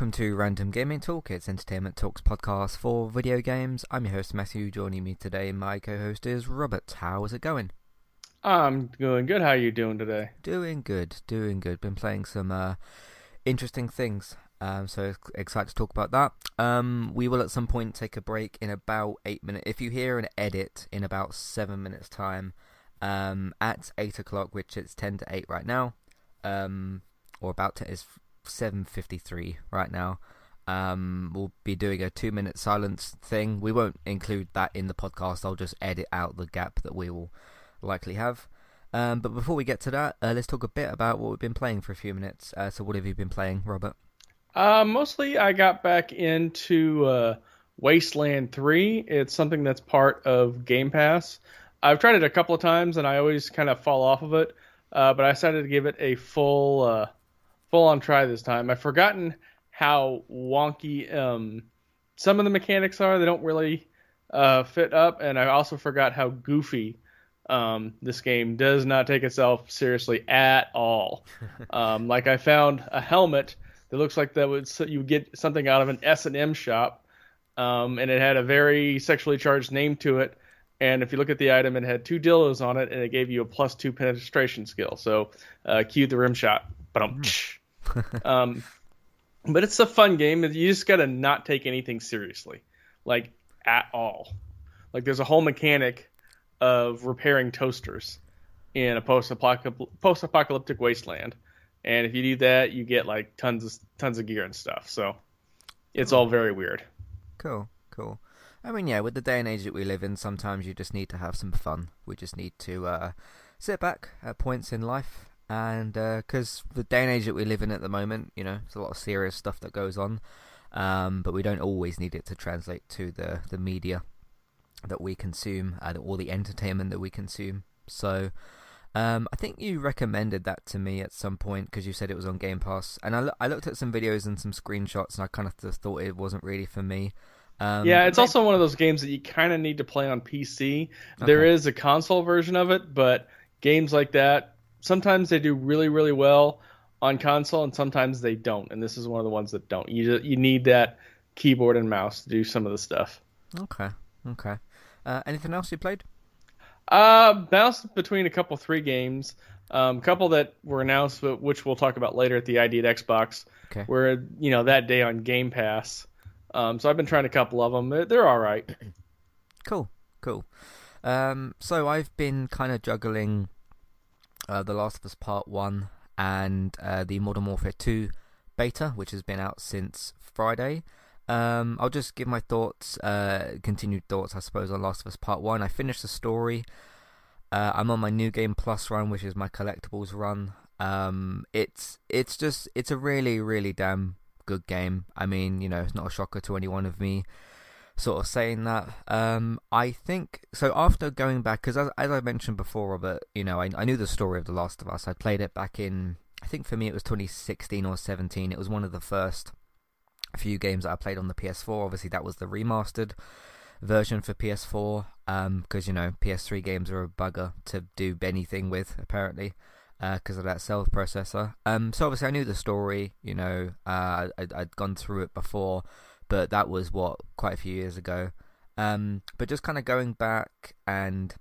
welcome to Random Gaming Talk. It's Entertainment Talks podcast for video games. I'm your host Matthew. Joining me today, my co-host is Robert. How is it going? I'm doing good. How are you doing today? Doing good, doing good. Been playing some uh, interesting things. Um, so excited to talk about that. Um, we will at some point take a break in about eight minutes. If you hear an edit in about seven minutes time, um, at eight o'clock, which it's ten to eight right now, um, or about to is seven fifty three right now. Um, we'll be doing a two minute silence thing. We won't include that in the podcast. I'll just edit out the gap that we will likely have. Um, but before we get to that, uh, let's talk a bit about what we've been playing for a few minutes. Uh, so, what have you been playing, Robert? Uh, mostly, I got back into uh, Wasteland 3. It's something that's part of Game Pass. I've tried it a couple of times, and I always kind of fall off of it. Uh, but I decided to give it a full, uh, full on try this time. I've forgotten how wonky um, some of the mechanics are. They don't really fit up, and I also forgot how goofy um, this game does not take itself seriously at all. Um, like I found a helmet that looks like that would so you would get something out of an S and M shop, um, and it had a very sexually charged name to it. And if you look at the item, it had two dildos on it, and it gave you a plus two penetration skill. So, uh, cue the rim shot. But um, but it's a fun game. You just gotta not take anything seriously, like at all. Like there's a whole mechanic of repairing toasters in a post-apocalyptic wasteland. And if you do that, you get like tons of tons of gear and stuff. So it's all very weird. Cool, cool. I mean, yeah, with the day and age that we live in, sometimes you just need to have some fun. We just need to uh, sit back at points in life, and because uh, the day and age that we live in at the moment, you know, there's a lot of serious stuff that goes on, um, but we don't always need it to translate to the the media that we consume uh, or the entertainment that we consume. So um, I think you recommended that to me at some point because you said it was on Game Pass, and I, I looked at some videos and some screenshots, and I kind of thought it wasn't really for me. Um, yeah, it's also one of those games that you kind of need to play on PC. Okay. There is a console version of it, but games like that sometimes they do really really well on console, and sometimes they don't. And this is one of the ones that don't. You just, you need that keyboard and mouse to do some of the stuff. Okay, okay. Uh, anything else you played? Uh, bounced between a couple three games. A um, couple that were announced, but which we'll talk about later at the ID at Xbox. Okay. Were you know that day on Game Pass. Um, so I've been trying a couple of them. They're, they're all right. Cool, cool. Um, so I've been kind of juggling uh, The Last of Us Part One and uh, the Modern Warfare Two beta, which has been out since Friday. Um, I'll just give my thoughts, uh, continued thoughts, I suppose, on Last of Us Part 1. I finished the story. Uh, I'm on my new game plus run, which is my collectibles run. Um, it's it's just it's a really really damn good game. I mean, you know, it's not a shocker to anyone of me sort of saying that. Um, I think so. After going back, because as, as, I mentioned before, Robert, you know, I, I knew the story of The Last of Us. I played it back in, I think for me it was 2016 or 17. It was one of the first few games that I played on the PS4. Obviously, that was the remastered version for PS4 because um, you know PS3 games are a bugger to do anything with apparently because uh, of that Cell processor. Um, so obviously I knew the story. You know, uh, I'd, I'd, gone through it before, but that was what quite a few years ago. Um, but just kind of going back and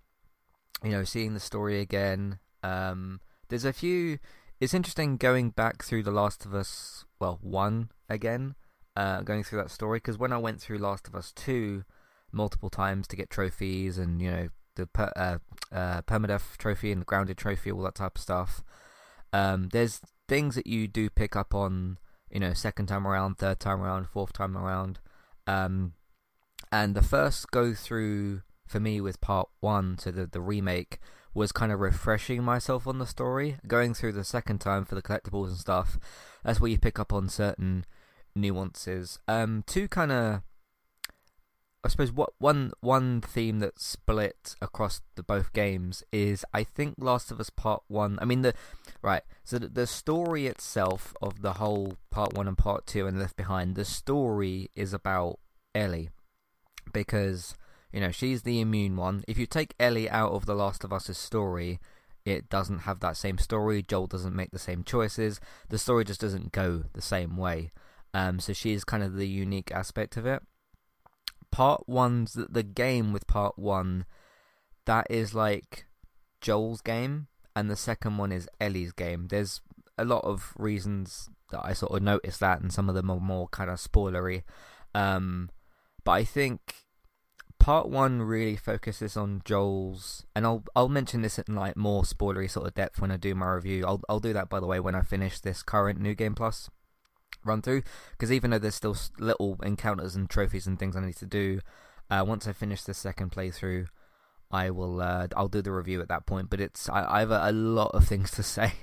you know seeing the story again. Um, there's a few. It's interesting going back through The Last of Us. Well, one again uh, going through that story because when I went through Last of Us Two multiple times to get trophies and you know the per, uh, uh, permadeath trophy and the grounded trophy, all that type of stuff. Um, there's things that you do pick up on, you know, second time around, third time around, fourth time around. Um, and the first go through for me with part one, so the the remake, was kind of refreshing myself on the story. Going through the second time for the collectibles and stuff, that's where you pick up on certain nuances. Um, two kind of, I suppose, what one one theme that's split across the both games is I think Last of Us Part One. I mean the right. So the, the story itself of the whole Part One and Part Two and Left Behind. The story is about Ellie because you know she's the immune one. If you take Ellie out of the Last of Us's story, it doesn't have that same story. Joel doesn't make the same choices. The story just doesn't go the same way. Um, so she's kind of the unique aspect of it. Part one's the, game with part one, that is like Joel's game, and the second one is Ellie's game. There's a lot of reasons that I sort of noticed that, and some of them are more kind of spoilery. Um, but I think part one really focuses on Joel's, and I'll I'll mention this in like more spoilery sort of depth when I do my review. I'll I'll do that by the way when I finish this current New Game Plus run through, because even though there's still little encounters and trophies and things I need to do, uh, once I finish the second playthrough, I will uh, I'll do the review at that point. But it's I, I have a, a, lot of things to say.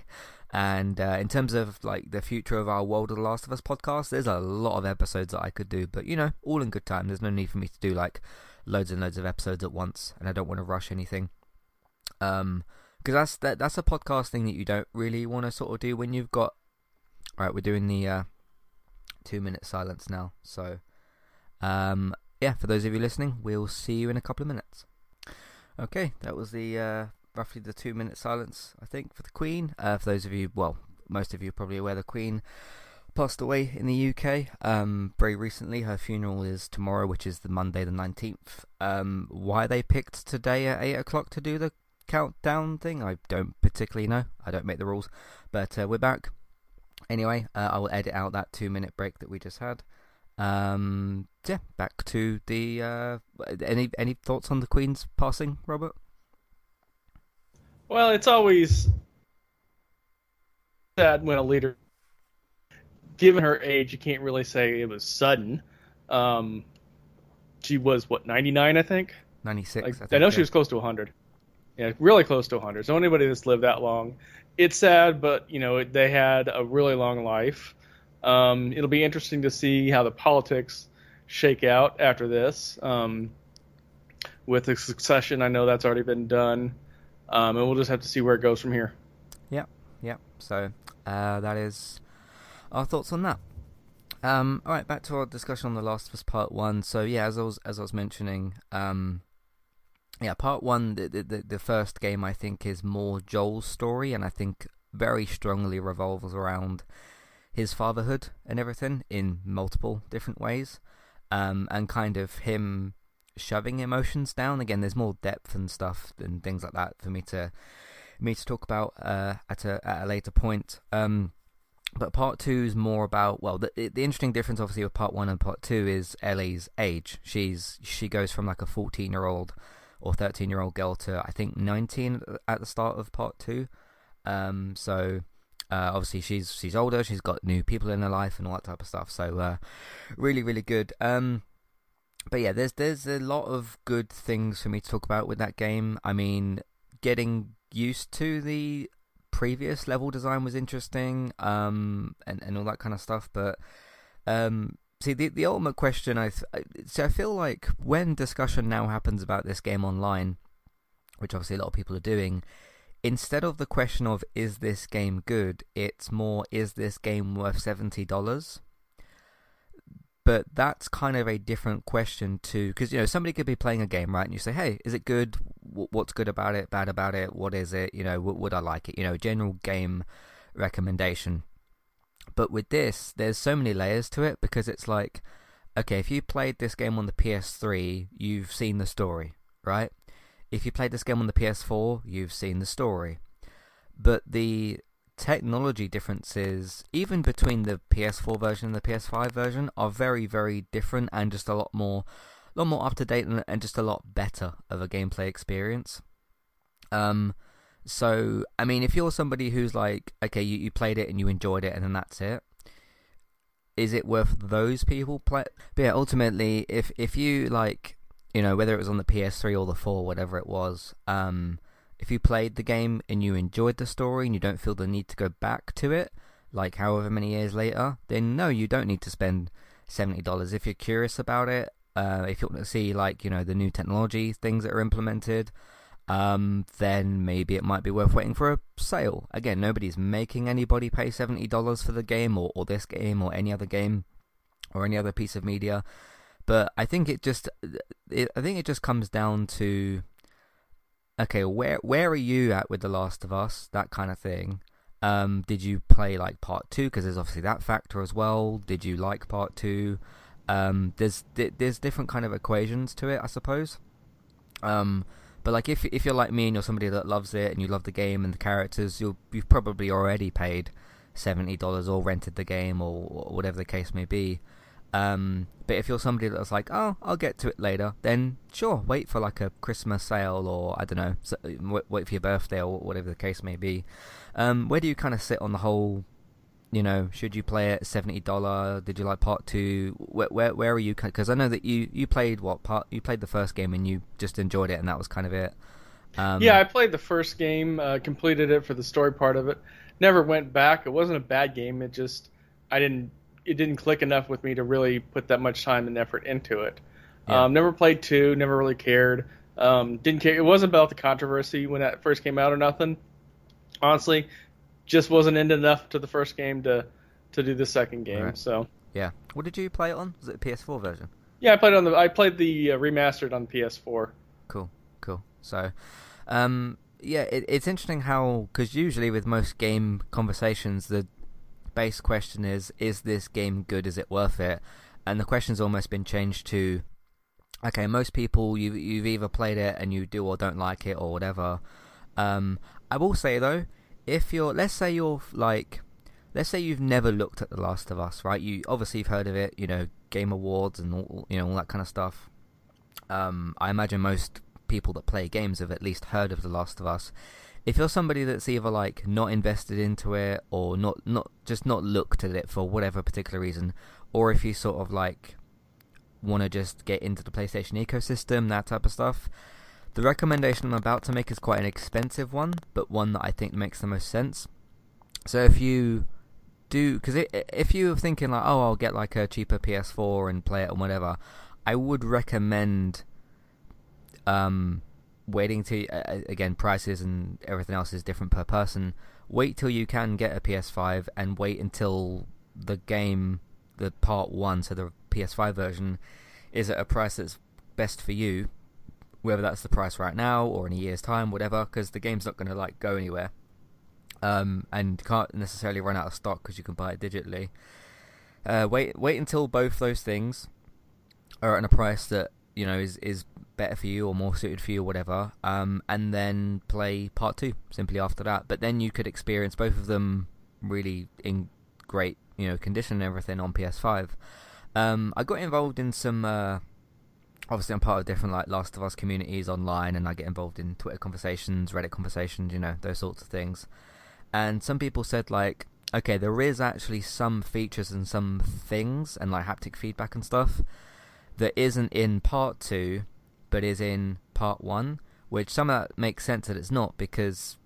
And uh, in terms of like the future of our World of the Last of Us podcast, there's a lot of episodes that I could do, but you know, all in good time. There's no need for me to do like loads and loads of episodes at once, and I don't want to rush anything. Um, because that's that that's a podcast thing that you don't really want to sort of do when you've got. All right, we're doing the uh, two minute silence now, so um, yeah, for those of you listening, we'll see you in a couple of minutes. Okay, that was the uh, roughly the two minute silence, I think, for the Queen. Uh, for those of you, well, most of you are probably aware the Queen passed away in the UK um, very recently. Her funeral is tomorrow, which is the Monday the 19th. Um, why they picked today at 8 o'clock to do the countdown thing, I don't particularly know. I don't make the rules. But uh, we're back. Anyway, uh, I will edit out that two minute break that we just had. Um, yeah, back to the. Uh, any any thoughts on the Queen's passing, Robert? Well, it's always sad when a leader, given her age, you can't really say it was sudden. Um, she was what 99, I think. 96. Like, I, think, I know yeah. she was close to 100. Yeah, really close to 100. So anybody that's lived that long, it's sad, but you know they had a really long life. Um, it'll be interesting to see how the politics shake out after this. Um, with the succession, I know that's already been done, um, and we'll just have to see where it goes from here. Yeah, yeah. So uh, that is our thoughts on that. Um, all right, back to our discussion on The Last of Us Part One. So yeah, as I was as I was mentioning, um, yeah, Part One, the, the the first game I think is more Joel's story, and I think very strongly revolves around his fatherhood and everything in multiple different ways, um, and kind of him shoving emotions down. Again, there's more depth and stuff and things like that for me to me to talk about uh, at a at a later point. Um, but part two is more about well, the the interesting difference obviously with part one and part two is Ellie's age. She's she goes from like a fourteen year old or thirteen year old girl to I think nineteen at the start of part two. Um, so uh, obviously she's she's older, she's got new people in her life and all that type of stuff. So uh, really really good. Um, but yeah, there's there's a lot of good things for me to talk about with that game. I mean, getting used to the previous level design was interesting, um, and and all that kind of stuff. But um, see, the the ultimate question, I th- I feel like when discussion now happens about this game online, which obviously a lot of people are doing, instead of the question of is this game good, it's more is this game worth seventy dollars? But that's kind of a different question to because you know somebody could be playing a game right and you say hey is it good? What's good about it? Bad about it? What is it? You know would i like it? You know general game recommendation but with this there's so many layers to it because it's like okay if you played this game on the ps3 you've seen the story right if you played this game on the ps4 you've seen the story but the technology differences, even between the PS4 version and the PS5 version, are very, very different and just a lot more, lot more up to date and, and just a lot better of a gameplay experience. Um, so I mean, if you're somebody who's like, okay, you, you played it and you enjoyed it, and then that's it. Is it worth those people play? But yeah, ultimately, if if you like, you know, whether it was on the PS3 or the 4, whatever it was, um, if you played the game and you enjoyed the story and you don't feel the need to go back to it, like however many years later, then no, you don't need to spend seventy dollars. If you're curious about it, uh, if you want to see like you know the new technology things that are implemented, um, then maybe it might be worth waiting for a sale. Again, nobody's making anybody pay seventy dollars for the game or, or this game or any other game or any other piece of media. But I think it just, it, I think it just comes down to okay, where where are you at with The Last of Us? That kind of thing. Um, did you play like part two? Because there's obviously that factor as well. Did you like part two? Um, there's there's different kind of equations to it, I suppose. Um, but like if if you're like me and you're somebody that loves it and you love the game and the characters, you'll you've probably already paid seventy dollars or rented the game or, or, whatever the case may be. Um, but if you're somebody that's like, oh, I'll get to it later, then sure, wait for like a Christmas sale or I don't know, wait for your birthday or whatever the case may be. Um, where do you kind of sit on the whole? You know, should you play it seventy dollar? Did you like part two? Where where where are you? Because I know that you you played what part? You played the first game and you just enjoyed it and that was kind of it. Um, yeah, I played the first game, uh, completed it for the story part of it. Never went back. It wasn't a bad game. It just I didn't it didn't click enough with me to really put that much time and effort into it. Yeah. Um, never played two. Never really cared. Um, didn't care. It wasn't about the controversy when that first came out or nothing. Honestly, just wasn't into enough to the first game to to do the second game. Right. So yeah. What did you play it on? Was it a PS4 version? Yeah, I played on the I played the uh, remastered on PS4. Cool, cool. So, um, yeah, it, it's interesting how because usually with most game conversations, the base question is: Is this game good? Is it worth it? And the question's almost been changed to: Okay, most people you you've either played it and you do or don't like it or whatever. Um, I will say though, if you're let's say you're like let's say you've never looked at The Last of Us, right? You obviously you've heard of it, you know, Game Awards and all, you know all that kind of stuff. Um, I imagine most people that play games have at least heard of The Last of Us. If you're somebody that's either like not invested into it or not not just not looked at it for whatever particular reason, or if you sort of like want to just get into the PlayStation ecosystem, that type of stuff, the recommendation I'm about to make is quite an expensive one, but one that I think makes the most sense. So if you do, because if you're thinking like, oh, I'll get like a cheaper PS4 and play it or whatever, I would recommend um, waiting to uh, again prices and everything else is different per person. Wait till you can get a PS5 and wait until the game, the part one, so the PS5 version, is at a price that's best for you whether that's the price right now or in a year's time, whatever, because the game's not going to like go anywhere, um, and can't necessarily run out of stock because you can buy it digitally. Uh, wait, wait until both those things are at a price that you know is is better for you or more suited for you, or whatever, um, and then play part two simply after that. But then you could experience both of them really in great you know condition and everything on PS5. Um, I got involved in some. Uh, obviously I'm part of different like Last of Us communities online, and I get involved in Twitter conversations, Reddit conversations, you know, those sorts of things. And some people said like, okay, there is actually some features and some things and like haptic feedback and stuff that isn't in part two, but is in part one. Which some of that makes sense that it's not because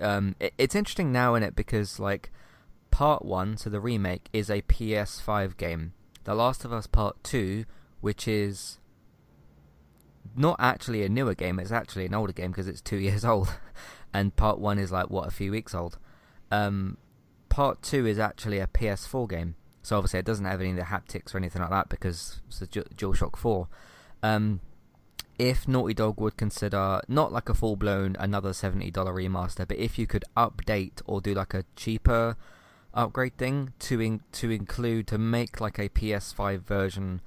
um, it, it's interesting now in it because like part one, so the remake, is a PS5 game. The Last of Us Part Two, which is not actually a newer game. It's actually an older game because it's two years old, and part one is like what a few weeks old. Um, part two is actually a PS4 game, so obviously it doesn't have any of the haptics or anything like that because it's a DualShock 4. Um, if Naughty Dog would consider not like a full blown another seventy dollar remaster, but if you could update or do like a cheaper upgrade thing to in, to include to make like a PS5 version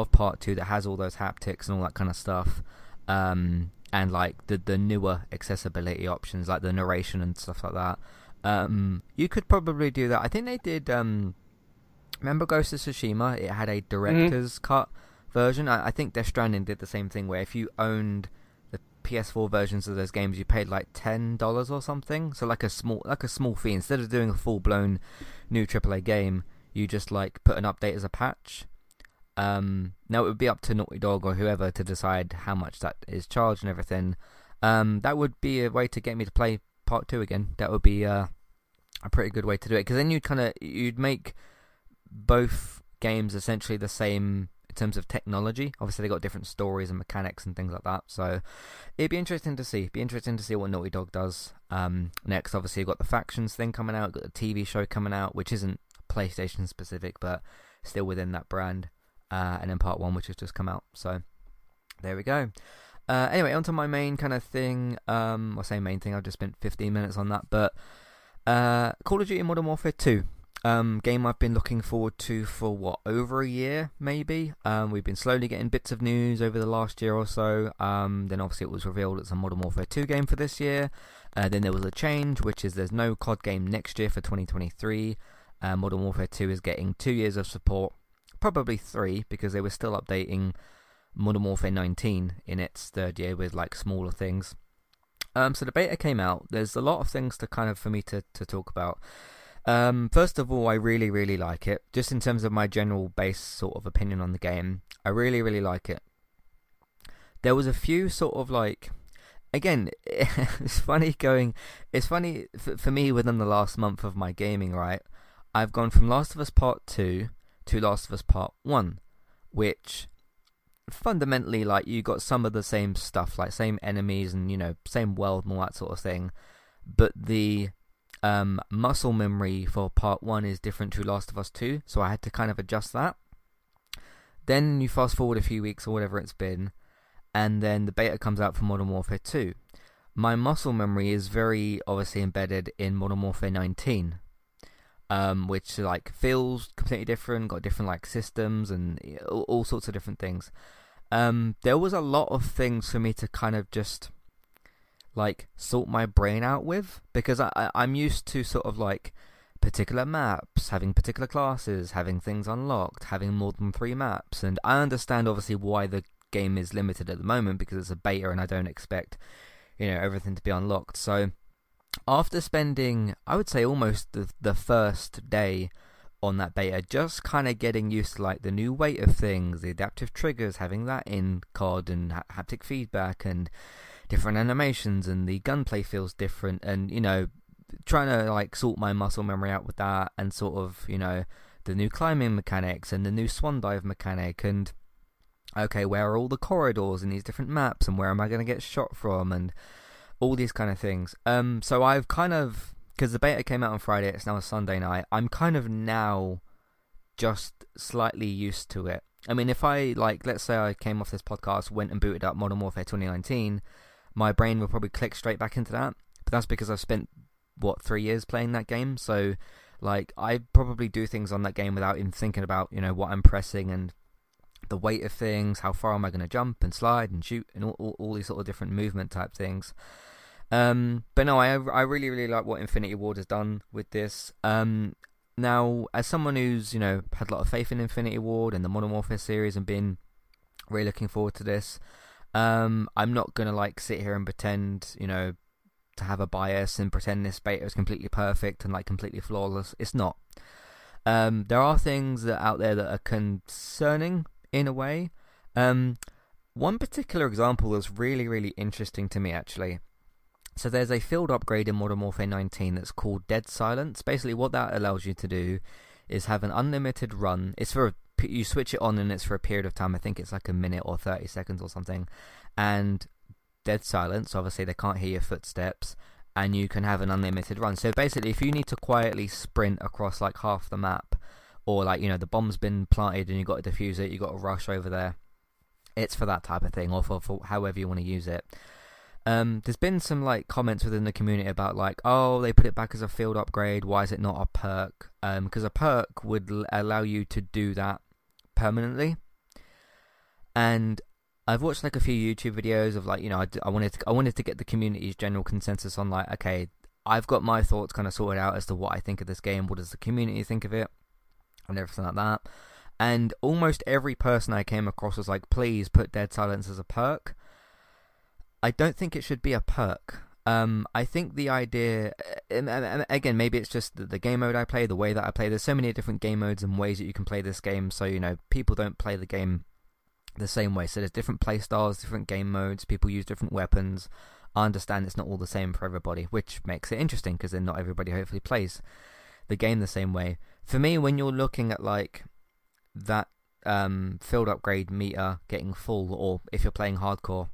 of part two that has all those haptics and all that kind of stuff, um, and like the the newer accessibility options like the narration and stuff like that. Um, you could probably do that. I think they did. Um, remember Ghost of Tsushima? It had a director's mm-hmm. cut version. I, I think Death Stranding did the same thing, where if you owned the PS4 versions of those games, you paid like ten dollars or something. So like a small like a small fee instead of doing a full blown new AAA game. You just like put an update as a patch, um, now it would be up to Naughty Dog or whoever to decide how much that is charged and everything. Um, that would be a way to get me to play part two again. That would be uh, a pretty good way to do it because then you'd kind of you'd make both games essentially the same in terms of technology. Obviously, they got different stories and mechanics and things like that. So it'd be interesting to see. It'd be interesting to see what Naughty Dog does um, next. Obviously, you've got the factions thing coming out, got the TV show coming out, which isn't PlayStation specific, but still within that brand uh, and then part one, which has just come out. So there we go. Uh, anyway, onto my main kind of thing. Um, I say main thing. I've just spent 15 minutes on that, but Uh, Call of Duty Modern Warfare 2. Um, game I've been looking forward to for what over a year, maybe. Um, we've been slowly getting bits of news over the last year or so. Um, then obviously it was revealed it's a Modern Warfare 2 game for this year. Uh, then there was a change, which is there's no COD game next year for 2023. Uh, Modern Warfare 2 is getting two years of support, probably three because they were still updating Modern Warfare 19 in its third year with like smaller things. Um, so the beta came out. There's a lot of things to kind of for me to, to talk about. Um, first of all, I really, really like it. Just in terms of my general base sort of opinion on the game, I really, really like it. There was a few sort of like, again, it's funny going. It's funny for, for me within the last month of my gaming. Right, I've gone from Last of Us Part Two to Last of Us Part One, which fundamentally like you got some of the same stuff, like same enemies and you know same world and all that sort of thing, but the um, muscle memory for part one is different to Last of Us Two, so I had to kind of adjust that. Then you fast forward a few weeks or whatever it's been, and then the beta comes out for Modern Warfare Two. My muscle memory is very obviously embedded in Modern Warfare 19, um, which like feels completely different, got different like systems and all, all sorts of different things. Um, there was a lot of things for me to kind of just like sort my brain out with because I, I I'm used to sort of like particular maps, having particular classes, having things unlocked, having more than three maps, and I understand obviously why the game is limited at the moment because it's a beta and I don't expect you know everything to be unlocked. So after spending, I would say, almost the, the first day on that beta, just kind of getting used to like the new weight of things, the adaptive triggers, having that in COD and ha- haptic feedback and different animations, and the gunplay feels different, and you know, trying to like sort my muscle memory out with that, and sort of you know the new climbing mechanics and the new swan dive mechanic, and okay, where are all the corridors in these different maps, and where am I going to get shot from, and all these kind of things. Um, so I've kind of because the beta came out on Friday, it's now a Sunday night. I'm kind of now just slightly used to it. I mean, if I like, let's say I came off this podcast, went and booted up Modern Warfare 2019, my brain will probably click straight back into that. But that's because I've spent what three years playing that game, so like I probably do things on that game without even thinking about you know what I'm pressing and the weight of things, how far am I going to jump and slide and shoot, and all, all, all these sort of different movement type things. Um, but no, I I really really like what Infinity Ward has done with this. Um, now, as someone who's you know had a lot of faith in Infinity Ward and the Modern Warfare series and been really looking forward to this, um, I'm not gonna like sit here and pretend you know to have a bias and pretend this beta is completely perfect and like completely flawless. It's not. Um, there are things that out there that are concerning in a way. Um, one particular example was really really interesting to me actually so there's a field upgrade in Modern Warfare 19 that's called Dead Silence. Basically, what that allows you to do is have an unlimited run. It's for a, you switch it on and it's for a period of time. I think it's like a minute or 30 seconds or something. And dead silence. Obviously, they can't hear your footsteps, and you can have an unlimited run. So basically, if you need to quietly sprint across like half the map, or like you know the bomb's been planted and you've got to defuse it, you've got to rush over there. It's for that type of thing, or for, for however you want to use it. Um, there's been some like comments within the community about like, oh, they put it back as a field upgrade. Why is it not a perk? Because um, a perk would l- allow you to do that permanently. And I've watched like a few YouTube videos of like, you know, I, I wanted to, I wanted to get the community's general consensus on like, okay, I've got my thoughts kind of sorted out as to what I think of this game. What does the community think of it? And everything like that. And almost every person I came across was like, please put Dead Silence as a perk. I don't think it should be a perk. Um, I think the idea, and, and, again, maybe it's just the, the, game mode I play, the way that I play. There's so many different game modes and ways that you can play this game. So you know, people don't play the game the same way. So there's different play styles, different game modes. People use different weapons. I understand it's not all the same for everybody, which makes it interesting because then not everybody hopefully plays the game the same way. For me, when you're looking at like that um, field upgrade meter getting full, or if you're playing hardcore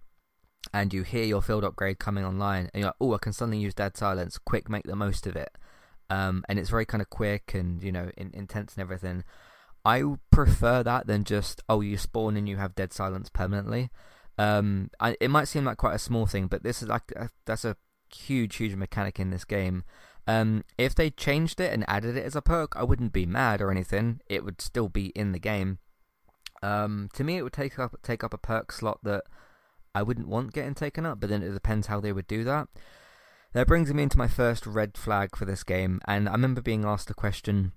and you hear your field upgrade coming online, and you're like, oh, I can suddenly use Dead Silence. Quick, make the most of it. Um, and it's very kind of quick and you know in, intense and everything. I prefer that than just oh, you spawn and you have Dead Silence permanently. Um, I, it might seem like quite a small thing, but this is like a, that's a huge, huge mechanic in this game. Um, if they changed it and added it as a perk, I wouldn't be mad or anything. It would still be in the game. Um, to me, it would take up take up a perk slot that I wouldn't want getting taken up, but then it depends how they would do that. That brings me into my first red flag for this game, and I remember being asked a question.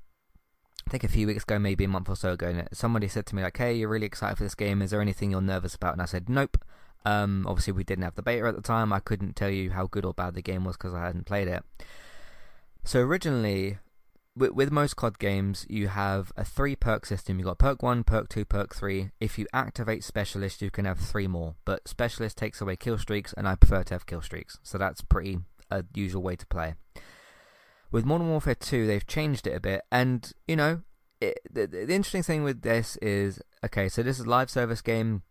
I think a few weeks ago, maybe a month or so ago, and somebody said to me like, "Hey, you're really excited for this game. Is there anything you're nervous about?" And I said, "Nope." Um, obviously, we didn't have the beta at the time. I couldn't tell you how good or bad the game was because I hadn't played it. So originally, with, with most COD games, you have a three perk system. You've got perk 1, perk 2, perk 3. If you activate Specialist, you can have three more. But Specialist takes away kill streaks, and I prefer to have kill streaks. So that's pretty a usual way to play. With Modern Warfare 2, they've changed it a bit. And, you know, it, the, the interesting thing with this is okay, so this is a live service game.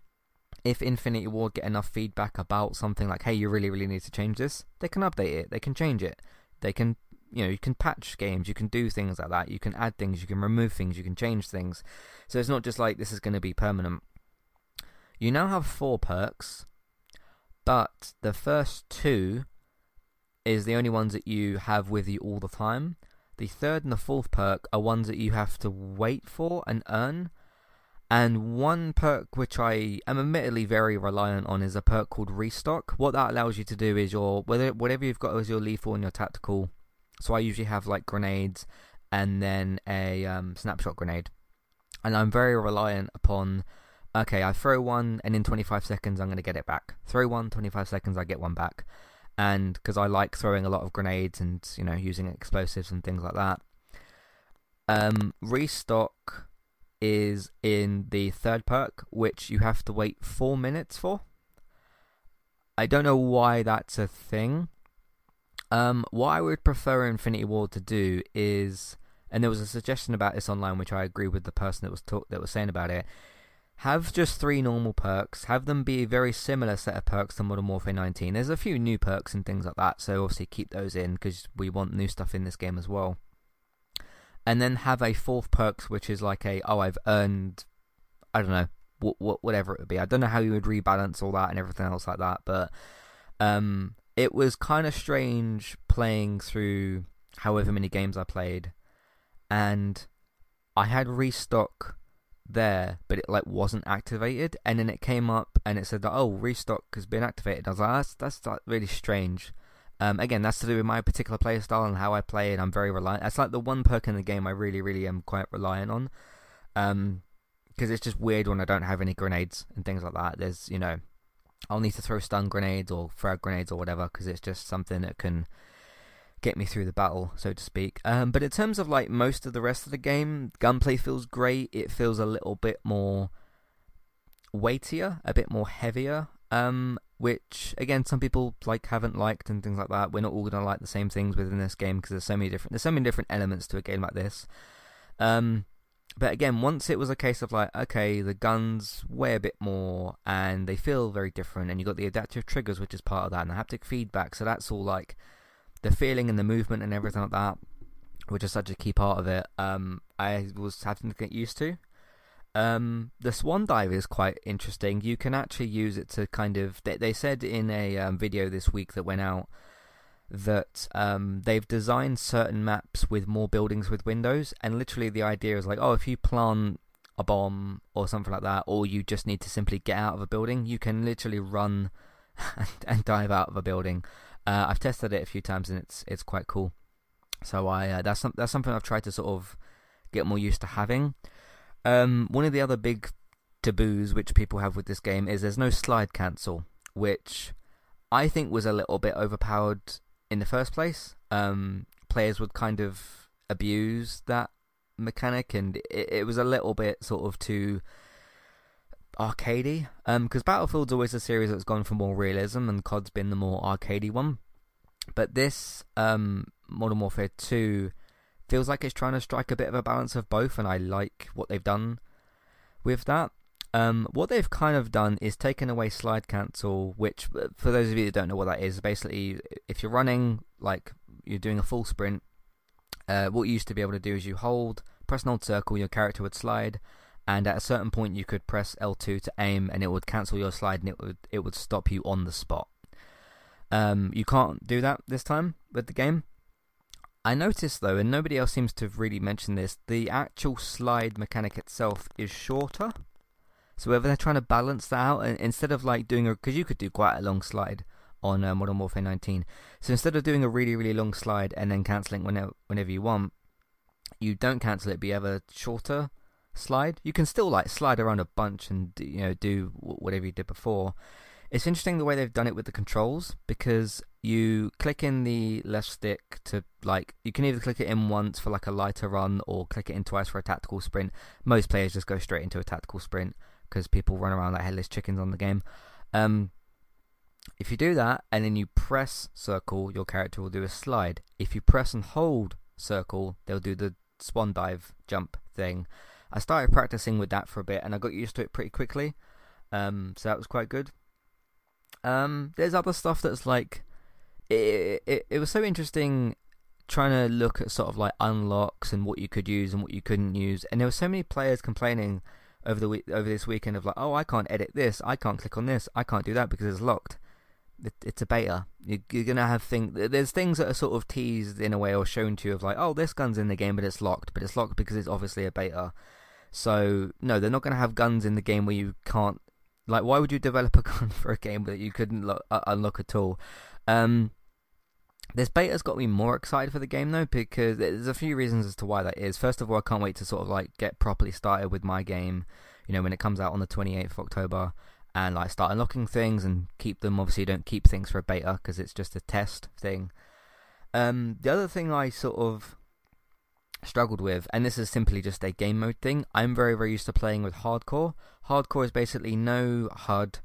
If Infinity Ward get enough feedback about something like, hey, you really, really need to change this, they can update it, they can change it, they can you know you can patch games you can do things like that you can add things you can remove things you can change things. So it's not just like this is going to be permanent. You now have four perks but the first two is the only ones that you have with you all the time. The third and the fourth perk are ones that you have to wait for and earn. And one perk which I am admittedly very reliant on is a perk called Restock. What that allows you to do is your whether whatever you've got as your lethal and your tactical so I usually have like grenades and then a um, snapshot grenade. And I'm very reliant upon, okay, I throw one and in 25 seconds I'm going to get it back. Throw one, 25 seconds I get one back. And because I like throwing a lot of grenades and, you know, using explosives and things like that. Um, restock is in the third perk, which you have to wait four minutes for. I don't know why that's a thing. Um, what I would prefer Infinity Ward to do is, and there was a suggestion about this online, which I agree with the person that was talk, that was saying about it. Have just three normal perks. Have them be a very similar set of perks to Modern Warfare 19. There's a few new perks and things like that, so obviously keep those in because we want new stuff in this game as well. And then have a fourth perks, which is like a oh I've earned, I don't know, what whatever it would be. I don't know how you would rebalance all that and everything else like that, but um, it was kind of strange playing through however many games I played, and I had restock there, but it like wasn't activated, and then it came up and it said that oh restock has been activated. I was like that's that's really strange. Um, again, that's to do with my particular playstyle and how I play, and I'm very reliant. That's like the one perk in the game I really, really am quite reliant on. Um, because it's just weird when I don't have any grenades and things like that. There's, you know, I'll need to throw stun grenades or frag grenades or whatever because it's just something that can get me through the battle, so to speak. Um, but in terms of like most of the rest of the game, gunplay feels great. It feels a little bit more weightier, a bit more heavier. Um, which again, some people like haven't liked and things like that. We're not all gonna like the same things within this game because there's so many different there's so many different elements to a game like this. Um, but again, once it was a case of like, okay, the guns weigh a bit more and they feel very different, and you got the adaptive triggers, which is part of that, and the haptic feedback. So that's all like the feeling and the movement and everything like that, which is such a key part of it. Um, I was having to get used to. Um, the swan dive is quite interesting. You can actually use it to kind of. They, they said in a um, video this week that went out that um, they've designed certain maps with more buildings with windows, and literally the idea is like, oh, if you plant a bomb or something like that, or you just need to simply get out of a building, you can literally run and, and dive out of a building. Uh, I've tested it a few times and it's it's quite cool. So I uh, that's some, that's something I've tried to sort of get more used to having. Um, one of the other big taboos which people have with this game is there's no slide cancel, which I think was a little bit overpowered in the first place. Um, players would kind of abuse that mechanic, and it, it was a little bit sort of too arcadey. Because um, Battlefield's always a series that's gone for more realism, and COD's been the more arcadey one. But this um, Modern Warfare 2 feels like it's trying to strike a bit of a balance of both, and I like what they've done with that. Um, what they've kind of done is taken away slide cancel, which, uh, for those of you that don't know what that is, basically, if you're running, like, you're doing a full sprint, uh, what you used to be able to do is you hold, press an old circle, your character would slide, and at a certain point you could press L2 to aim, and it would cancel your slide, and it would it would stop you on the spot. Um, you can't do that this time with the game. I noticed though, and nobody else seems to have really mentioned this, the actual slide mechanic itself is shorter. So whether they're trying to balance that out, and instead of like doing a, because you could do quite a long slide on uh, Modern Warfare 19. So instead of doing a really really long slide and then cancelling whenever whenever you want, you don't cancel it, but you have a shorter slide. You can still like slide around a bunch and you know do whatever you did before. It's interesting the way they've done it with the controls because you click in the left stick to like you can either click it in once for like a lighter run or click it in twice for a tactical sprint. Most players just go straight into a tactical sprint because people run around like headless chickens on the game. Um, if you do that and then you press circle, your character will do a slide. If you press and hold circle, they'll do the swan dive jump thing. I started practicing with that for a bit and I got used to it pretty quickly. Um, so that was quite good. Um, there's other stuff that's like it, it. It was so interesting trying to look at sort of like unlocks and what you could use and what you couldn't use. And there were so many players complaining over the week over this weekend of like, oh, I can't edit this, I can't click on this, I can't do that because it's locked. It, it's a beta. You, you're gonna have things. There's things that are sort of teased in a way or shown to you of like, oh, this gun's in the game, but it's locked. But it's locked because it's obviously a beta. So no, they're not gonna have guns in the game where you can't like, why would you develop a gun for a game that you couldn't lo- uh, unlock at all? Um, this beta's got me more excited for the game though, because there's a few reasons as to why that is. First of all, I can't wait to sort of like get properly started with my game. You know, when it comes out on the 28th of October, and like start unlocking things and keep them. Obviously, don't keep things for a beta because it's just a test thing. Um, the other thing I sort of struggled with, and this is simply just a game mode thing. I'm very, very used to playing with hardcore. Hardcore is basically no HUD,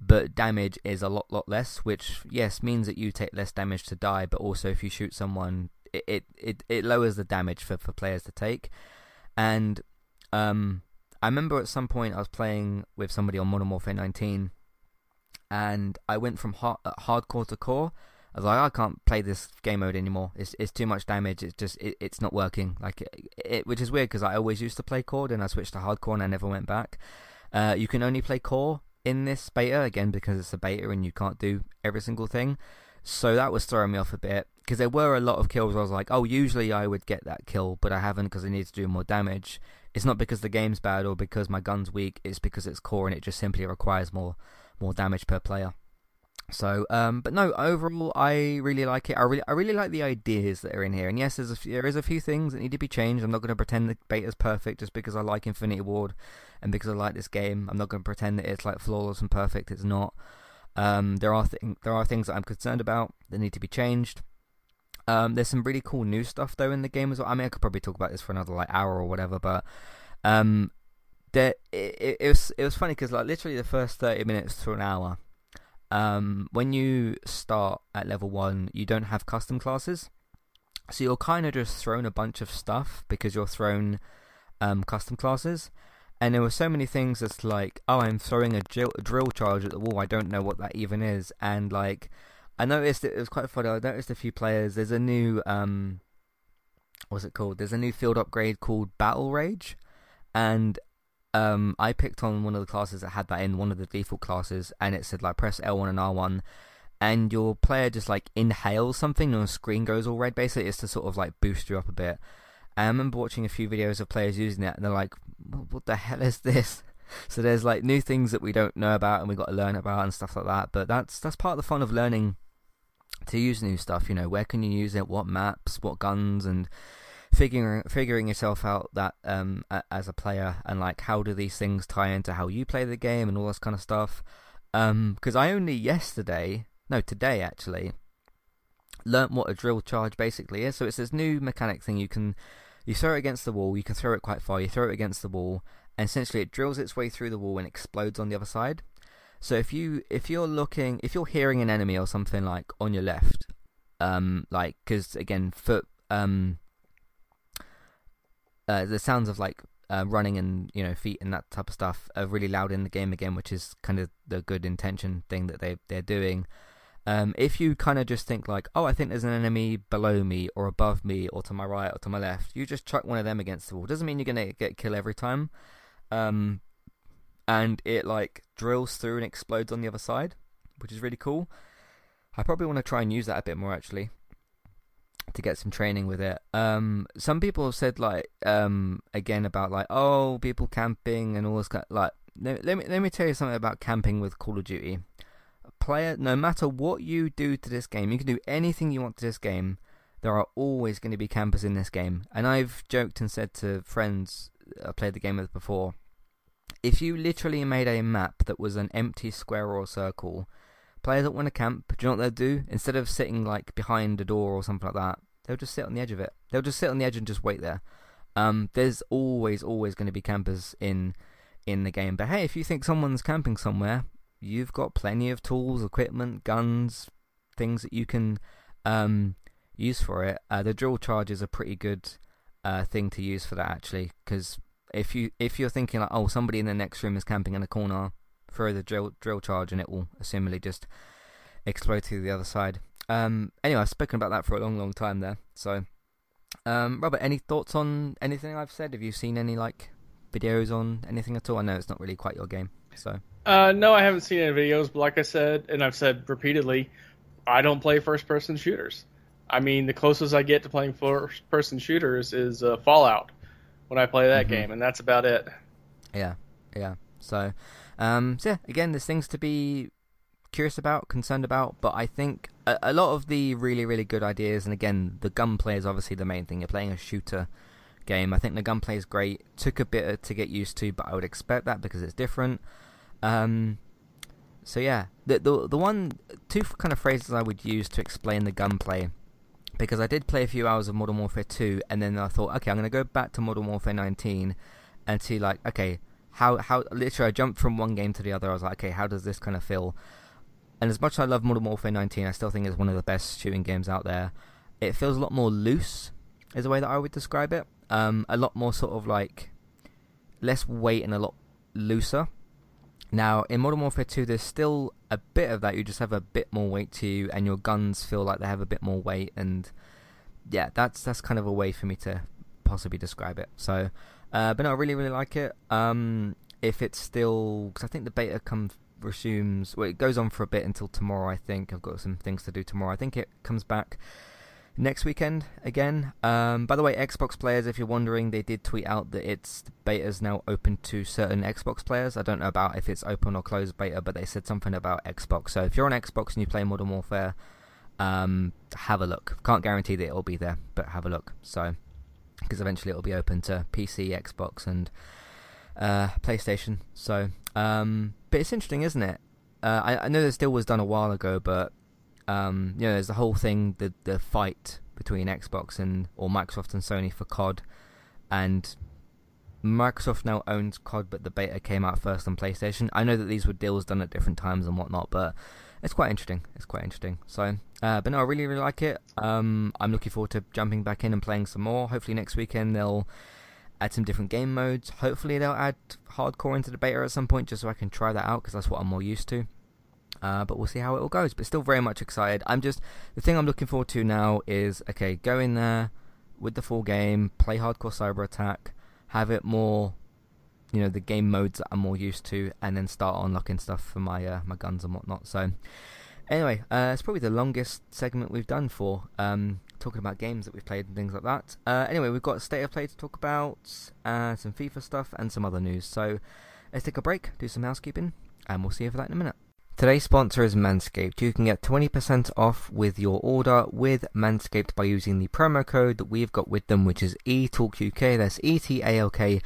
but damage is a lot, lot less, which, yes, means that you take less damage to die, but also if you shoot someone, it, it, it, it lowers the damage for, for players to take. And um, I remember at some point I was playing with somebody on Modern Warfare 19, and I went from hard, hardcore to core I was like, I can't play this game mode anymore. It's it's too much damage. It's just it, it's not working. Like it, it which is weird because I always used to play core, and I switched to hardcore, and I never went back. Uh, you can only play core in this beta again because it's a beta and you can't do every single thing. So that was throwing me off a bit because there were a lot of kills. I was like, oh, usually I would get that kill, but I haven't because I need to do more damage. It's not because the game's bad or because my gun's weak. It's because it's core and it just simply requires more more damage per player. So, um, but no, overall, I really like it. I really, I really like the ideas that are in here. And yes, there's a few, there is a few things that need to be changed. I'm not going to pretend the beta's perfect just because I like Infinity Ward and because I like this game. I'm not going to pretend that it's like flawless and perfect. It's not. Um, there are th- there are things that I'm concerned about that need to be changed. Um, there's some really cool new stuff though in the game as well. I mean, I could probably talk about this for another like hour or whatever, but um, there it, it, it was it was funny because like literally the first 30 minutes to an hour um, when you start at level 1, you don't have custom classes. So you're kind of just thrown a bunch of stuff because you're thrown um, custom classes. And there were so many things that's like, oh, I'm throwing a drill, drill charge at the wall. I don't know what that even is. And like, I noticed it, it was quite funny. I noticed a few players. There's a new, um, what's it called? There's a new field upgrade called Battle Rage. And um, I picked on one of the classes that had that in one of the default classes, and it said like press L1 and R1, and your player just like inhales something, and the screen goes all red. Basically, it's to sort of like boost you up a bit. I remember watching a few videos of players using it, and they're like, "What the hell is this?" So there's like new things that we don't know about, and we got to learn about and stuff like that. But that's that's part of the fun of learning to use new stuff. You know, where can you use it? What maps? What guns? And figuring figuring yourself out that um as a player and like how do these things tie into how you play the game and all this kind of stuff. Um, because I only yesterday, no, today actually, learnt what a drill charge basically is. So it's this new mechanic thing. You can you throw it against the wall. You can throw it quite far. You throw it against the wall, and essentially it drills its way through the wall and explodes on the other side. So if you if you're looking if you're hearing an enemy or something like on your left, um, like because again foot um uh, the sounds of like uh, running and you know feet and that type of stuff are really loud in the game again, which is kind of the good intention thing that they they're doing. Um, if you kind of just think like, oh, I think there's an enemy below me or above me or to my right or to my left, you just chuck one of them against the wall. Doesn't mean you're gonna get kill every time. Um, and it like drills through and explodes on the other side, which is really cool. I probably want to try and use that a bit more actually to get some training with it. Um, some people have said like um again about like oh people camping and all this kind of, like let, me let me tell you something about camping with Call of Duty. Player, no matter what you do to this game, you can do anything you want to this game. There are always going to be campers in this game, and I've joked and said to friends I played the game with before. If you literally made a map that was an empty square or circle, players that want to camp, do you know what they'll do? Instead of sitting like behind a door or something like that, they'll just sit on the edge of it. They'll just sit on the edge and just wait there. Um, there's always, always going to be campers in in the game. But hey, if you think someone's camping somewhere, you've got plenty of tools, equipment, guns, things that you can um, use for it. Uh, the drill charge is a pretty good uh, thing to use for that actually, because if you if you're thinking like, oh, somebody in the next room is camping in a corner, throw the drill drill charge and it will assumably just explode to the other side. Um, anyway, I've spoken about that for a long, long time there. So, um, Robert, any thoughts on anything I've said? Have you seen any like videos on anything at all? I know it's not really quite your game, so. Uh, no, I haven't seen any videos, but like I said, and I've said repeatedly, I don't play first-person shooters. I mean, the closest I get to playing first-person shooters is uh, Fallout when I play that mm-hmm. game, and that's about it. Yeah, yeah. So, um, so yeah, again, there's things to be curious about, concerned about, but I think a, a, lot of the really, really good ideas, and again, the gunplay is obviously the main thing. You're playing a shooter game. I think the gunplay is great. Took a bit to get used to, but I would expect that because it's different. Um, so yeah, the the the one two kind of phrases I would use to explain the gunplay, because I did play a few hours of Modern Warfare 2, and then I thought, okay, I'm gonna go back to Modern Warfare 19 and see like, okay, how how literally I jumped from one game to the other. I was like, okay, how does this kind of feel? And as much as I love Modern Warfare 19, I still think it's one of the best shooting games out there. It feels a lot more loose, is the way that I would describe it. Um, a lot more sort of like less weight and a lot looser. Now, in Modern Warfare 2, there's still a bit of that. You just have a bit more weight to you, and your guns feel like they have a bit more weight. And yeah, that's that's kind of a way for me to possibly describe it. So, uh, but no, I really really like it. Um, if it's still, because I think the beta comes resumes. Well, it goes on for a bit until tomorrow. I think I've got some things to do tomorrow. I think it comes back next weekend again. Um, by the way, Xbox players, if you're wondering, they did tweet out that its beta is now open to certain Xbox players. I don't know about if it's open or closed beta, but they said something about Xbox. So if you're on Xbox and you play Modern Warfare, um, have a look. Can't guarantee that it'll be there, but have a look. So because eventually it'll be open to PC, Xbox, and uh, PlayStation. So, um, but it's interesting, isn't it? Uh, I, I know this deal was done a while ago, but um, you know, there's the whole thing, the the fight between Xbox and or Microsoft and Sony for COD, and Microsoft now owns COD, but the beta came out first on PlayStation. I know that these were deals done at different times and whatnot, but it's quite interesting. It's quite interesting. So, uh, but no, I really really like it. Um, I'm looking forward to jumping back in and playing some more. Hopefully next weekend they'll add some different game modes. Hopefully they'll add hardcore into the beta at some point, just so I can try that out because that's what I'm more used to. Uh, but we'll see how it all goes. But still very much excited. I'm just the thing I'm looking forward to now is okay, go in there with the full game, play hardcore cyber attack, have it more, you know, the game modes that I'm more used to, and then start unlocking stuff for my uh, my guns and whatnot. So anyway, uh, it's probably the longest segment we've done for um, talking about games that we've played and things like that. Uh, anyway, we've got state of play to talk about, uh, some FIFA stuff, and some other news. So let's take a break, do some housekeeping, and we'll see you for that in a minute. Today's sponsor is Manscaped. You can get 20% off with your order with Manscaped by using the promo code that we've got with them, which is ETALKUK. That's E T A L K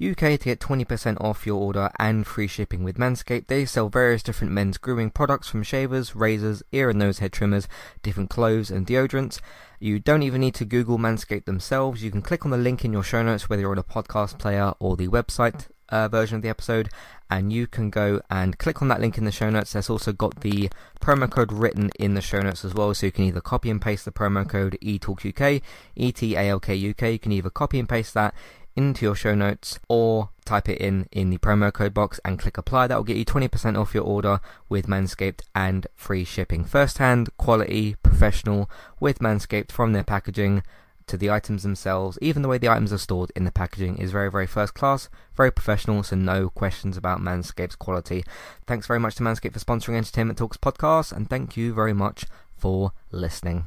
UK to get 20% off your order and free shipping with Manscaped. They sell various different men's grooming products from shavers, razors, ear and nose hair trimmers, different clothes and deodorants. You don't even need to Google Manscaped themselves. You can click on the link in your show notes, whether you're on a podcast player or the website uh, version of the episode, and you can go and click on that link in the show notes. There's also got the promo code written in the show notes as well, so you can either copy and paste the promo code ETALKUK, E-T-A-L-K-U-K. You can either copy and paste that into your show notes or type it in in the promo code box and click apply. That will get you 20% off your order with Manscaped and free shipping. First hand, quality, professional with Manscaped from their packaging to the items themselves, even the way the items are stored in the packaging is very, very first class, very professional, so no questions about Manscaped's quality. Thanks very much to Manscaped for sponsoring Entertainment Talks podcast, and thank you very much for listening.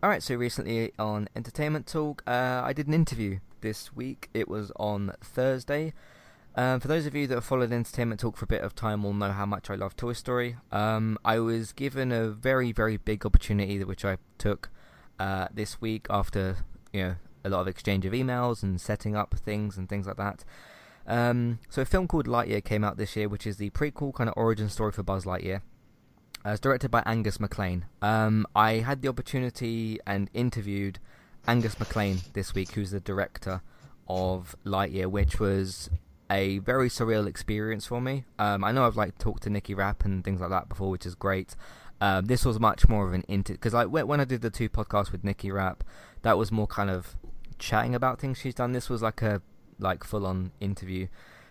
Alright, so recently on Entertainment Talk, uh, I did an interview this week. It was on Thursday. Um, for those of you that have followed Entertainment Talk for a bit of time will know how much I love Toy Story. Um, I was given a very, very big opportunity which I took uh, this week after you know a lot of exchange of emails and setting up things and things like that. Um, so a film called Lightyear came out this year, which is the prequel kind of origin story for Buzz Lightyear. Uh, it's directed by Angus MacLane. Um, I had the opportunity and interviewed Angus MacLane this week, who's the director of Lightyear, which was a very surreal experience for me. Um, I know I've like talked to Nikki Rapp and things like that before, which is great. Um, this was much more of an inter because like when I did the two podcasts with Nikki Rapp, that was more kind of chatting about things she's done. This was like a like full on interview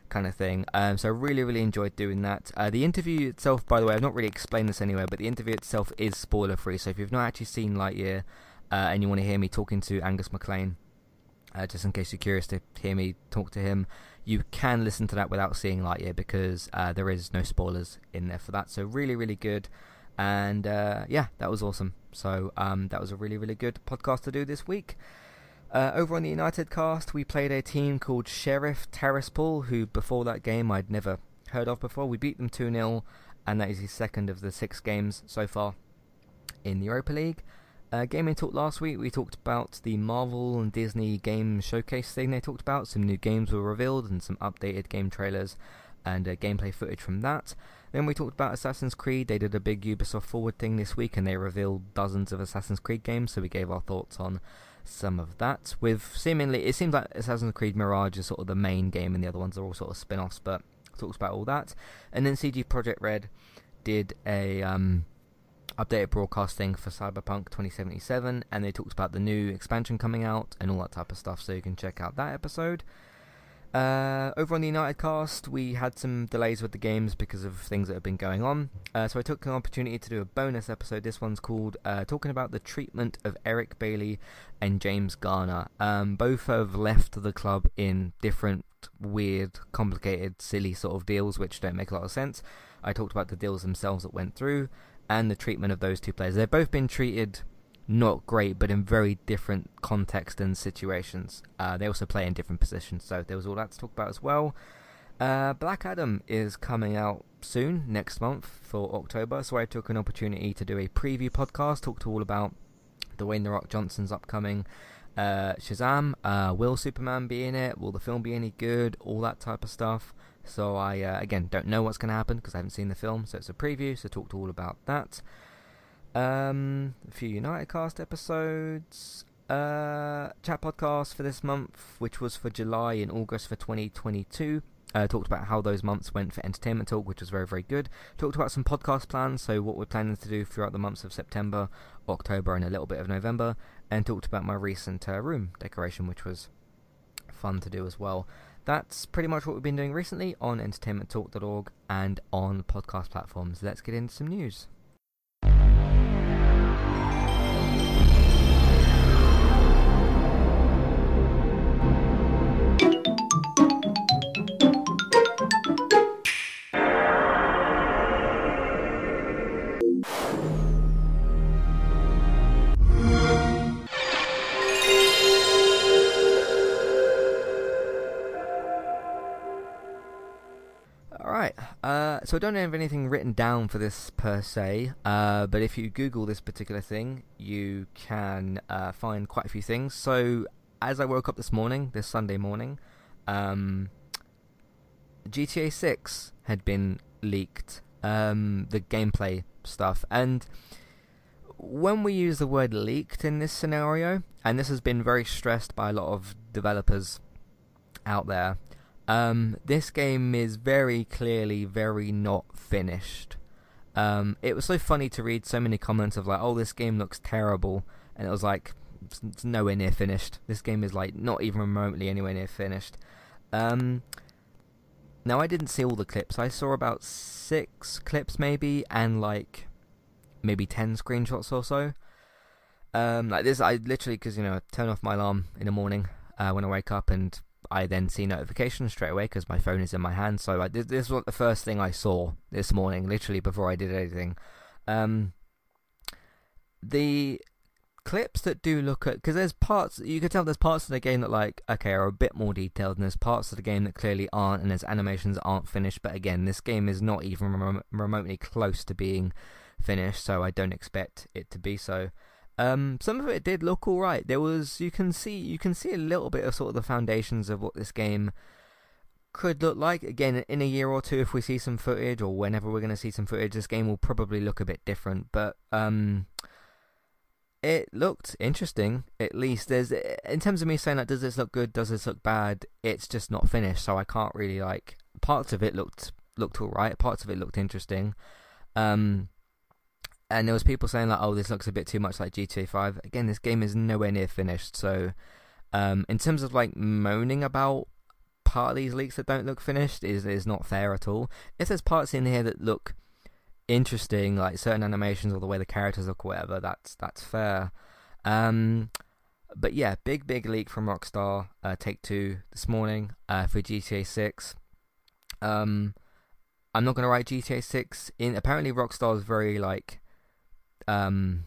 kind of thing. Um, so I really, really enjoyed doing that. Uh, the interview itself, by the way, I've not really explained this anywhere, but the interview itself is spoiler free. So if you've not actually seen Lightyear uh, and you want to hear me talking to Angus MacLane, uh, just in case you're curious to hear me talk to him, you can listen to that without seeing Lightyear because uh, there is no spoilers in there for that. So really, really good. And uh, yeah, that was awesome. So um, that was a really, really good podcast to do this week. Uh, over on the United cast, we played a team called Sheriff Tiraspol, who before that game I'd never heard of before. We beat them 2 0, and that is the second of the six games so far in the Europa League. Uh, gaming talk last week, we talked about the Marvel and Disney game showcase thing they talked about. Some new games were revealed and some updated game trailers and uh, gameplay footage from that. Then we talked about Assassin's Creed. They did a big Ubisoft Forward thing this week and they revealed dozens of Assassin's Creed games, so we gave our thoughts on some of that. With seemingly, it seems like Assassin's Creed Mirage is sort of the main game, and the other ones are all sort of spin offs, but talks about all that. And then CD Projekt Red did a um, updated broadcasting for Cyberpunk 2077, and they talked about the new expansion coming out and all that type of stuff, so you can check out that episode. Uh, over on the United cast, we had some delays with the games because of things that have been going on. Uh, so I took an opportunity to do a bonus episode. This one's called uh, Talking About the Treatment of Eric Bailly and James Garner. Um, both have left the club in different, weird, complicated, silly sort of deals, which don't make a lot of sense. I talked about the deals themselves that went through and the treatment of those two players. They've both been treated not great, but in very different context and situations. Uh, they also play in different positions, so there was all that to talk about as well. Uh, Black Adam is coming out soon, next month for October, so I took an opportunity to do a preview podcast, talk to all about Dwayne The Rock Johnson's upcoming uh, Shazam. Uh, will Superman be in it? Will the film be any good? All that type of stuff. So I uh, again don't know what's going to happen because I haven't seen the film, so it's a preview. So talk to all about that. Um, a few United Cast episodes. Uh, chat podcast for this month, which was for July and August for 2022. Uh, talked about how those months went for entertainment talk, which was very, very good. Talked about some podcast plans, so what we're planning to do throughout the months of September, October, and a little bit of November. And talked about my recent uh, room decoration, which was fun to do as well. That's pretty much what we've been doing recently on entertainmenttalk.org and on podcast platforms. Let's get into some news. So I don't have anything written down for this per se, uh, but if you Google this particular thing, you can uh, find quite a few things. So as I woke up this morning, this Sunday morning, um, GTA 6 had been leaked, um, the gameplay stuff, and when we use the word leaked in this scenario, and this has been very stressed by a lot of developers out there, um, this game is very clearly very not finished. Um, it was so funny to read so many comments of like, "Oh, this game looks terrible," and it was like, it's, nowhere near finished. This game is like not even remotely anywhere near finished. Um, now I didn't see all the clips. I saw about six clips maybe, and like maybe ten screenshots or so. Um, like this, I literally because you know turn off my alarm in the morning uh, when I wake up and I then see notifications straight away because my phone is in my hand. So like, this, this was the first thing I saw this morning, literally before I did anything. Um, the clips that do look at because there's parts you can tell there's parts of the game that like okay are a bit more detailed and there's parts of the game that clearly aren't and there's animations aren't finished but again this game is not even rem- remotely close to being finished so I don't expect it to be so um, some of it did look all right. There was you can see you can see a little bit of sort of the foundations of what this game could look like. Again, in a year or two, if we see some footage or whenever we're going to see some footage, this game will probably look a bit different. But um, it looked interesting. At least there's in terms of me saying like, does this look good? Does this look bad? It's just not finished, so I can't really like. Parts of it looked looked all right. Parts of it looked interesting. Um, and there was people saying like, "Oh, this looks a bit too much like GTA 5." Again, this game is nowhere near finished. So, um, in terms of like moaning about part of these leaks that don't look finished, is is not fair at all. If there's parts in here that look interesting, like certain animations or the way the characters look, or whatever, that's that's fair. Um, but yeah, big big leak from Rockstar, uh, Take Two this morning uh, for GTA 6. Um, I'm not gonna write GTA 6 in. Apparently, Rockstar is very like um,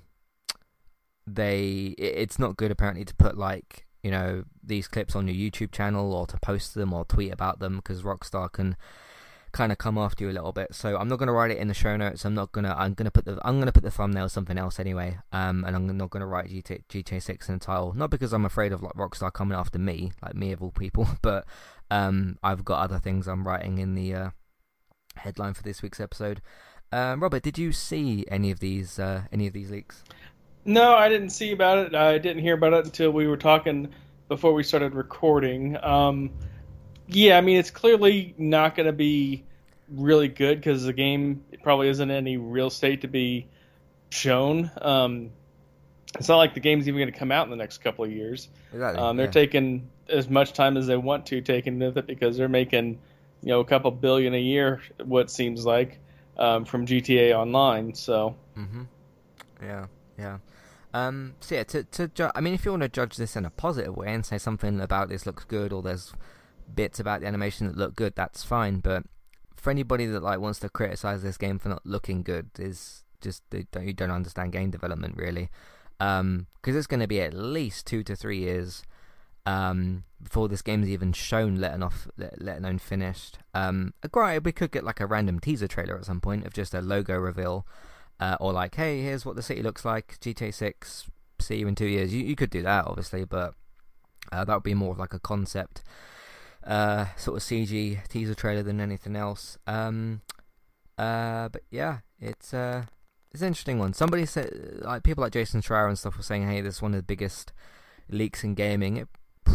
they it's not good apparently to put like you know these clips on your YouTube channel or to post them or tweet about them because Rockstar can kind of come after you a little bit. So I'm not to write it in the show notes. I'm not gonna. I'm gonna put the. I'm gonna put the thumbnail something else anyway. Um, and I'm not gonna write GTA, GTA 6 in the title. Not because I'm afraid of like Rockstar coming after me, like me of all people, but um, I've got other things I'm writing in the uh, headline for this week's episode. Um, Robert, did you see any of these uh, any of these leaks? No, I didn't see about it. I didn't hear about it until we were talking before we started recording. Um, yeah, I mean it's clearly not going to be really good because the game probably isn't in any real state to be shown. Um, it's not like the game's even going to come out in the next couple of years. Exactly. Um, they're yeah. taking as much time as they want to taking with it because they're making, you know, a couple billion a year. What seems like um, from GTA Online. So. Mm-hmm. Yeah, yeah. Um, so yeah, to to ju- I mean, if you want to judge this in a positive way and say something about this looks good, or there's bits about the animation that look good, that's fine. But for anybody that like wants to criticize this game for not looking good, is just they don't you don't understand game development really, because um, it's going to be at least two to three years um, before this game's even shown, let alone, let, let alone finished. Um, granted, we could get like a random teaser trailer at some point of just a logo reveal, uh, or like, hey, here's what the city looks like, GTA 6, see you in two years. You, you could do that, obviously, but uh, that would be more of like a concept uh, sort of CG teaser trailer than anything else. Um, uh, but yeah, it's uh, it's an interesting one. Somebody said, like people like Jason Schreier and stuff were saying, "Hey, this is one of the biggest leaks in gaming." It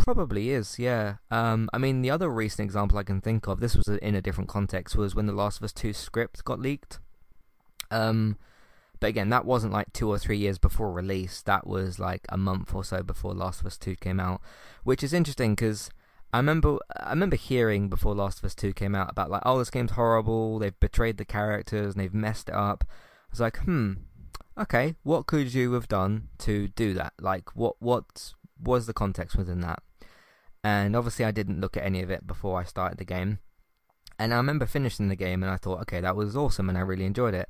probably is, yeah. Um, I mean, the other recent example I can think of, this was in a different context, was when the Last of Us Two script got leaked. Um, but again, that wasn't like two or three years before release. That was like a month or so before Last of Us Two came out, which is interesting because I remember I remember hearing before Last of Us Two came out about like, oh, this game's horrible. They've betrayed the characters and they've messed it up. I was like, hmm, okay, what could you have done to do that? Like, what what was the context within that? And obviously, I didn't look at any of it before I started the game. And I remember finishing the game and I thought, okay, that was awesome and I really enjoyed it.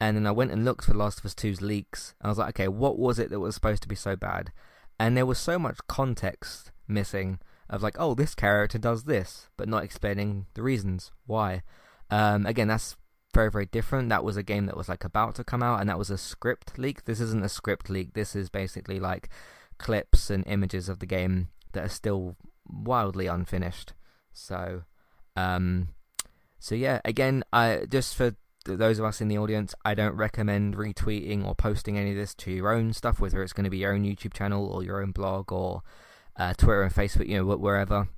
And then I went and looked for Last of Us 2's leaks. I was like, okay, what was it that was supposed to be so bad? And there was so much context missing of like, oh, this character does this, but not explaining the reasons why. Um, again, that's very, very different. That was a game that was like about to come out, and that was a script leak. This isn't a script leak. This is basically like clips and images of the game that are still wildly unfinished. So, um, so yeah, again, I just for those of us in the audience, I don't recommend retweeting or posting any of this to your own stuff, whether it's going to be your own YouTube channel or your own blog or uh, Twitter and Facebook, you know, wherever.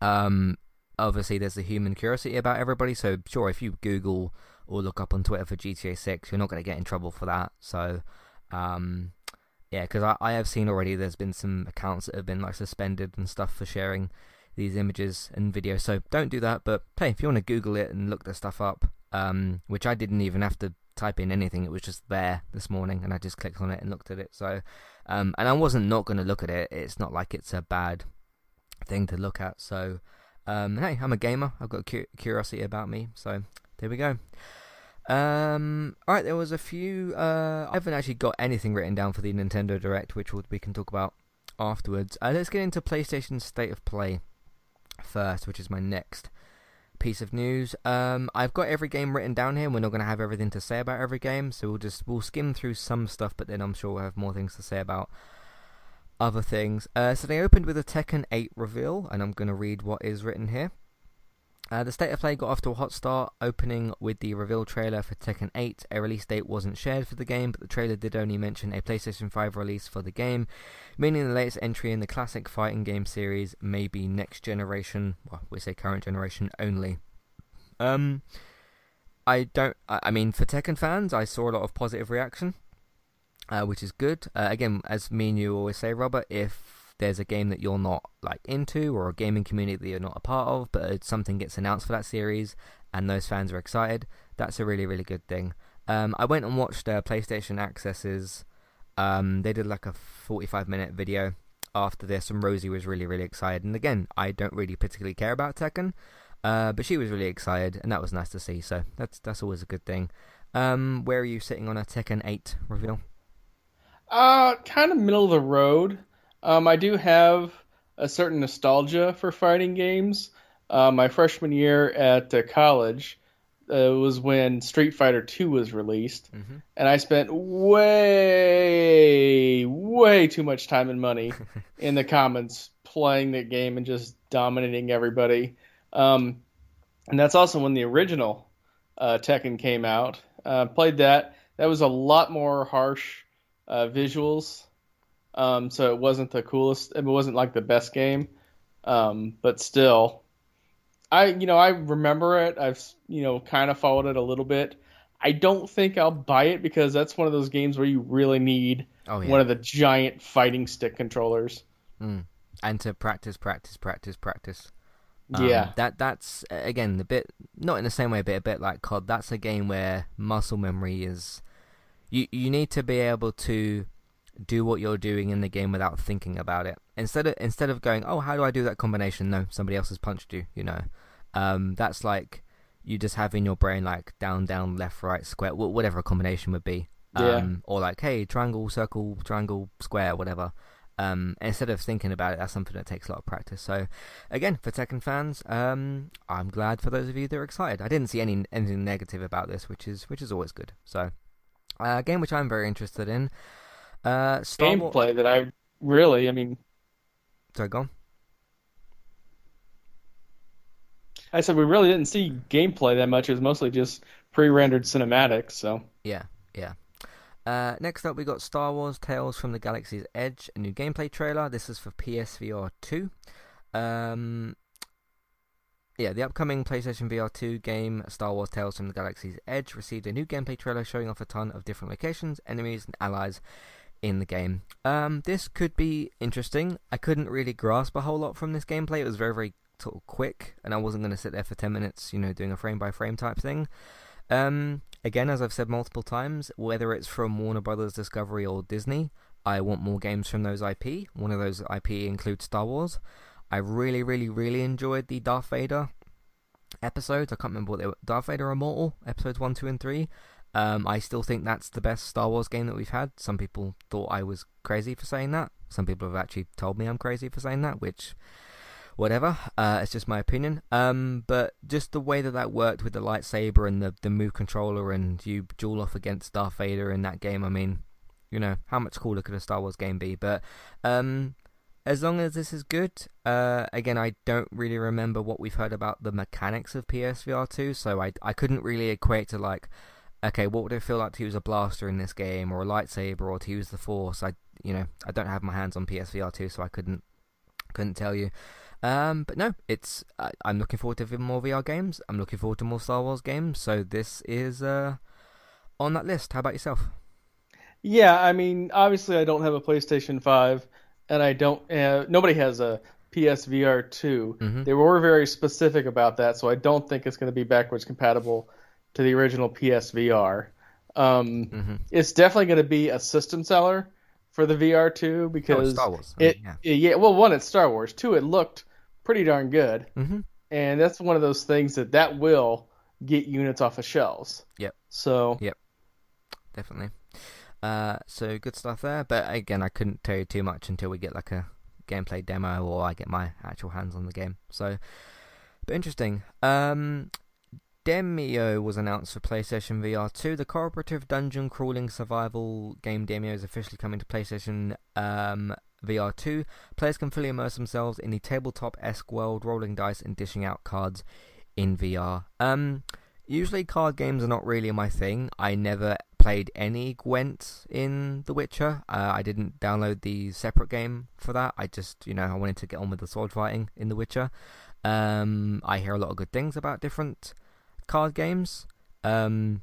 Um, obviously, there's a human curiosity about everybody, so sure, if you Google or look up on Twitter for GTA 6, you're not going to get in trouble for that. So, um, yeah, because I, I have seen already there's been some accounts that have been like suspended and stuff for sharing these images and videos. So don't do that. But hey, if you want to Google it and look the stuff up, um, which I didn't even have to type in anything. It was just there this morning, and I just clicked on it and looked at it. So, um, and I wasn't not going to look at it. It's not like it's a bad thing to look at. So, um, hey, I'm a gamer. I've got cu- curiosity about me. So there we go. Um, all right, there was a few. Uh, I haven't actually got anything written down for the Nintendo Direct, which we can talk about afterwards. Uh, let's get into PlayStation State of Play first, which is my next piece of news. Um, I've got every game written down here. We're not going to have everything to say about every game, so we'll just we'll skim through some stuff, but then I'm sure we'll have more things to say about other things. Uh, so they opened with a Tekken 8 reveal, and I'm going to read what is written here. Uh, the state of play got off to a hot start, opening with the reveal trailer for Tekken 8. A release date wasn't shared for the game, but the trailer did only mention a PlayStation 5 release for the game, meaning the latest entry in the classic fighting game series may be next generation, well, we say current generation only. Um, I don't, I mean, for Tekken fans, I saw a lot of positive reaction, uh, which is good. Uh, again, as me and you always say, Robert, if there's a game that you're not like into or a gaming community that you're not a part of, but something gets announced for that series and those fans are excited, that's a really really good thing. Um, I went and watched uh, PlayStation Access's. Um, they did like a 45 minute video after this, and Rosie was really really excited. And again, I don't really particularly care about Tekken, uh, but she was really excited, and that was nice to see. So that's that's always a good thing. Um, where are you sitting on a Tekken 8 reveal? Uh, kind of middle of the road. Um, I do have a certain nostalgia for fighting games. Uh, my freshman year at uh, college uh, was when Street Fighter II was released, mm-hmm. and I spent way, way too much time and money in the comments playing the game and just dominating everybody. Um, and that's also when the original uh, Tekken came out. Uh, played that. That was a lot more harsh uh, visuals um, so it wasn't the coolest. It wasn't like the best game, um, but still, I you know I remember it. I've you know kind of followed it a little bit. I don't think I'll buy it because that's one of those games where you really need oh, yeah. one of the giant fighting stick controllers. Mm. And to practice, practice, practice, practice. Um, yeah, that that's again the bit not in the same way, but a bit like COD. That's a game where muscle memory is. You you need to be able to do what you're doing in the game without thinking about it. Instead of instead of going, oh, how do I do that combination? No, somebody else has punched you. You know, um, that's like you just have in your brain like down, down, left, right, square, whatever a combination would be. Yeah. Um, or like, hey, triangle, circle, triangle, square, whatever. Um, instead of thinking about it, that's something that takes a lot of practice. So, again, for Tekken fans, um, I'm glad for those of you that are excited. I didn't see any anything negative about this, which is which is always good. So, uh, a game which I'm very interested in. Uh, Star gameplay War- that I really, I mean, sorry, go on. I said we really didn't see gameplay that much. It was mostly just pre-rendered cinematics. So yeah, yeah. Uh, next up, we got Star Wars Tales from the Galaxy's Edge, a new gameplay trailer. This is for PSVR 2. Um, yeah, the upcoming PlayStation VR 2 game, Star Wars Tales from the Galaxy's Edge, received a new gameplay trailer showing off a ton of different locations, enemies, and allies in the game. Um, this could be interesting. I couldn't really grasp a whole lot from this gameplay. It was very, very sort of quick, and I wasn't going to sit there for 10 minutes, you know, doing a frame by frame type thing. Um, again, as I've said multiple times, whether it's from Warner Brothers Discovery or Disney, I want more games from those IP. One of those IP includes Star Wars. I really, really, really enjoyed the Darth Vader episodes. I can't remember what they were. Darth Vader Immortal episodes one, two, and three. Um, I still think that's the best Star Wars game that we've had. Some people thought I was crazy for saying that. Some people have actually told me I'm crazy for saying that, which, whatever. Uh, it's just my opinion. Um, but just the way that that worked with the lightsaber and the the move controller, and you duel off against Darth Vader in that game. I mean, you know, how much cooler could a Star Wars game be? But um, as long as this is good, uh, again, I don't really remember what we've heard about the mechanics of PSVR 2, so I, I couldn't really equate to like, okay, what would it feel like to use a blaster in this game, or a lightsaber, or to use the Force? I, you know, I don't have my hands on PSVR 2, so I couldn't, couldn't tell you. Um, but no, it's I, I'm looking forward to more VR games. I'm looking forward to more Star Wars games. So this is uh, on that list. How about yourself? Yeah, I mean, obviously, I don't have a PlayStation 5 and I don't. Uh, nobody has a PSVR 2. Mhm. They were very specific about that, so I don't think it's going to be backwards compatible to the original PSVR. Um, Mhm. It's definitely going to be a system seller for the VR 2 Oh, because Star Wars. I mean, it, yeah. yeah, well, one, it's Star Wars. Two, it looked pretty darn good, hmm and that's one of those things that that will get units off of shelves. Yep. So Yep. definitely. Uh, so good stuff there. But again, I couldn't tell you too much until we get like a gameplay demo or I get my actual hands on the game. So, but interesting. Um, Demeo was announced for PlayStation VR 2. The cooperative dungeon crawling survival game Demeo is officially coming to PlayStation um, VR 2. Players can fully immerse themselves in the tabletop esque world, rolling dice and dishing out cards in VR. Um, usually, card games are not really my thing. I never played any Gwent in The Witcher. Uh, I didn't download the separate game for that. I just, you know, I wanted to get on with the sword fighting in The Witcher. Um, I hear a lot of good things about different card games. Um,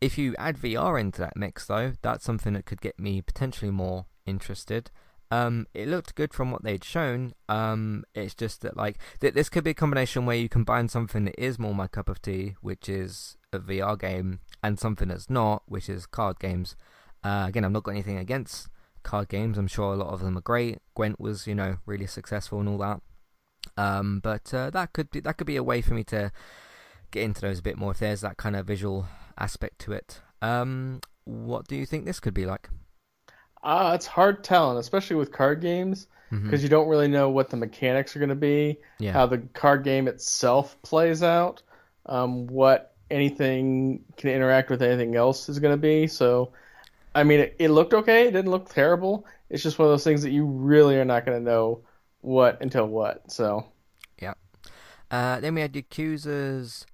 if you add VR into that mix, though, that's something that could get me potentially more interested. Um, it looked good from what they'd shown. Um, it's just that like th- this could be a combination where you combine something that is more my cup of tea, which is a VR game, and something that's not, which is card games. Uh, again, I've not got anything against card games. I'm sure a lot of them are great. Gwent was, you know, really successful and all that. Um, but uh, that could be that could be a way for me to get into those a bit more if there's that kind of visual aspect to it. Um, what do you think this could be like? uh, it's hard telling, especially with card games. Because you don't really know what the mechanics are going to be, Yeah. how the card game itself plays out, um, what anything can interact with anything else is going to be. So, I mean, it, it looked okay. It didn't look terrible. It's just one of those things that you really are not going to know what until what. So, yeah. Uh, then we had Yakuza's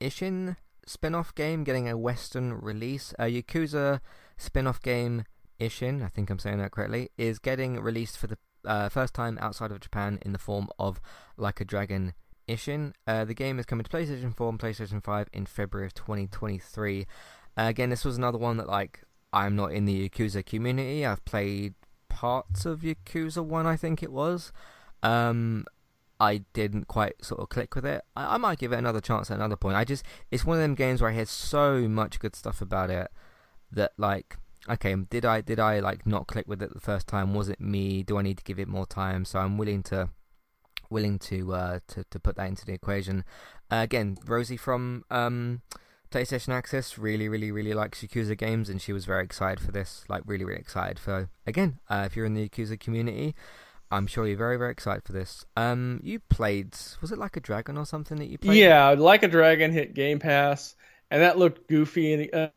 Ishin spin-off game getting a Western release. A Yakuza spin-off game Ishin, I think I'm saying that correctly, is getting released for the uh, first time outside of Japan in the form of Like a Dragon Ishin. Uh, the game is coming to PlayStation 4 and PlayStation 5 in February of 2023. Uh, again, this was another one that like I'm not in the Yakuza community. I've played parts of Yakuza 1, I think it was. Um, I didn't quite sort of click with it. I, I might give it another chance at another point. I just it's one of them games where I hear so much good stuff about it that like okay, did I did I like not click with it the first time? Was it me? Do I need to give it more time? So I'm willing to willing to uh to, to put that into the equation. Uh, again, Rosie from um PlayStation Access really really really likes Yakuza games and she was very excited for this. Like really really excited for again, uh, if you're in the Yakuza community, I'm sure you're very, very excited for this. Um, you played, was it like a dragon or something that you played? yeah, Like a Dragon hit Game Pass, and that looked goofy. And uh,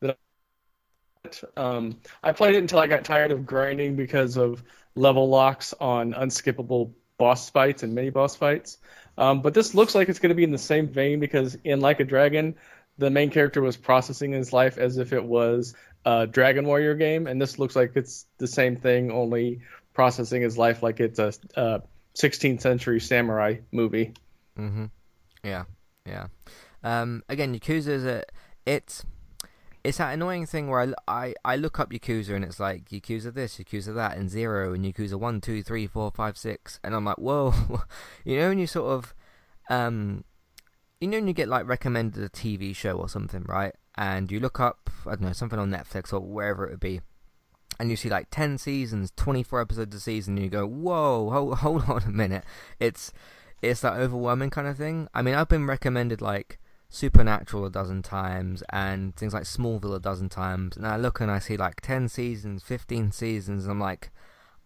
that um, I played it until I got tired of grinding because of level locks on unskippable boss fights and mini boss fights. Um, but this looks like it's going to be in the same vein because in Like a Dragon, the main character was processing his life as if it was a Dragon Warrior game, and this looks like it's the same thing, only processing his life like it's a, a 16th century samurai movie. Mm-hmm. Yeah, yeah. Um, again, Yakuza is a it's it's that annoying thing where I, I, I look up Yakuza and it's like Yakuza this, Yakuza that, and zero, and Yakuza one, two, three, four, five, six, and I'm like, whoa, you know, when you sort of, um, you know, when you get like recommended a TV show or something, right? And you look up, I don't know, something on Netflix or wherever it would be, and you see like ten seasons, twenty four episodes a season, and you go, whoa, hold, hold on a minute, it's it's that overwhelming kind of thing. I mean, I've been recommended like Supernatural a dozen times and things like Smallville a dozen times, and I look and I see like ten seasons, fifteen seasons, and I'm like,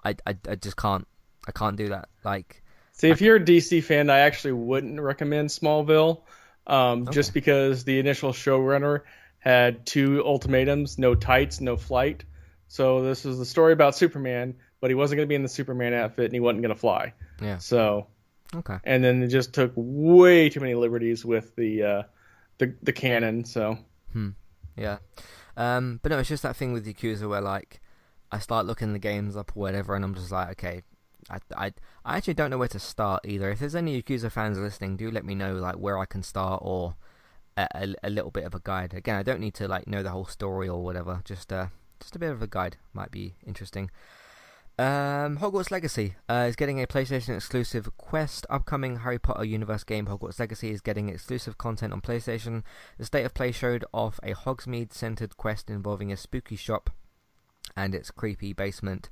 I, I, I just can't, I can't do that. Like, see, if you're a DC fan, I actually wouldn't recommend Smallville, um, okay. just because the initial showrunner had two ultimatums: no tights, no flight. So this was the story about Superman, but he wasn't going to be in the Superman outfit, and he wasn't going to fly. Yeah. So Okay. And then it just took way too many liberties with the uh, the the canon. So. Hmm. Yeah. Um. But no, it's just that thing with Yakuza where like I start looking the games up or whatever, and I'm just like, okay. I, I, I actually don't know where to start either. If there's any Yakuza fans listening, do let me know like where I can start or a, a, little bit of a guide. Again, I don't need to like know the whole story or whatever. Just uh, just a bit of a guide might be interesting. Um, Hogwarts Legacy uh, is getting a PlayStation exclusive quest. Upcoming Harry Potter universe game Hogwarts Legacy is getting exclusive content on PlayStation. The State of Play showed off a Hogsmeade centered quest involving a spooky shop and its creepy basement.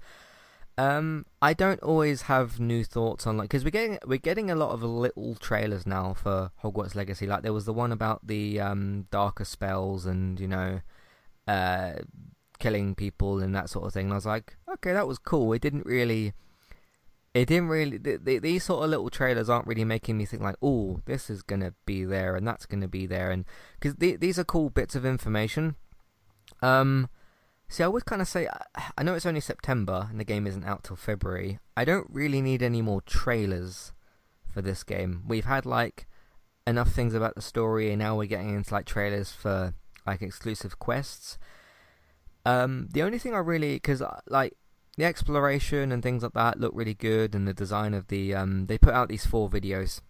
Um, I don't always have new thoughts on like because we're getting we're getting a lot of little trailers now for Hogwarts Legacy. Like there was the one about the um, darker spells and you know uh, killing people and that sort of thing. And I was like, okay, that was cool. It didn't really, it didn't really. these sort of little trailers aren't really making me think like, oh, this is gonna be there and that's gonna be there, and because these are cool bits of information. Um, see, I would kind of say, I know it's only September and the game isn't out till February. I don't really need any more trailers for this game. We've had like enough things about the story, and now we're getting into like trailers for like exclusive quests. Um, the only thing I really, because uh, like the exploration and things like that look really good, and the design of the um, they put out these four videos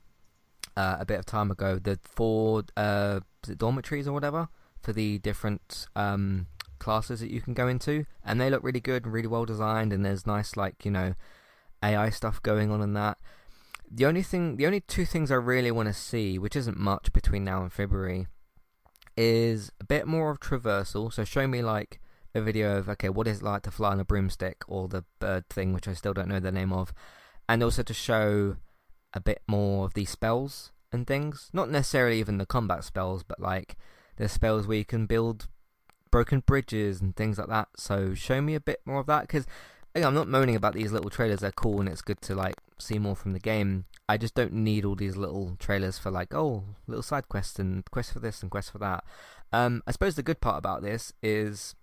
uh, a bit of time ago. The four uh, dormitories or whatever for the different um, classes that you can go into, and they look really good and really well designed. And there's nice like you know AI stuff going on in that. The only thing, the only two things I really want to see, which isn't much between now and February, is a bit more of traversal. So show me like a video of okay, what is it like to fly on a broomstick or the bird thing, which I still don't know the name of, and also to show a bit more of these spells and things. Not necessarily even the combat spells, but like the spells where you can build broken bridges and things like that. So show me a bit more of that because I'm not moaning about these little trailers. They're cool and it's good to like see more from the game. I just don't need all these little trailers for like oh little side quests and quests for this and quests for that. Um, I suppose the good part about this is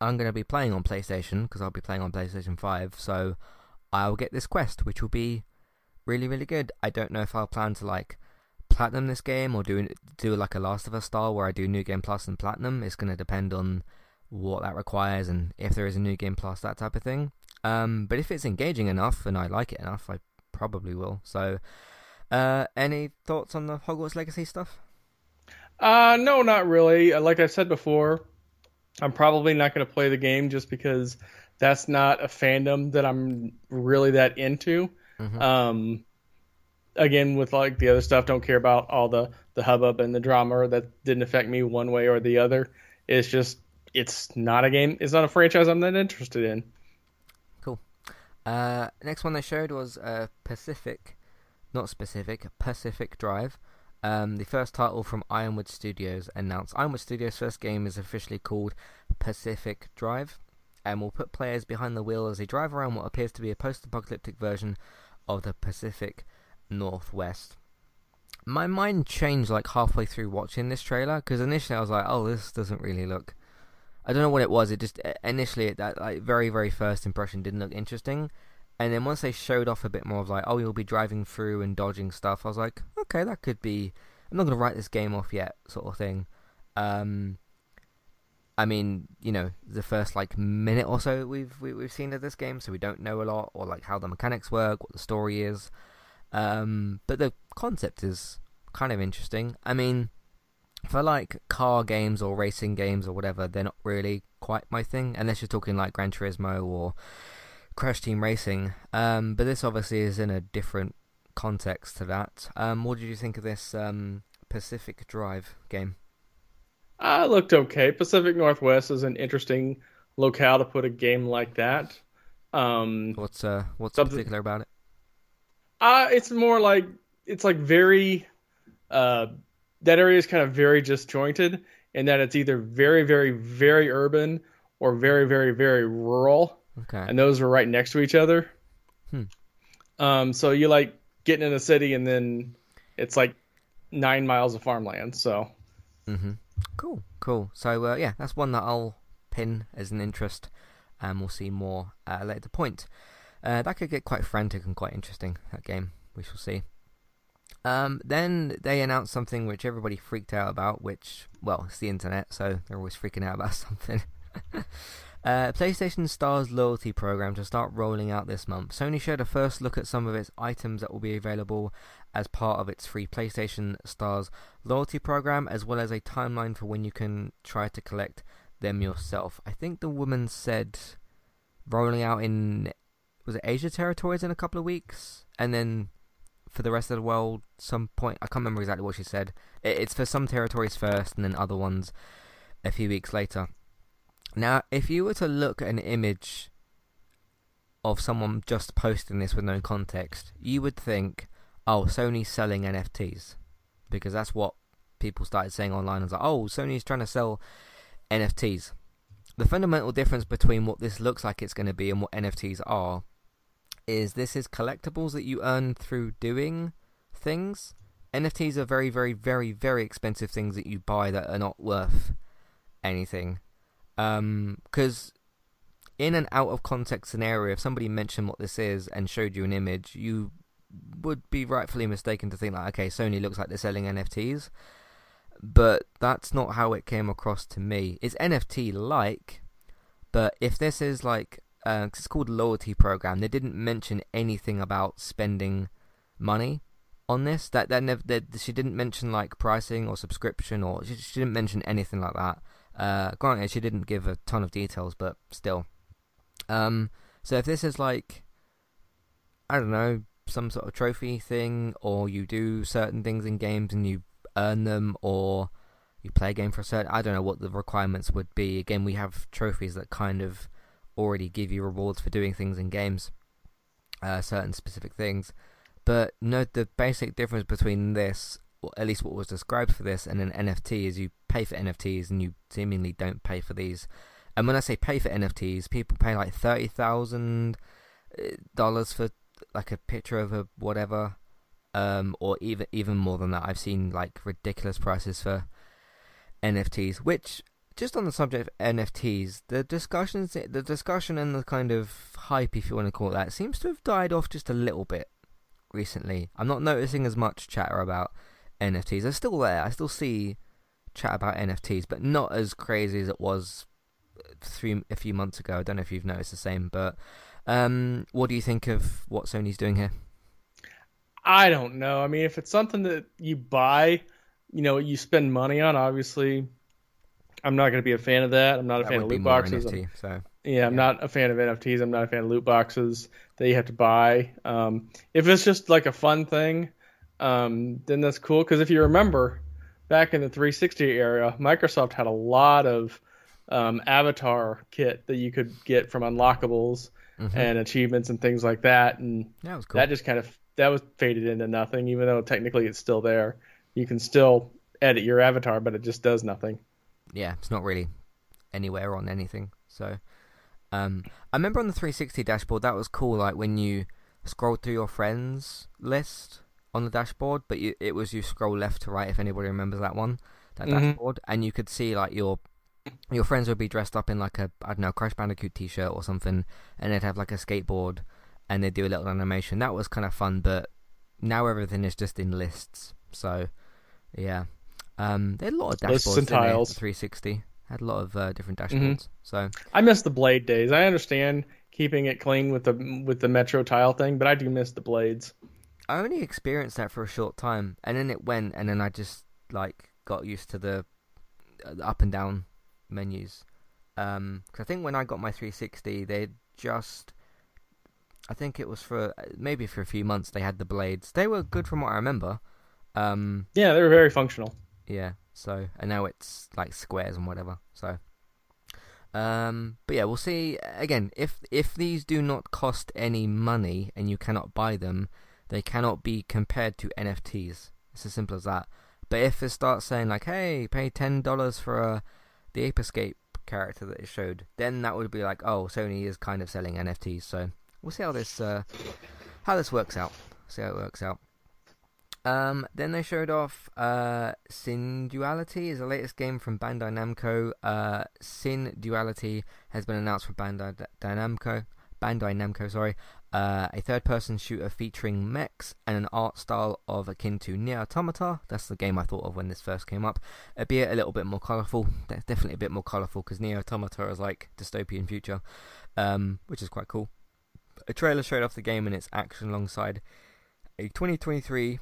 I'm going to be playing on PlayStation because I'll be playing on PlayStation 5. So I'll get this quest, which will be really, really good. I don't know if I'll plan to like platinum this game or do do like a Last of Us style where I do New Game Plus and platinum. It's going to depend on what that requires and if there is a New Game Plus, that type of thing. Um, but if it's engaging enough and I like it enough, I probably will. So, uh, any thoughts on the Hogwarts Legacy stuff? Uh, no, not really. Like I said before, I'm probably not going to play the game just because that's not a fandom that I'm really that into. Mm-hmm. Um, again, with like the other stuff, don't care about all the the hubbub and the drama that didn't affect me one way or the other. It's just it's not a game. It's not a franchise I'm that interested in. Cool. Uh, next one they showed was uh, Pacific, not specific, Pacific Drive. Um, the first title from Ironwood Studios announced Ironwood Studios' first game is officially called Pacific Drive and will put players behind the wheel as they drive around what appears to be a post apocalyptic version of the Pacific Northwest. My mind changed like halfway through watching this trailer because initially I was like, oh, this doesn't really look. I don't know what it was. It just initially that like very very first impression didn't look interesting, And then once they showed off a bit more of like, oh, you'll be driving through and dodging stuff, I was like, okay, that could be. I'm not gonna write this game off yet, sort of thing. Um, I mean, you know, the first like minute or so we've we, have we have seen of this game, so we don't know a lot or like how the mechanics work, what the story is. Um, but the concept is kind of interesting. I mean, for like car games or racing games or whatever, they're not really quite my thing, unless you're talking like Gran Turismo or Crash Team Racing. Um, but this obviously is in a different context to that. Um, what did you think of this um, Pacific Drive game? Uh, looked okay. Pacific Northwest is an interesting locale to put a game like that. Um, what's uh, what's particular about it? Uh, it's more like it's like very uh, that area is kind of very disjointed in that it's either very very very urban or very very very rural. Okay. And those are right next to each other. Hmm. Um, so you like getting in a city and then it's like nine miles of farmland. So. Mm-hmm. Cool, cool. So uh, yeah, that's one that I'll pin as an interest, and we'll see more a later point. Uh, that could get quite frantic and quite interesting. That game, we shall see. Um, then they announced something which everybody freaked out about, which, well, it's the internet, so they're always freaking out about something. Uh, PlayStation Stars loyalty program to start rolling out this month. Sony showed a first look at some of its items that will be available as part of its free PlayStation Stars loyalty program, as well as a timeline for when you can try to collect them yourself. I think the woman said rolling out in was it Asia territories in a couple of weeks, and then for the rest of the world some point. I can't remember exactly what she said. It's for some territories first, and then other ones a few weeks later. Now, if you were to look at an image of someone just posting this with no context, you would think, oh, Sony's selling NFTs. Because that's what people started saying online. It's like, oh, Sony's trying to sell NFTs. The fundamental difference between what this looks like it's going to be and what NFTs are is this is collectibles that you earn through doing things. NFTs are very, very, very, very expensive things that you buy that are not worth anything. Because um, in an out of context scenario, if somebody mentioned what this is and showed you an image, you would be rightfully mistaken to think like, okay, Sony looks like they're selling NFTs, but that's not how it came across to me. It's NFT like, but if this is like, uh, it's called loyalty program, they didn't mention anything about spending money on this. That that never, that she didn't mention like pricing or subscription or she, she didn't mention anything like that. Uh, granted, she didn't give a ton of details, but still. Um, so if this is like, I don't know, some sort of trophy thing, or you do certain things in games and you earn them, or you play a game for a certain, I don't know what the requirements would be. Again, we have trophies that kind of already give you rewards for doing things in games, uh, certain specific things. But note the basic difference between this or at least what was described for this, and an NFT is you pay for NFTs and you seemingly don't pay for these. And when I say pay for NFTs, people pay like thirty thousand uh, dollars for like a picture of a whatever, um, or even even more than that. I've seen like ridiculous prices for NFTs. Which, just on the subject of NFTs, the discussions, the discussion and the kind of hype, if you want to call it that, seems to have died off just a little bit recently. I'm not noticing as much chatter about NFTs. They're still there. I still see chat about NFTs, but not as crazy as it was three a few months ago. I don't know if you've noticed the same, but um, what do you think of what Sony's doing here? I don't know. I mean, if it's something that you buy, you know, you spend money on, obviously, I'm not going to be a fan of that. I'm not a that fan of loot boxes. NFT, so. Yeah, I'm not a fan of NFTs. I'm not a fan of loot boxes that you have to buy. Um, if it's just like a fun thing, um, then that's cool. Because if you remember, back in the 360 era, Microsoft had a lot of um, avatar kit that you could get from unlockables mm-hmm. and achievements and things like that, and that, was cool. that just kind of that was faded into nothing. Even though technically it's still there, you can still edit your avatar, but it just does nothing. Yeah, it's not really anywhere on anything. So, um, I remember on the 360 dashboard that was cool. Like when you scrolled through your friends list on the dashboard, but you, it was you scroll left to right if anybody remembers that one, that mm-hmm. dashboard, and you could see like your your friends would be dressed up in like a I don't know Crash Bandicoot T-shirt or something, and they'd have like a skateboard, and they'd do a little animation. That was kind of fun, but now everything is just in lists. So, yeah, um, they had a lot of dashboards. Lists and didn't they, tiles. the 360 had a lot of uh, different dashboards. Mhm. So I miss the blade days. I understand keeping it clean with the with the Metro tile thing, but I do miss the blades. I only experienced that for a short time, and then it went, and then I just like got used to the, uh, up and down menus. Um 'cause I think when I got my 360, they just, I think it was for maybe for a few months they had the blades. They were good from what I remember. Um, Yeah, they were very functional. Yeah. So and now it's like squares and whatever. So, um, but yeah, we'll see. Again, if if these do not cost any money and you cannot buy them, they cannot be compared to NFTs. It's as simple as that. But if it starts saying like, "Hey, pay ten dollars for a the Ape Escape character that it showed," then that would be like, "Oh, Sony is kind of selling NFTs." So we'll see how this uh, how this works out. See how it works out. Um, then they showed off uh, Synduality is the latest game from Bandai Namco. Uh, Synduality has been announced for Bandai D- Namco. Bandai Namco, sorry. Uh, a third-person shooter featuring mechs and an art style of akin to Nier Automata. That's the game I thought of when this first came up. Albeit a little bit more colourful. Definitely a bit more colourful because Nier Automata is like dystopian future, um, which is quite cool. A trailer showed off the game and its action alongside a 2023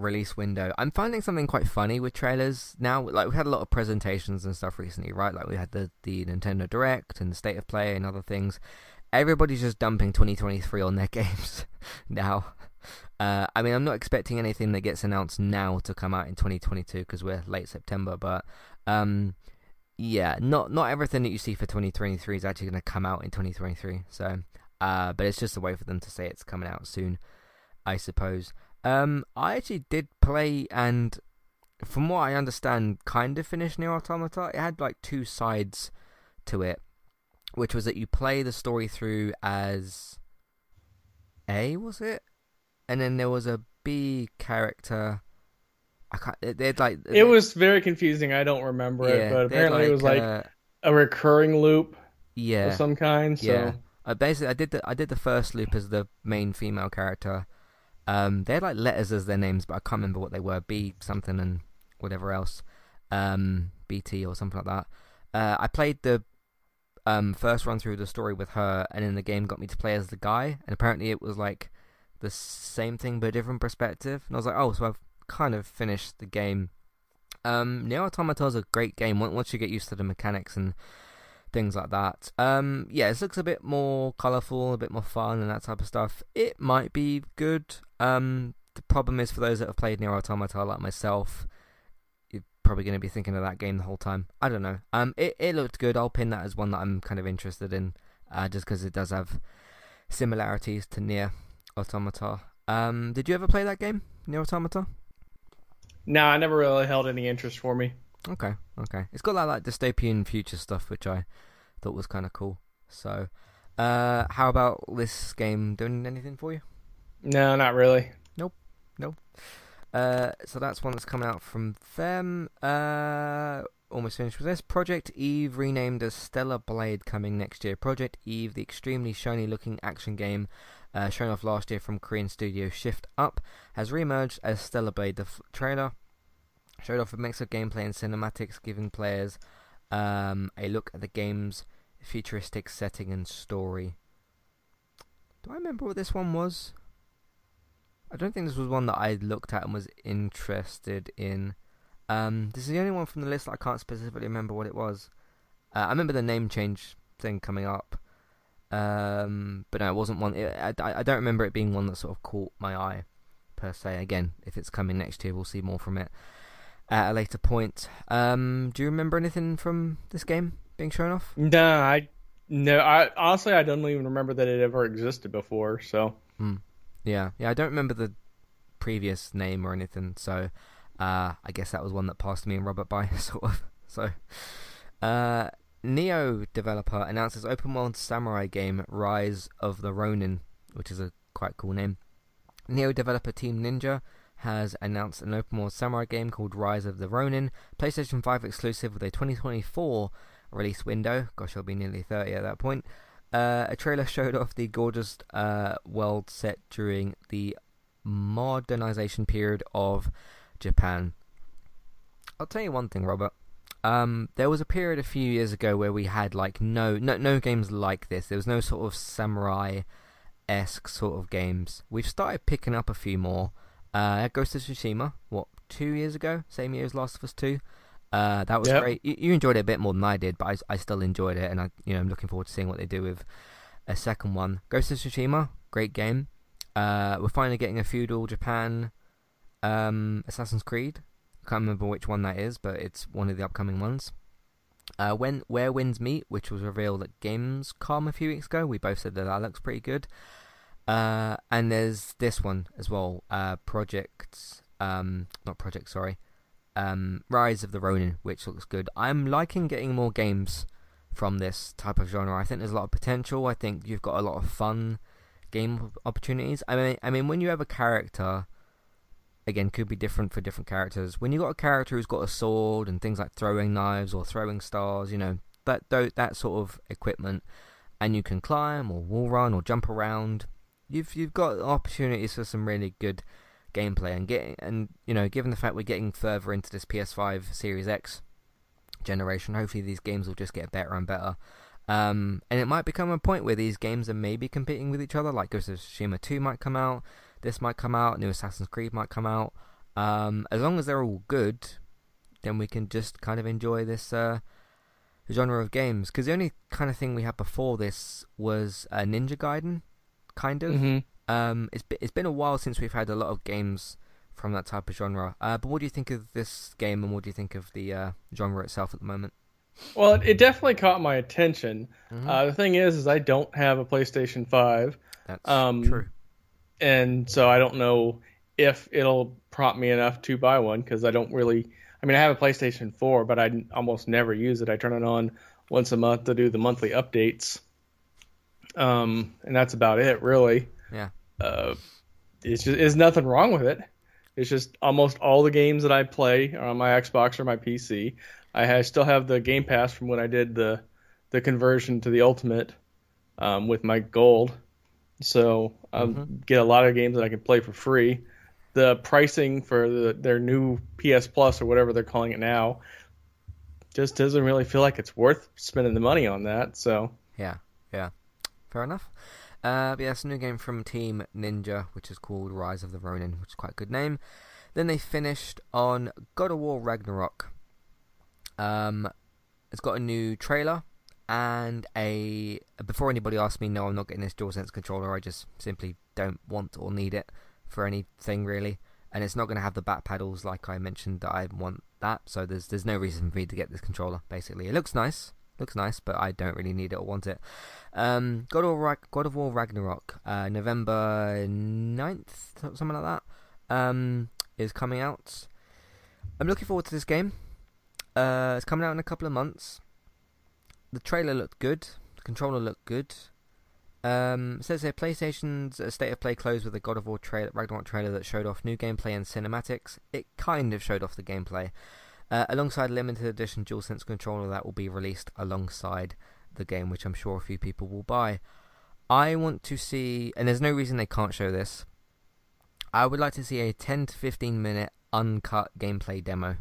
release window. I'm finding something quite funny with trailers now. Like we had a lot of presentations and stuff recently, right? Like we had the the Nintendo Direct and the State of Play and other things. Everybody's just dumping 2023 on their games now. Uh, I mean, I'm not expecting anything that gets announced now to come out in 2022 because we're late September. But um, yeah, not not everything that you see for 2023 is actually going to come out in 2023. So, uh, but it's just a way for them to say it's coming out soon, I suppose. Um, I actually did play and, from what I understand, kind of finished Nier Automata. It had like two sides to it, which was that you play the story through as A, was it? And then there was a B character. I can't. They had like It was very confusing. I don't remember yeah, it, but apparently it was like uh, a recurring loop yeah, of some kind. So Yeah. I basically I did the I did the first loop as the main female character. Um, they had like letters as their names, but I can't remember what they were. B something and whatever else. Um, BT or something like that. Uh, I played the um first run through the story with her, and then the game got me to play as the guy, and apparently it was like the same thing but a different perspective. And I was like, oh, so I've kind of finished the game. Um, Nier Automata is a great game once you get used to the mechanics and things like that. Um, yeah, it looks a bit more colourful, a bit more fun, and that type of stuff. It might be good. Um, the problem is for those that have played Nier Automata like myself, you're probably going to be thinking of that game the whole time. I don't know. Um, it it looked good. I'll pin that as one that I'm kind of interested in, uh, just because it does have similarities to Nier Automata. Um, did you ever play that game, Nier Automata? no, I never really held any interest for me. Okay, okay. It's got that like dystopian future stuff, which I thought was kind of cool. So, uh, how about this game doing anything for you? No, not really. Nope, nope. Uh, so that's one that's coming out from them. Uh, almost finished with this. Project Eve, renamed as Stellar Blade, coming next year. Project Eve, the extremely shiny-looking action game uh, shown off last year from Korean studio Shift Up, has re-emerged as Stellar Blade. The f- trailer showed off a mix of gameplay and cinematics, giving players um, a look at the game's futuristic setting and story. Do I remember what this one was? I don't think this was one that I looked at and was interested in. Um, this is the only one from the list that I can't specifically remember what it was. Uh, I remember the name change thing coming up, um, but no, it wasn't one. It, I, I don't remember it being one that sort of caught my eye, per se. Again, if it's coming next year, we'll see more from it at a later point. Um, do you remember anything from this game being shown off? No, I no, I honestly I don't even remember that it ever existed before. So Yeah, yeah, I don't remember the previous name or anything, so uh, I guess that was one that passed me and Robert by, sort of. So, uh, Nioh developer announces open world samurai game Rise of the Ronin, which is a quite cool name. Nioh developer Team Ninja has announced an open world samurai game called Rise of the Ronin, PlayStation 5 exclusive with a 2024 release window. Gosh, I'll be nearly 30 at that point. uh, a trailer showed off the gorgeous uh, world set during the modernization period of Japan. I'll tell you one thing, Robert. Um, there was a period a few years ago where we had like no no no games like this. There was no sort of samurai esque sort of games. We've started picking up a few more. Uh, Ghost of Tsushima, what two years ago, same year as Last of Us Two. Uh, that was Yep. great. You, you enjoyed it a bit more than I did, but I, I still enjoyed it, and I you know I'm looking forward to seeing what they do with a second one. Ghost of Tsushima, great game. Uh, we're finally getting a feudal Japan um, Assassin's Creed. I can't remember which one that is, but it's one of the upcoming ones. Uh, when Where Winds Meet, which was revealed at Gamescom a few weeks ago, we both said that that looks pretty good. Uh, and there's this one as well, uh, Project, um, not Project, sorry, um, Rise of the Ronin, which looks good. I'm liking getting more games from this type of genre. I think there's a lot of potential. I think you've got a lot of fun game opportunities. I mean, I mean, when you have a character, again, could be different for different characters. When you got a character who's got a sword and things like throwing knives or throwing stars, you know, that, that sort of equipment, and you can climb or wall run or jump around. You've you've got opportunities for some really good gameplay and getting and you know, given the fact we're getting further into this PS5 Series X generation, hopefully these games will just get better and better. Um, and it might become a point where these games are maybe competing with each other, like Ghost of Tsushima 2 might come out, this might come out, new Assassin's Creed might come out. Um, as long as they're all good, then we can just kind of enjoy this uh, genre of games. Because the only kind of thing we had before this was uh, Ninja Gaiden, kind of. hmm Um, it's been, it's been a while since we've had a lot of games from that type of genre. Uh, but what do you think of this game, and what do you think of the uh, genre itself at the moment? Well, it, it definitely caught my attention. Mhm. Uh, the thing is, is I don't have a PlayStation Five, That's um, true. and so I don't know if it'll prompt me enough to buy one because I don't really. I mean, I have a PlayStation 4, but I almost never use it. I turn it on once a month to do the monthly updates, um, and that's about it, really. Yeah. Uh, it's just there's nothing wrong with it. It's just almost all the games that I play are on my Xbox or my PC. I ha still have the Game Pass from when I did the the conversion to the Ultimate um, with my Gold, so I Mhm. get a lot of games that I can play for free. The pricing for the, their new PS Plus or whatever they're calling it now just doesn't really feel like it's worth spending the money on that. So Yeah, yeah. Fair enough. Uh, but yeah, a new game from Team Ninja, which is called Rise of the Ronin, which is quite a good name. Then they finished on God of War Ragnarok. Um, it's got a new trailer and a. Before anybody asks me, no, I'm not getting this DualSense controller. I just simply don't want or need it for anything really, and it's not going to have the back paddles like I mentioned that I want that. So there's there's no reason for me to get this controller. Basically, it looks nice, looks nice, but I don't really need it or want it. Um, God of War, God of War Ragnarok, uh, November 9th, something like that, um, is coming out. I'm looking forward to this game. Uh, it's coming out in a couple of months. The trailer looked good. The controller looked good. Um, says here PlayStation's State of Play closed with a God of War trailer, Ragnarok trailer that showed off new gameplay and cinematics. It kind of showed off the gameplay, uh, alongside a limited edition DualSense controller that will be released alongside the game, which I'm sure a few people will buy. I want to see, and there's no reason they can't show this. I would like to see a 10 to 15 minute uncut gameplay demo,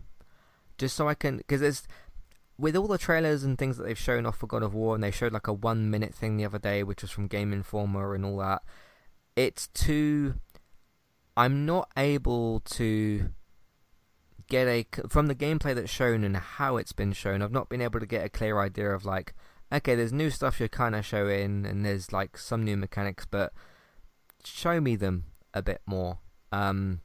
just so I can, because with all the trailers and things that they've shown off for God of War, and they showed like a one minute thing the other day, which was from Game Informer and all that. It's too. I'm not able to get a from the gameplay that's shown and how it's been shown. I've not been able to get a clear idea of like, okay, there's new stuff you're kind of showing, and there's like some new mechanics, but show me them a bit more. Um,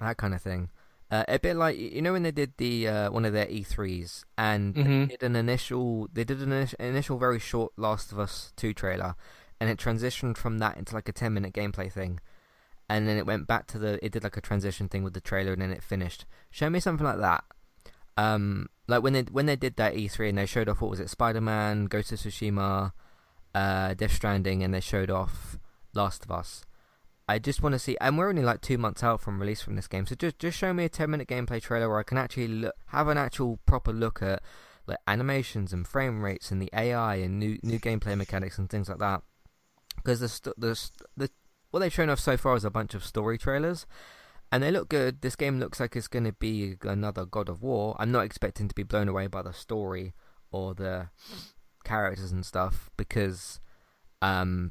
that kind of thing. Uh, a bit like you know when they did the uh, one of their E3s and Mhm. they did an initial they did an initial, initial very short Last of Us 2 trailer and it transitioned from that into like a 10 minute gameplay thing and then it went back to the it did like a transition thing with the trailer and then it finished. Show me something like that. Um like when they when they did that E3 and they showed off what was it Spider-Man Ghost of Tsushima uh Death Stranding and they showed off Last of Us. I just want to see, and we're only like two months out from release from this game, so just just show me a ten minute gameplay trailer where I can actually look, have an actual proper look at like animations and frame rates and the AI and new new gameplay mechanics and things like that. Because the st- the st- the what they've shown off so far is a bunch of story trailers, and they look good. This game looks like it's going to be another God of War. I'm not expecting to be blown away by the story or the characters and stuff because um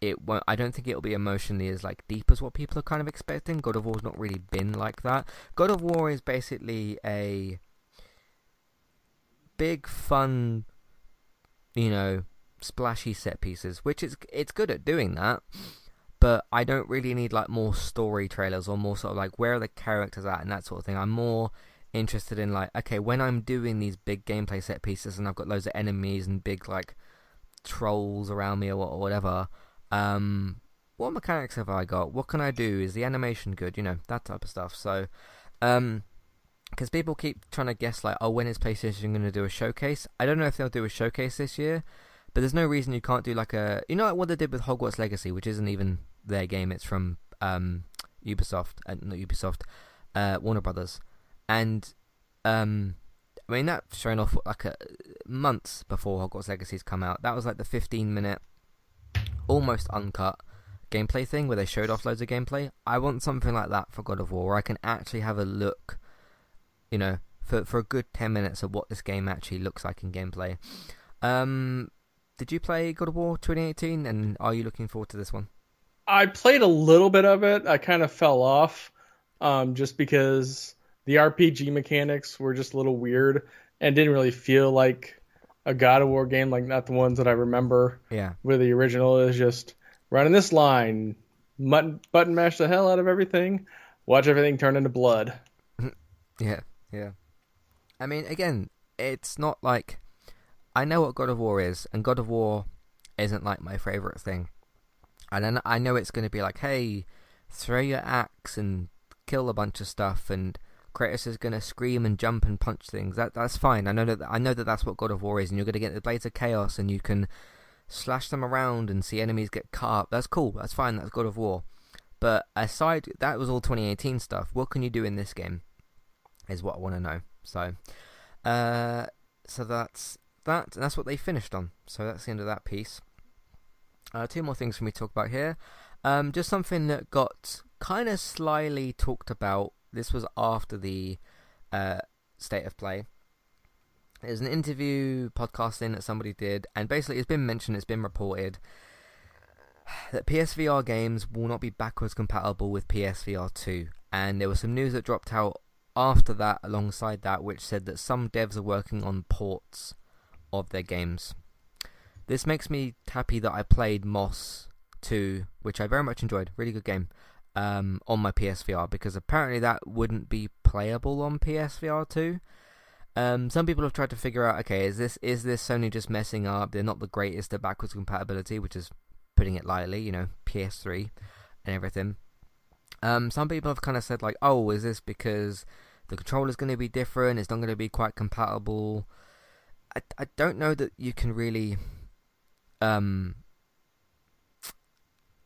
it won't I don't think it'll be emotionally as like deep as what people are kind of expecting. God of War's not really been like that. God of War is basically a big fun you know splashy set pieces, which is it's good at doing that. But I don't really need like more story trailers or more sort of like where are the characters at and that sort of thing. I'm more interested in like okay when I'm doing these big gameplay set pieces and I've got loads of enemies and big like trolls around me or, whatever. Um, what mechanics have I got? What can I do? Is the animation good? You know that type of stuff. So, um, because people keep trying to guess like, oh, when is PlayStation going to do a showcase? I don't know if they'll do a showcase this year, but there's no reason you can't do like a, you know, like what they did with Hogwarts Legacy, which isn't even their game. It's from um, Ubisoft, uh, not Ubisoft, uh, Warner Brothers, and um, I mean that shown off like a months before Hogwarts Legacy's come out. That was like the 15 minute, almost uncut gameplay thing where they showed off loads of gameplay. I want something like that for God of War, where I can actually have a look, you know, for for a good 10 minutes of what this game actually looks like in gameplay. Um, did you play God of War 2018, and are you looking forward to this one? I played a little bit of it. I kind of fell off, um, just because the RPG mechanics were just a little weird and didn't really feel like a God of War game, like not the ones that I remember. Yeah. Where the original is just running this line, button, button mash the hell out of everything, watch everything turn into blood. yeah, yeah. I mean, again, it's not like I know what God of War is, and God of War isn't like my favorite thing. And then I know it's going to be like, hey, throw your axe and kill a bunch of stuff, and Kratos is going to scream and jump and punch things. That that's fine. I know that I know that that's what God of War is, and you're going to get the blades of chaos, and you can slash them around and see enemies get cut up. That's cool. That's fine. That's God of War. But aside, that was all 2018 stuff. What can you do in this game? Is what I want to know. So, uh, so that's that, and that's what they finished on. So that's the end of that piece. Uh, two more things for me to talk about here. Um, just something that got kind of slyly talked about. This was after the uh, state of play. There's an interview podcasting that somebody did, and basically it's been mentioned, it's been reported that PSVR games will not be backwards compatible with PSVR 2. And there was some news that dropped out after that, alongside that, which said that some devs are working on ports of their games. This makes me happy that I played Moss 2, which I very much enjoyed. Really good game. Um, on my PSVR because apparently that wouldn't be playable on PSVR 2. Um, some people have tried to figure out, okay, is this is this Sony just messing up? They're not the greatest at backwards compatibility, which is putting it lightly, you know, PS3 and everything. Um, some people have kind of said like, oh, is this because the controller's going to be different? It's not going to be quite compatible. I, I don't know that you can really um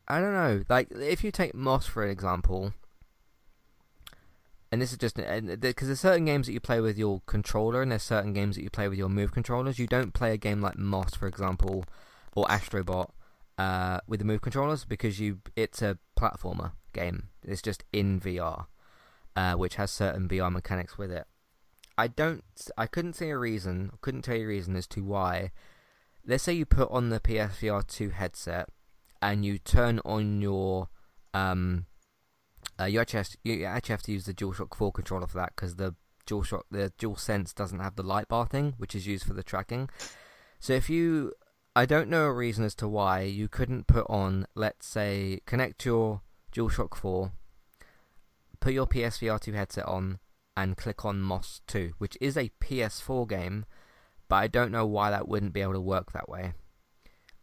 I don't know. Like if you take Moss for an example, and this is just because there's certain games that you play with your controller, and there's certain games that you play with your move controllers. You don't play a game like Moss, for example, or Astrobot uh, with the move controllers because you it's a platformer game. It's just in VR, uh, which has certain VR mechanics with it. I don't. I couldn't see a reason. Couldn't tell you a reason as to why. Let's say you put on the PSVR two headset and you turn on your um. Uh, you actually to, you actually have to use the DualShock 4 controller for that because the DualShock the DualSense doesn't have the light bar thing, which is used for the tracking. So if you, I don't know a reason as to why you couldn't put on, let's say, connect your DualShock 4, put your PSVR 2 headset on, and click on Moss 2, which is a PS4 game, but I don't know why that wouldn't be able to work that way.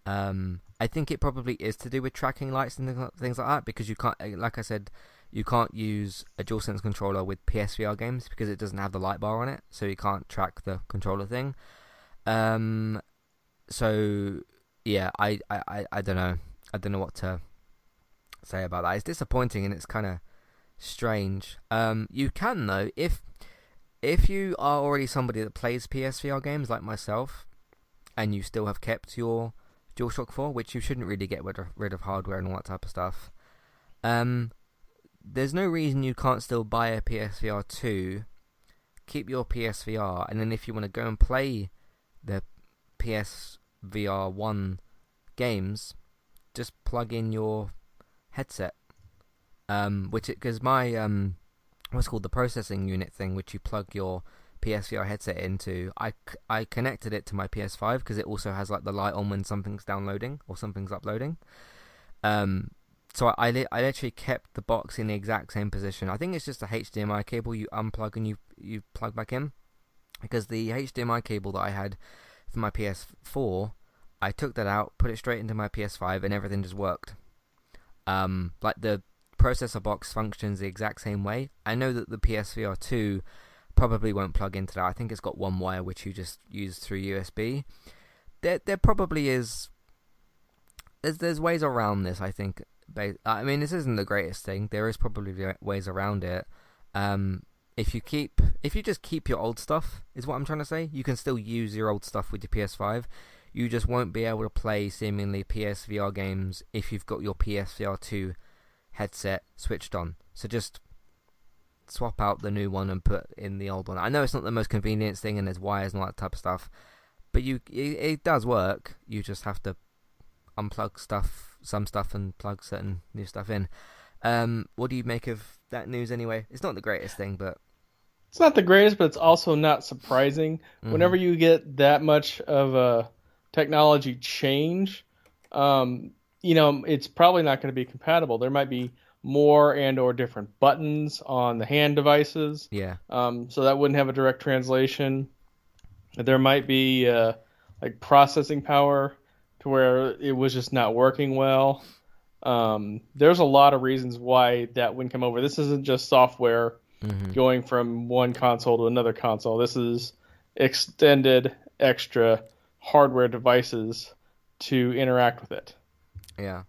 Um, I think it probably is to do with tracking lights and things like that because you can't, eh, like I said, you can't use a DualSense controller with PSVR games because it doesn't have the light bar on it, so you can't track the controller thing. Um, so yeah, I, I, I don't know, I don't know what to say about that. It's disappointing and it's kind of strange. Um, you can though if if you are already somebody that plays PSVR games like myself, and you still have kept your DualShock 4, which you shouldn't really get rid of, rid of hardware and all that type of stuff, um, there's no reason you can't still buy a PSVR 2, keep your PSVR, and then if you want to go and play the PSVR 1 games, just plug in your headset. Um, which because my um, what's called the processing unit thing, which you plug your PSVR headset into. I, I connected it to my PS5 because it also has like the light on when something's downloading or something's uploading. Um, so I, I, I literally kept the box in the exact same position. I think it's just a HDMI cable you unplug and you you plug back in because the HDMI cable that I had for my PS4, I took that out, put it straight into my PS5, and everything just worked. Um, like the processor box functions the exact same way. I know that the PSVR 2 probably won't plug into that. I think it's got one wire which you just use through USB. There, there probably is. There's, there's ways around this. I think. I mean, this isn't the greatest thing. There is probably ways around it. Um, if you keep, if you just keep your old stuff, is what I'm trying to say. You can still use your old stuff with your PS5. You just won't be able to play seemingly PSVR games if you've got your PSVR 2 headset switched on. So just swap out the new one and put in the old one. I know it's not the most convenient thing and there's wires and all that type of stuff, but you it, it does work. You just have to unplug stuff, some stuff, and plug certain new stuff in. Um, what do you make of that news anyway? It's not the greatest thing, but it's not the greatest, but it's also not surprising. Mm-hmm. Whenever you get that much of a technology change, um, you know, it's probably not going to be compatible. There might be more and or different buttons on the hand devices. Yeah. Um, so that wouldn't have a direct translation. There might be uh, like processing power to where it was just not working well. Um, there's a lot of reasons why that wouldn't come over. This isn't just software mm-hmm. going from one console to another console. This is extended extra hardware devices to interact with it. Yeah,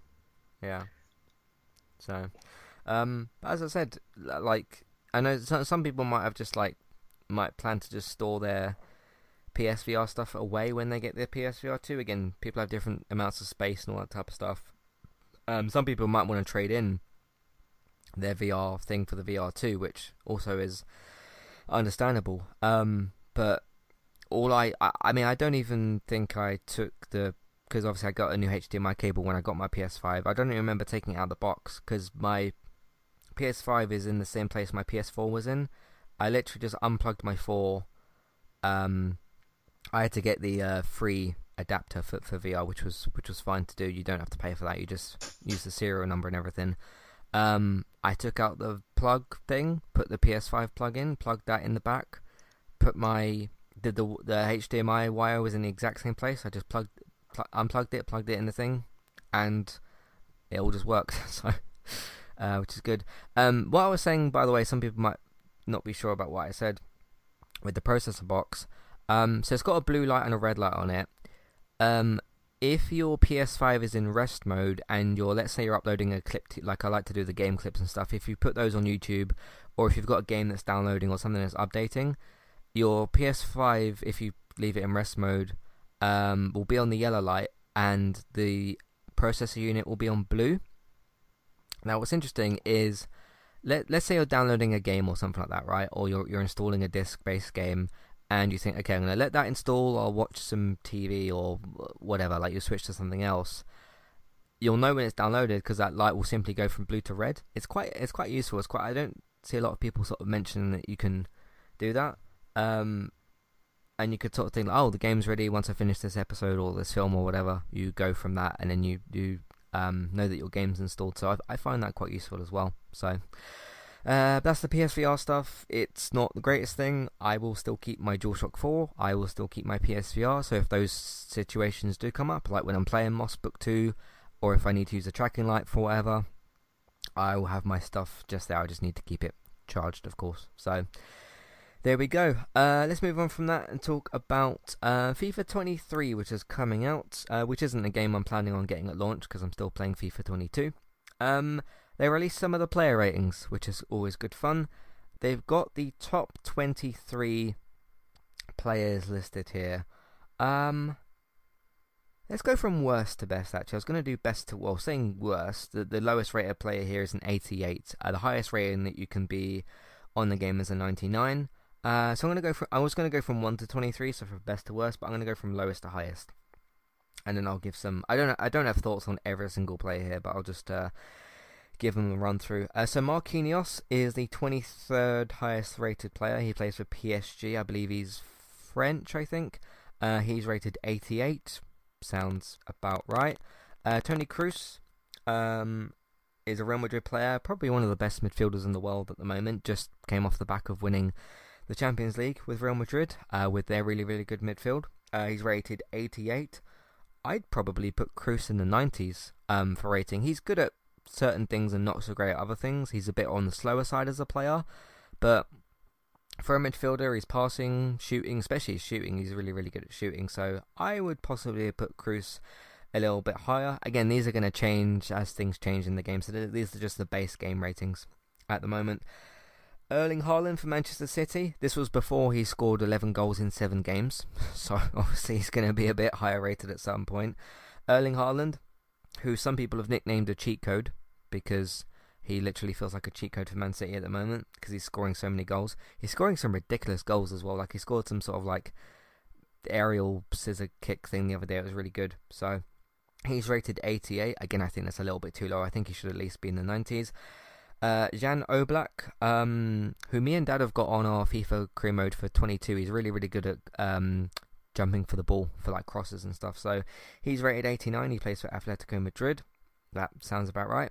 yeah. So, um, as I said, like I know some people might have just like might plan to just store their PSVR stuff away when they get their PSVR two. Again, people have different amounts of space and all that type of stuff. Um, some people might want to trade in their VR thing for the VR two, which also is understandable. Um, but all I, I, I mean, I don't even think I took the because obviously I got a new HDMI cable when I got my PS5. I don't even remember taking it out of the box because my PS5 is in the same place my PS4 was in. I literally just unplugged my 4. Um, I had to get the uh, free adapter for, for VR, which was which was fine to do. You don't have to pay for that. You just use the serial number and everything. Um, I took out the plug thing, put the PS5 plug in, plugged that in the back, put my the the, the HDMI wire was in the exact same place. I just plugged pl- unplugged it, plugged it in the thing, and it all just worked. so, uh, which is good. Um, what I was saying, by the way, some people might not be sure about what I said with the processor box. Um, so it's got a blue light and a red light on it. Um, if your PS5 is in rest mode and you're, let's say you're uploading a clip, to, like I like to do the game clips and stuff, if you put those on YouTube, or if you've got a game that's downloading or something that's updating, your PS5, if you leave it in rest mode, um, will be on the yellow light and the processor unit will be on blue. Now, what's interesting is let let's say you're downloading a game or something like that, right? Or you're you're installing a disc-based game, and you think, okay, I'm gonna let that install, or watch some TV or whatever. Like you switch to something else. You'll know when it's downloaded because that light will simply go from blue to red. It's quite it's quite useful. It's quite I don't see a lot of people sort of mention that you can do that. Um, and you could sort of think, oh, the game's ready. Once I finish this episode or this film or whatever, you go from that, and then you you um, know that your game's installed. So I, I find that quite useful as well. So uh, that's the PSVR stuff. It's not the greatest thing. I will still keep my DualShock 4. I will still keep my PSVR. So if those situations do come up, like when I'm playing Moss Book 2, or if I need to use a tracking light for whatever, I will have my stuff just there. I just need to keep it charged, of course. So there we go. Uh, let's move on from that and talk about uh, FIFA 23, which is coming out, uh, which isn't a game I'm planning on getting at launch because I'm still playing FIFA 22. Um, they released some of the player ratings, which is always good fun. they've got the top 23 players listed here. Um, let's go from worst to best. Actually, I was going to do best to well, saying worst. The, the lowest rated player here is an 88. Uh, the highest rating that you can be on the game is a 99. Uh, so I'm to go from. I was to go from one to 23, so from best to worst, but I'm to go from lowest to highest. And then I'll give some. I don't. I don't have thoughts on every single player here, but I'll just uh, give them a run through. Uh, so Marquinhos is the 23rd highest rated player. He plays for PSG. I believe he's French, I think. Uh, he's rated 88. Sounds about right. Uh, Toni Kroos um, is a Real Madrid player, probably one of the best midfielders in the world at the moment. Just came off the back of winning the Champions League with Real Madrid uh, with their really, really good midfield. Uh, he's rated 88. I'd probably put Kroos in the 90s um, for rating. He's good at certain things and not so great at other things. He's a bit on the slower side as a player, but for a midfielder, he's passing, shooting, especially his shooting. He's really, really good at shooting. So I would possibly put Kroos a little bit higher. Again, these are going to change as things change in the game. So these are just the base game ratings at the moment. Erling Haaland for Manchester City. This was before he scored 11 goals in 7 games. So obviously he's going to be a bit higher rated at some point. Erling Haaland, who some people have nicknamed a cheat code because he literally feels like a cheat code for Man City at the moment because he's scoring so many goals. He's scoring some ridiculous goals as well. Like he scored some sort of like aerial scissor kick thing the other day. It was really good. So he's rated 88. Again, I think that's a little bit too low. I think he should at least be in the 90s. Uh, Jan Oblak, um, who me and Dad have got on our FIFA career mode for 22. He's really, really good at um, jumping for the ball for like crosses and stuff. So he's rated 89. He plays for Atletico Madrid. That sounds about right.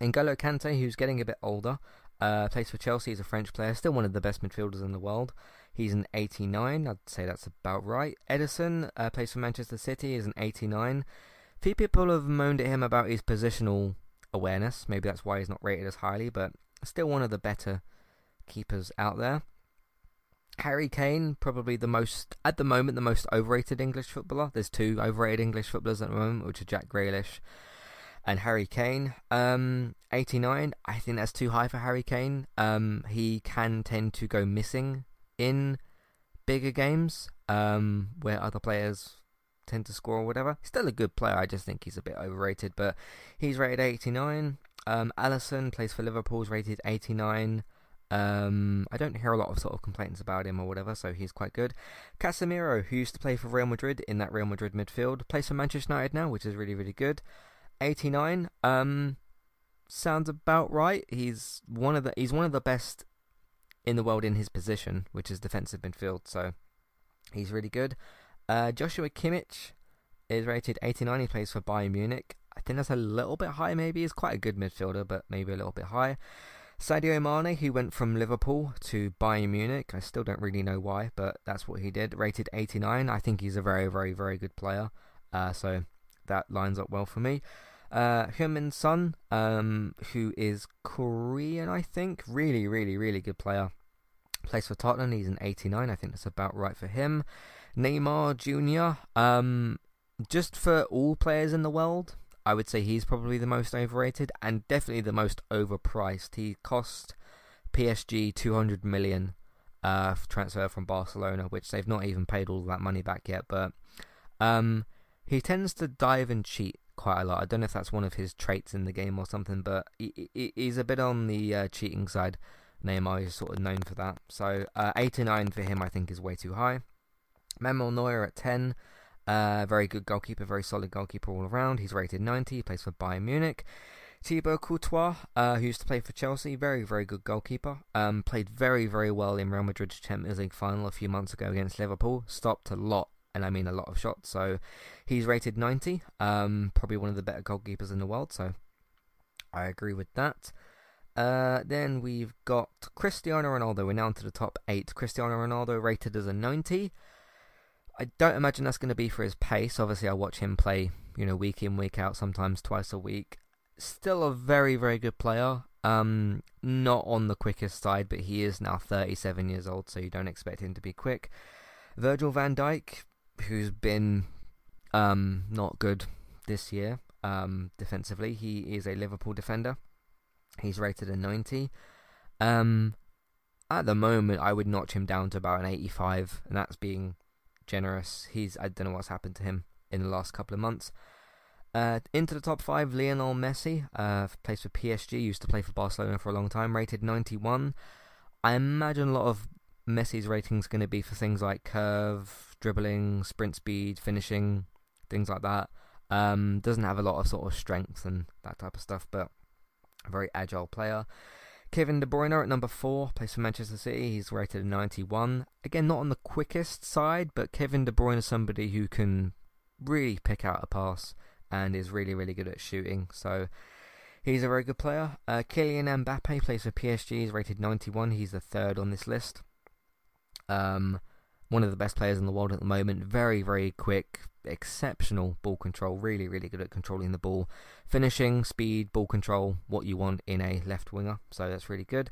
N'Golo Kante, who's getting a bit older, uh, plays for Chelsea. He's a French player, still one of the best midfielders in the world. He's an 89. I'd say that's about right. Ederson uh, plays for Manchester City. Is an 89. Few people have moaned at him about his positional awareness. Maybe that's why he's not rated as highly, but still one of the better keepers out there. Harry Kane, probably the most, at the moment, the most overrated English footballer. There's two overrated English footballers at the moment, which are Jack Grealish and Harry Kane. Um, 89, I think that's too high for Harry Kane. Um, he can tend to go missing in bigger games um, where other players tend to score or whatever. He's still a good player, I just think he's a bit overrated, but he's rated 89. Um, Alisson plays for Liverpool, is rated 89. Um, I don't hear a lot of sort of complaints about him or whatever, so he's quite good. Casemiro, who used to play for Real Madrid in that Real Madrid midfield, plays for Manchester United now, which is really, really good. 89. Um, sounds about right. He's one of the he's one of the best in the world in his position, which is defensive midfield. So he's really good. Uh, Joshua Kimmich is rated 89. He plays for Bayern Munich. I think that's a little bit high. Maybe he's quite a good midfielder, but maybe a little bit high. Sadio Mane, who went from Liverpool to Bayern Munich. I still don't really know why, but that's what he did. Rated 89. I think he's a very, very, very good player. Uh, so that lines up well for me. Uh, Heung-min Son, um, who is Korean, I think. Really, really, really good player. Plays for Tottenham. He's an 89. I think that's about right for him. Neymar Jr. Um, just for all players in the world, I would say he's probably the most overrated and definitely the most overpriced. He cost PSG 200 million uh, transfer from Barcelona, which they've not even paid all that money back yet. But um, he tends to dive and cheat quite a lot. I don't know if that's one of his traits in the game or something, but he, he, he's a bit on the uh, cheating side. Neymar is sort of known for that. So uh, 89 for him, I think, is way too high. Manuel Neuer at 10. Uh, very good goalkeeper, very solid goalkeeper all around. He's rated 90. He plays for Bayern Munich. Thibaut Courtois, uh, who used to play for Chelsea, very, very good goalkeeper. Um, played very, very well in Real Madrid's Champions League final a few months ago against Liverpool. Stopped a lot and I mean a lot of shots. So he's rated 90, um, probably one of the better goalkeepers in the world. So I agree with that. Uh, then we've got Cristiano Ronaldo. We're now to the top eight. Cristiano Ronaldo rated as a 90. I don't imagine that's going to be for his pace. Obviously, I watch him play, you know, week in, week out, sometimes twice a week. Still a very, very good player. Um, not on the quickest side, but he is now 37 years old, so you don't expect him to be quick. Virgil van Dijk, who's been um, not good this year um, defensively. He is a Liverpool defender. He's rated a 90. Um, at the moment, I would notch him down to about an 85, and that's being generous. He's I don't know what's happened to him in the last couple of months. Uh, into the top five, Lionel Messi, uh, plays for PSG, used to play for Barcelona for a long time, rated 91. I imagine a lot of Messi's ratings going to be for things like curve, dribbling, sprint speed, finishing, things like that. Um, doesn't have a lot of sort of strength and that type of stuff, but a very agile player. Kevin De Bruyne at number four, plays for Manchester City. He's rated a 91. Again, not on the quickest side, but Kevin De Bruyne is somebody who can really pick out a pass and is really, really good at shooting. So he's a very good player. Uh, Kylian Mbappe plays for PSG. He's rated 91. He's the third on this list. Um, one of the best players in the world at the moment. Very, very quick, exceptional ball control. Really, really good at controlling the ball. Finishing, speed, ball control, what you want in a left winger. So that's really good.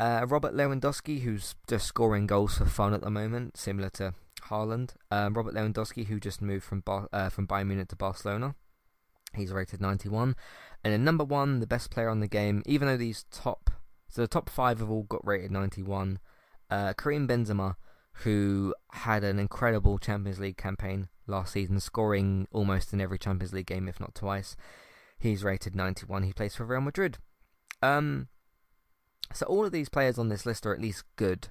Uh, Robert Lewandowski, who's just scoring goals for fun at the moment, similar to Haaland. Um, Robert Lewandowski, who just moved from uh, from Bayern Munich to Barcelona. He's rated 91. And then number one, the best player on the game, even though these top, so the top five have all got rated 91. Uh, Karim Benzema, who had an incredible Champions League campaign last season, scoring almost in every Champions League game, if not twice. He's rated 91. He plays for Real Madrid. Um, so all of these players on this list are at least good.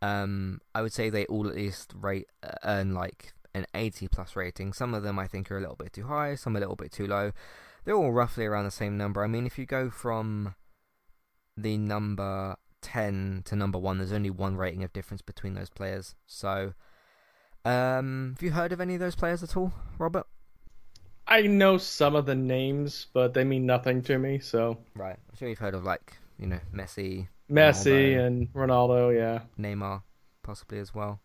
Um, I would say they all at least rate uh, earn like an 80 plus rating. Some of them I think are a little bit too high, some a little bit too low. They're all roughly around the same number. I mean, if you go from the number 10 to number 1, there's only one rating of difference between those players. So, um, have you heard of any of those players at all, Robert? I know some of the names, but they mean nothing to me. So right, I'm sure you've heard of like you know Messi, Messi, Ronaldo, and Ronaldo, yeah, Neymar, possibly as well.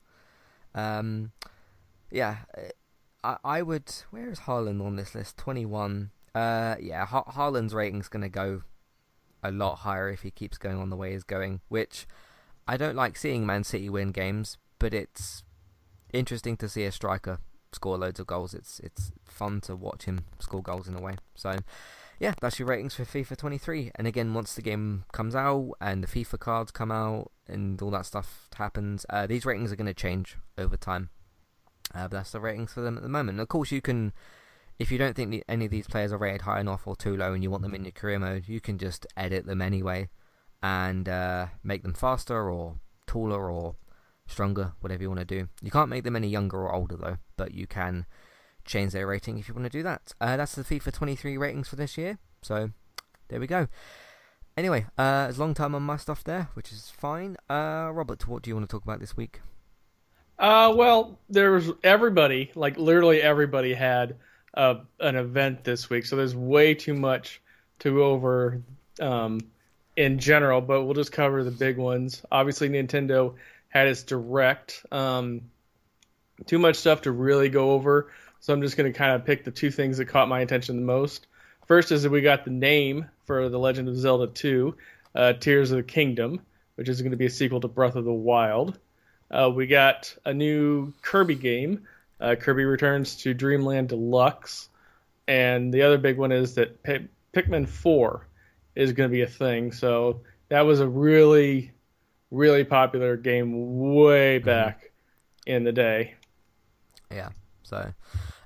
Um, yeah, I I would. Where is Haaland on this list? Twenty one. Uh, yeah, ha- Haaland's rating's going to go a lot higher if he keeps going on the way he's going. Which I don't like seeing Man City win games, but it's interesting to see a striker score loads of goals. It's it's fun to watch him score goals in a way. So yeah, that's your ratings for FIFA 23. And again, once the game comes out and the FIFA cards come out and all that stuff happens, uh, these ratings are going to change over time. Uh, but that's the ratings for them at the moment. Of course, you can, if you don't think any of these players are rated high enough or too low and you want them in your career mode, you can just edit them anyway and uh, make them faster or taller or stronger, whatever you want to do. You can't make them any younger or older though, but you can change their rating if you want to do that. Uh, that's the FIFA 23 ratings for this year. So there we go. Anyway, uh, it's a long time on my stuff there, which is fine. Uh, Robert, what do you want to talk about this week? Uh, well, there's everybody, like literally everybody had an event this week, so there's way too much to go over um, in general, but we'll just cover the big ones. Obviously, Nintendo had its direct. Um, too much stuff to really go over. So I'm just going to kind of pick the two things that caught my attention the most. First is that we got the name for The Legend of Zelda 2, uh, Tears of the Kingdom, which is going to be a sequel to Breath of the Wild. Uh, we got a new Kirby game, uh, Kirby Returns to Dreamland Deluxe. And the other big one is that P- Pikmin 4 is going to be a thing. So that was a really, really popular game way mm-hmm. back mm-hmm. in the day. Yeah. So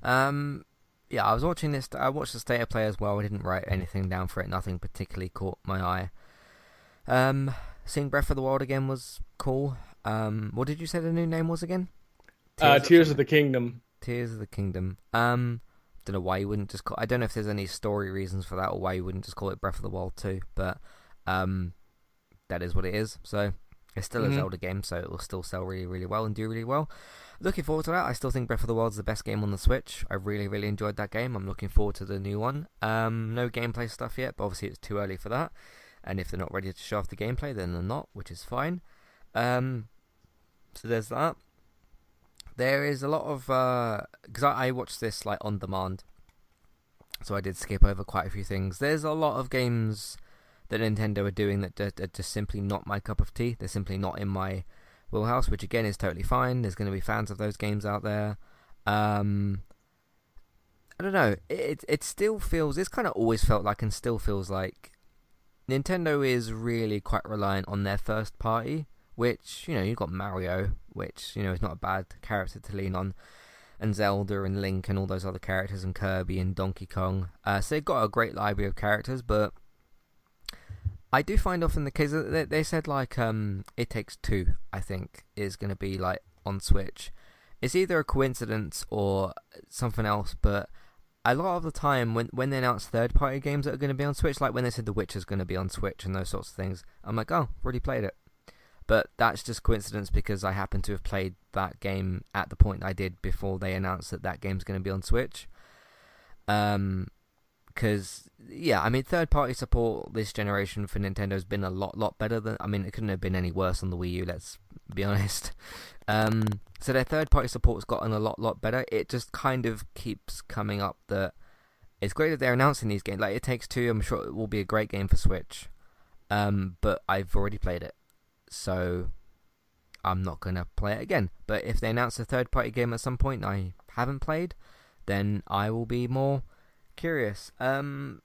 um, yeah, I was watching this. I watched the state of play as well. I didn't write anything down for it. Nothing particularly caught my eye. Um, seeing Breath of the Wild again was cool. Um, what did you say the new name was again? Tears, uh, Tears of, of, the Kingdom. Tears of the Kingdom. Um, don't know why you wouldn't just call. I don't know if there's any story reasons for that, or why you wouldn't just call it Breath of the Wild 2. But um, that is what it is. So it's still mm-hmm. a Zelda game, so it will still sell really, really well and do really well looking forward to that. I still think Breath of the Wild is the best game on the Switch. I really, really enjoyed that game. I'm looking forward to the new one. Um, no gameplay stuff yet, but obviously it's too early for that. And if they're not ready to show off the gameplay, then they're not, which is fine. Um, so there's that. There is a lot of because uh, I, I watched this like on demand, so I did skip over quite a few things. There's a lot of games that Nintendo are doing that are just simply not my cup of tea. They're simply not in my Wheelhouse, which again is totally fine. There's going to be fans of those games out there. Um, I don't know. It it still feels. It's kind of always felt like, and still feels like Nintendo is really quite reliant on their first party, which you know you've got Mario, which you know is not a bad character to lean on, and Zelda and Link and all those other characters and Kirby and Donkey Kong. Uh, so they've got a great library of characters, but I do find often the case that they, said like um, It Takes Two, I think, is going to be like on Switch. It's either a coincidence or something else, but a lot of the time when when they announce third party games that are going to be on Switch, like when they said The Witcher is going to be on Switch and those sorts of things, I'm like, oh, already played it. But that's just coincidence because I happen to have played that game at the point I did before they announced that that game's going to be on Switch. Um, because yeah, I mean, third party support this generation for Nintendo has been a lot, lot better than. I mean, it couldn't have been any worse on the Wii U. Let's be honest. Um, so their third party support's gotten a lot, lot better. It just kind of keeps coming up that it's great that they're announcing these games. Like It Takes Two, I'm sure it will be a great game for Switch. Um, but I've already played it, so I'm not gonna play it again. But if they announce a third party game at some point I haven't played, then I will be more curious. Um,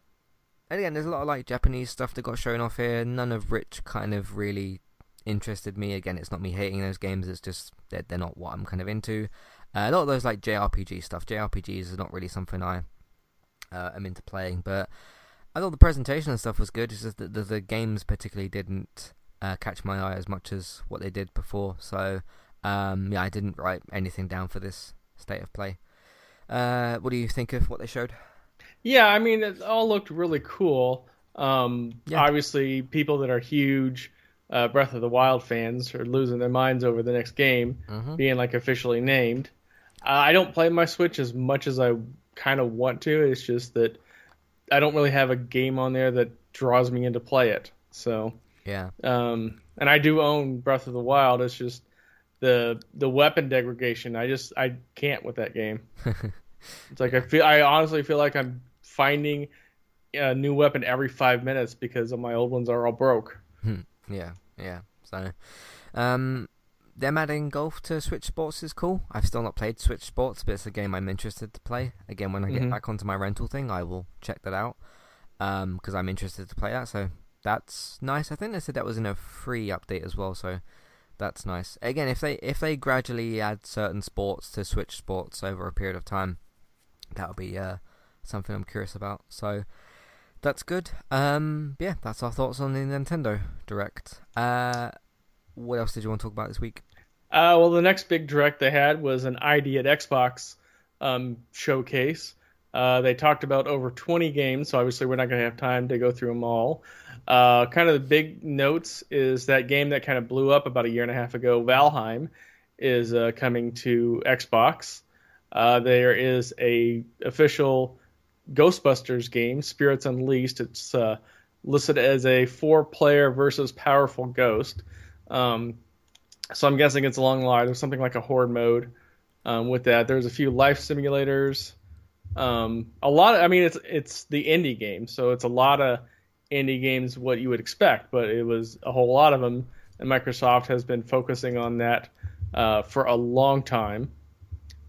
and again, there's a lot of like Japanese stuff that got shown off here. None of which kind of really interested me. Again, it's not me hating those games. It's just they're, they're not what I'm kind of into. Uh, a lot of those like JRPG stuff. JRPGs is not really something I uh, am into playing. But I thought the presentation and stuff was good. It's just that the, the games particularly didn't uh, catch my eye as much as what they did before. So um, yeah, I didn't write anything down for this state of play. Uh, what do you think of what they showed? Yeah, I mean, it all looked really cool. Um, Yeah. Obviously, people that are huge uh, Breath of the Wild fans are losing their minds over the next game Mhm. being like officially named. Uh, I don't play my Switch as much as I kind of want to. It's just that I don't really have a game on there that draws me in to play it. So, Yeah. um, and I do own Breath of the Wild. It's just the the weapon degradation. I just I can't with that game. It's like I feel I honestly feel like I'm finding a new weapon every five minutes because of my old ones are all broke. Yeah, yeah. So, um, them adding golf to Switch Sports is cool. I've still not played Switch Sports, but it's a game I'm interested to play. Again, when I get Mhm. back onto my rental thing, I will check that out. Um, because I'm interested to play that. So that's nice. I think they said that was in a free update as well. So that's nice. Again, if they if they gradually add certain sports to Switch Sports over a period of time, that'll be uh something I'm curious about. So that's good. Um, yeah, that's our thoughts on the Nintendo Direct. Uh, what else did you want to talk about this week? Uh, well, the next big direct they had was an ID at Xbox um, showcase. Uh, they talked about over 20 games, so obviously we're not going to have time to go through them all. Uh, kind of the big notes is that game that kind of blew up about a year and a half ago, Valheim, is uh, coming to Xbox. Uh, there is a official Ghostbusters game, Spirits Unleashed. It's uh, listed as a four-player versus powerful ghost. Um, so I'm guessing it's along the line of something like a horde mode um, with that. There's a few life simulators. Um, a lot. Of, I mean, it's it's the indie game, so it's a lot of indie games what you would expect, but it was a whole lot of them. And Microsoft has been focusing on that uh, for a long time.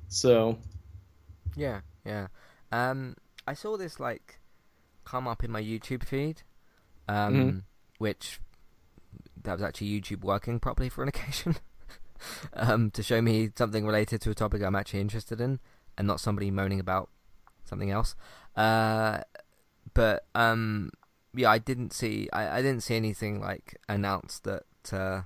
So Yeah, yeah. Um, I saw this like come up in my YouTube feed, um, Mhm. which that was actually YouTube working properly for an occasion, um, to show me something related to a topic I'm actually interested in, and not somebody moaning about something else. Uh, but um, yeah, I didn't see I, I didn't see anything like announced that. Uh,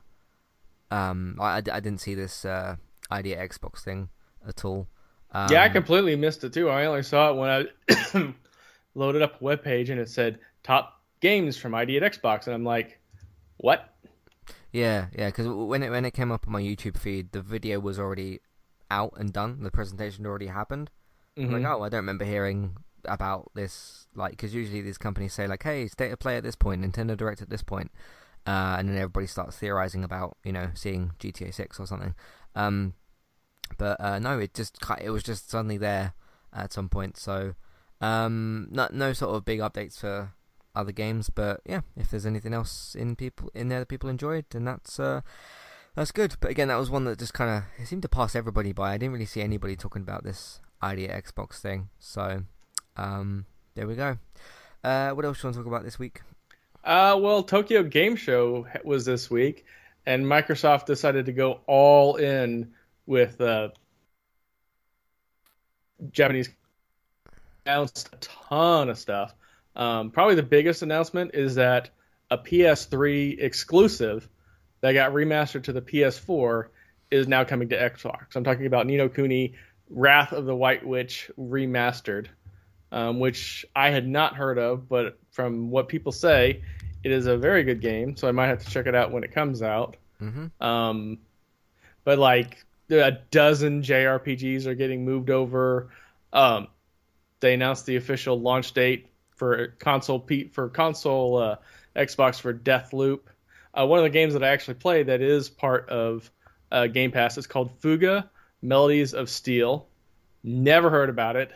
um, I, I, I didn't see this uh, idea Xbox thing at all. Um, yeah, I completely missed it too. I only saw it when I loaded up a web page and it said top games from ID at Xbox, and I'm like, what? Yeah, yeah, because when it when it came up on my YouTube feed, the video was already out and done. The presentation already happened. I'm Mhm. like, oh, I don't remember hearing about this. Like, because usually these companies say like, hey, state of play at this point, Nintendo Direct at this point, uh, and then everybody starts theorizing about you know seeing GTA Six or something. Um, but uh, no, it just it was just suddenly there at some point. So um, no no sort of big updates for other games, but yeah, if there's anything else in people in there that people enjoyed, then that's uh, that's good. But again, that was one that just kind of seemed to pass everybody by. I didn't really see anybody talking about this idea Xbox thing. So um, there we go. Uh, what else do you want to talk about this week? Uh, well, Tokyo Game Show was this week, and Microsoft decided to go all in with uh, Japanese. Announced a ton of stuff. Um, probably the biggest announcement is that a PS3 exclusive that got remastered to the PS4 is now coming to Xbox. I'm talking about Ni no Kuni Wrath of the White Witch remastered, um, which I had not heard of, but from what people say, it is a very good game. So I might have to check it out when it comes out. Mm-hmm. Um, but like a dozen JRPGs are getting moved over. Um, they announced the official launch date for console for console uh, Xbox for Deathloop. Uh, one of the games that I actually play that is part of uh, Game Pass is called Fuga Melodies of Steel. Never heard about it.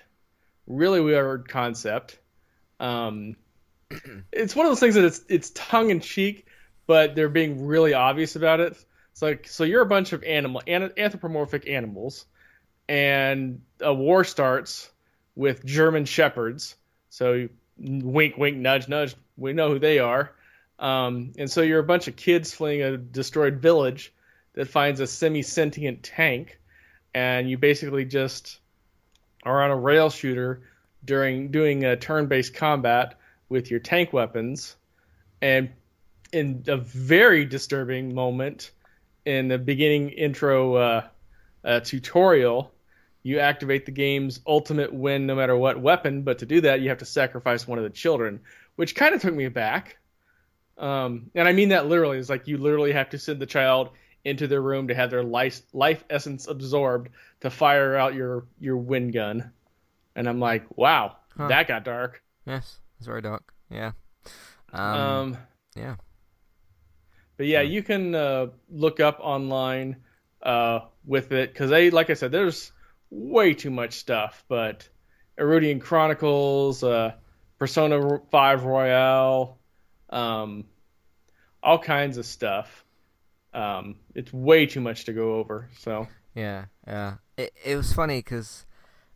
Really weird concept. Um, it's one of those things that it's it's tongue in cheek, but they're being really obvious about it. It's like so you're a bunch of animal anthropomorphic animals, and a war starts with German shepherds. So wink, wink, nudge, nudge. We know who they are. Um, and so you're a bunch of kids fleeing a destroyed village that finds a semi-sentient tank, and you basically just are on a rail shooter during doing a turn-based combat with your tank weapons, and in a very disturbing moment in the beginning intro uh, uh, tutorial, you activate the game's ultimate win no matter what weapon, but to do that, you have to sacrifice one of the children, which kind of took me aback. Um, and I mean that literally. It's like you literally have to send the child into their room to have their life, life essence absorbed to fire out your, your wind gun. And I'm like, wow, huh. that got dark. Yes, it's very dark. Yeah. Um, um yeah. But yeah, you can uh, look up online uh, with it because they, like I said, there's way too much stuff. But Eiyuden Chronicles, uh, Persona 5 Royal, um, all kinds of stuff. Um, it's way too much to go over. So yeah, yeah. It it was funny because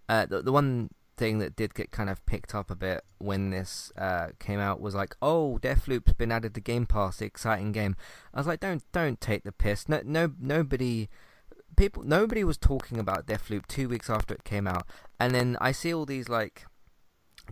uh, the the one thing that did get kind of picked up a bit when this uh, came out was like, oh, Deathloop's been added to Game Pass, the exciting game. I was like, don't don't take the piss. No, no, nobody people nobody was talking about Deathloop two weeks after it came out, and then I see all these like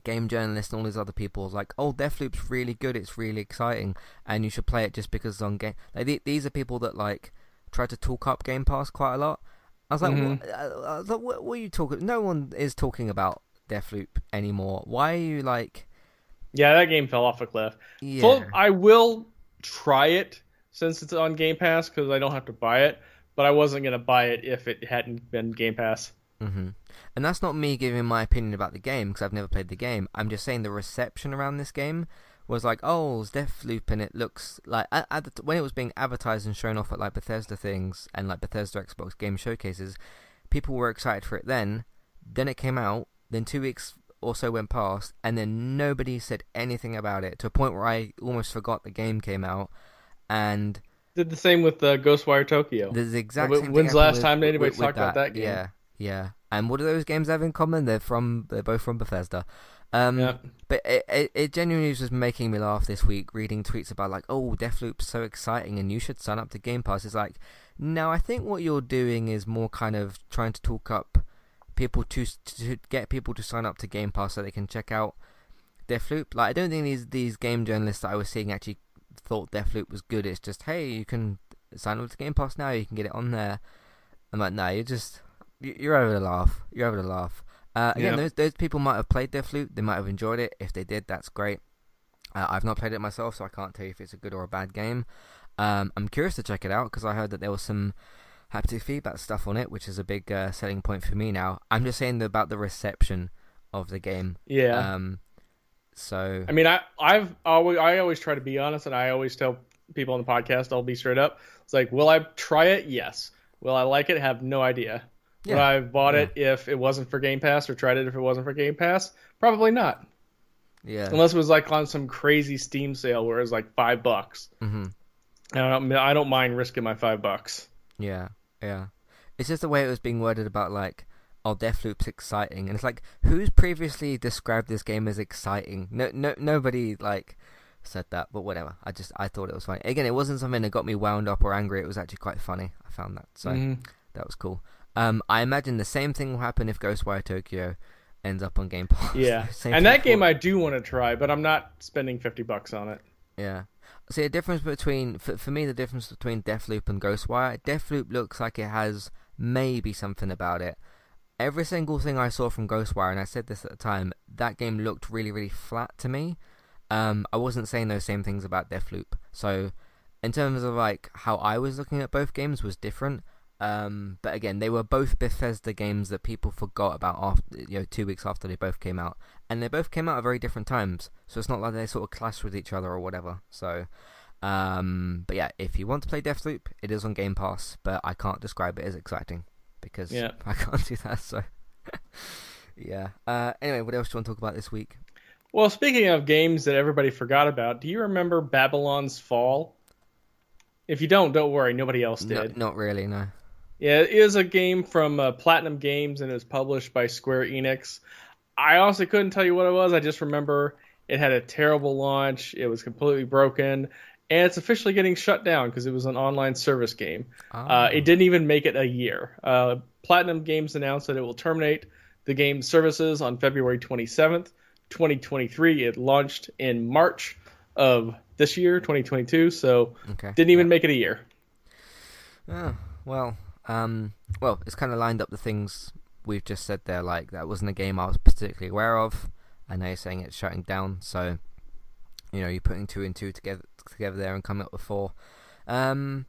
game journalists and all these other people like, oh, Deathloop's really good, it's really exciting, and you should play it just because it's on game. Like th- these are people that like try to talk up Game Pass quite a lot. I was like, mm-hmm. what, I was like what, what, are you talking? No one is talking about Deathloop anymore. Why are you like? Yeah, that game fell off a cliff. Yeah. So I will try it since it's on Game Pass because I don't have to buy it but I wasn't gonna buy it if it hadn't been Game Pass. Mm-hmm. And that's not me giving my opinion about the game because I've never played the game. I'm just saying the reception around this game was like, oh, it's Deathloop, and it looks like at, at the, when it was being advertised and shown off at like Bethesda things and like Bethesda Xbox game showcases, people were excited for it. Then, then it came out. Then two weeks or so went past, and then nobody said anything about it to a point where I almost forgot the game came out. And did the same with uh, Ghostwire Tokyo. The exact same When's the last with, time anybody with, talked with that. about that game? Yeah, yeah. And what do those games have in common? They're from they're both from Bethesda. Um, yeah. But it, it, it genuinely was just making me laugh this week reading tweets about like, oh, Deathloop's so exciting and you should sign up to Game Pass. It's like, no, I think what you're doing is more kind of trying to talk up people to to get people to sign up to Game Pass so they can check out Deathloop. Like, I don't think these these game journalists that I was seeing actually thought Deathloop was good. It's just, hey, you can sign up to Game Pass now. You can get it on there. I'm like, no, you're just you're over the laugh. You're over the laugh. Uh, again, yeah. those those people might have played Deathloop. They might have enjoyed it. If they did, that's great. Uh, I've not played it myself, so I can't tell you if it's a good or a bad game. Um, I'm curious to check it out because I heard that there was some haptic feedback stuff on it, which is a big uh, selling point for me now. I'm just saying about the reception of the game. Yeah. Um, so I mean, I I've always I always try to be honest, and I always tell people on the podcast I'll be straight up. It's like, will I try it? Yes. Will I like it? Have no idea. Yeah. Would I have bought yeah. it if it wasn't for Game Pass, or tried it if it wasn't for Game Pass? Probably not. Yeah. Unless it was like on some crazy Steam sale where it was like five bucks. Mm-hmm. I don't I don't mind risking my five bucks. Yeah, yeah. It's just the way it was being worded about like oh, Deathloop's exciting, and it's like, who's previously described this game as exciting? No, no, nobody like said that, but whatever. I just I thought it was funny. Again, it wasn't something that got me wound up or angry. It was actually quite funny. I found that so Mhm. that was cool. Um, I imagine the same thing will happen if Ghostwire Tokyo ends up on Game Pass. Yeah, and that game I do want to try, but I'm not spending fifty bucks on it. Yeah. See, the difference between for, for me, the difference between Deathloop and Ghostwire. Deathloop looks like it has maybe something about it. Every single thing I saw from Ghostwire, and I said this at the time, that game looked really, really flat to me. Um, I wasn't saying those same things about Deathloop. So, in terms of like how I was looking at both games was different. Um, but again, they were both Bethesda games that people forgot about after you know two weeks after they both came out, and they both came out at very different times. So it's not like they sort of clashed with each other or whatever. So, um, but yeah, if you want to play Deathloop, it is on Game Pass, but I can't describe it as exciting because Yeah. I can't do that. So, yeah. Uh, anyway, what else do you want to talk about this week? Well, speaking of games that everybody forgot about, do you remember Babylon's Fall? If you don't, don't worry, nobody else No, did. not really, no. Yeah, it is a game from uh, Platinum Games and it was published by Square Enix. I honestly couldn't tell you what it was. I just remember it had a terrible launch. It was completely broken, and it's officially getting shut down because it was an online service game. Uh, it didn't even make it a year. Uh, Platinum Games announced that it will terminate the game's services on February 27th, 2023. It launched in March of this year, 2022, so okay. didn't even make it a year. Oh, well, um, well, it's kind of lined up the things we've just said there. Like that wasn't a game I was particularly aware of. I know you're saying it's shutting down, so you know you're putting two and two together together there and coming up with four. Um,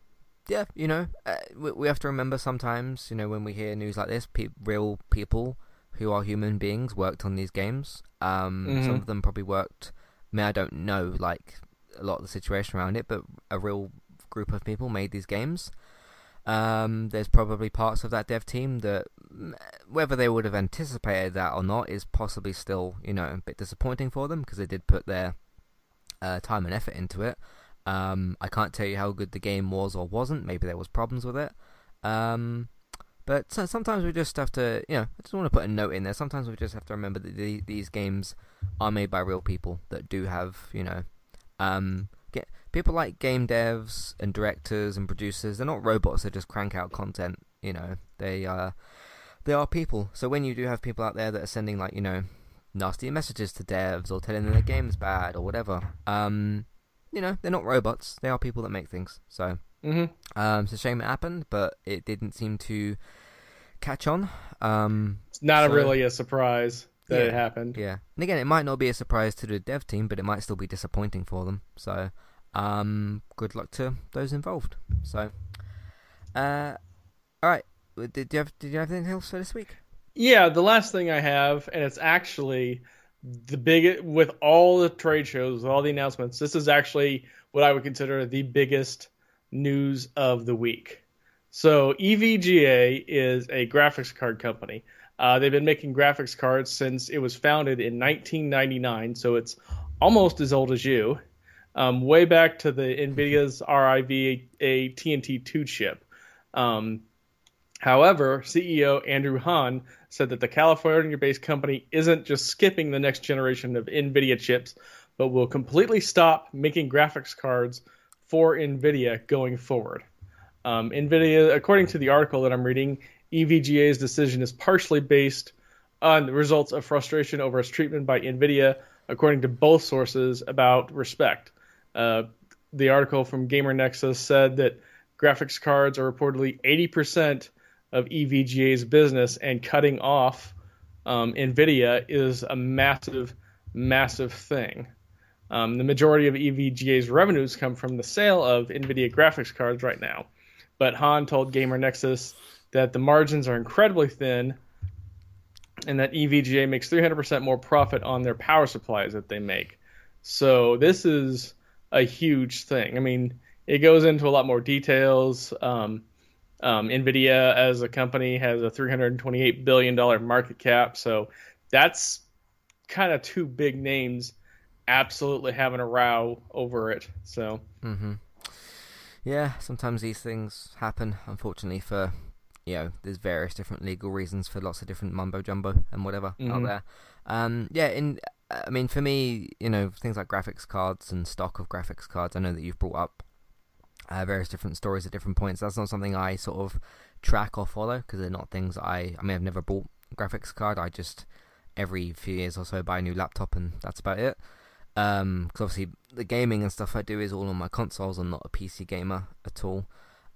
yeah, you know, uh, we, we have to remember sometimes, you know, when we hear news like this, pe- real people who are human beings worked on these games. Um, some Mhm. of them probably worked. I mean, I don't know like a lot of the situation around it, but a real group of people made these games. Um, there's probably parts of that dev team that, whether they would have anticipated that or not, is possibly still, you know, a bit disappointing for them because they did put their uh, time and effort into it. Um, I can't tell you how good the game was or wasn't. Maybe there was problems with it. Um, but sometimes we just have to, you know, I just want to put a note in there. Sometimes we just have to remember that the, these games are made by real people that do have, you know, um, people like game devs and directors and producers. They're not robots that just crank out content. You know, they uh, they are people. So when you do have people out there that are sending like, you know, nasty messages to devs or telling them their game's bad or whatever, um, you know, they're not robots. They are people that make things. So hmm um, it's a shame it happened, but it didn't seem to catch on. Um, It's not So- really a surprise that Yeah. it happened. yeah, and again, it might not be a surprise to the dev team, but it might still be disappointing for them. So, um, good luck to those involved. So, uh, all right. Did you have Did you have anything else for this week? Yeah, the last thing I have, and it's actually the big with all the trade shows, with all the announcements. This is actually what I would consider the biggest news of the week. So EVGA is a graphics card company. Uh, they've been making graphics cards since it was founded in 1999, so it's almost as old as you. Um, way back to the NVIDIA's RIVA TNT2 chip. Um, However, CEO Andrew Han said that the California based company isn't just skipping the next generation of NVIDIA chips, but will completely stop making graphics cards for NVIDIA going forward. Um, NVIDIA, according to the article that I'm reading, EVGA's decision is partially based on the results of frustration over its treatment by NVIDIA, according to both sources about respect. Uh, the article from Gamer Nexus said that graphics cards are reportedly 80% of EVGA's business, and cutting off um, NVIDIA is a massive, massive thing. Um, the majority of EVGA's revenues come from the sale of NVIDIA graphics cards right now. But Han told Gamer Nexus that the margins are incredibly thin and that EVGA makes 300% more profit on their power supplies that they make. So this is a huge thing. I mean, it goes into a lot more details. Um, um, Nvidia as a company has a 328 billion dollar market cap, so that's kind of two big names absolutely having a row over it. So Mm-hmm. Yeah, sometimes these things happen, unfortunately, for you know, there's various different legal reasons for lots of different mumbo jumbo and whatever out Mhm. there. Um, yeah, in I mean, for me, you know, things like graphics cards and stock of graphics cards. I know that you've brought up uh, various different stories at different points. That's not something I sort of track or follow because they're not things I. I mean, I've never bought a graphics card. I just every few years or so buy a new laptop and that's about it. Um, because obviously the gaming and stuff I do is all on my consoles. I'm not a PC gamer at all.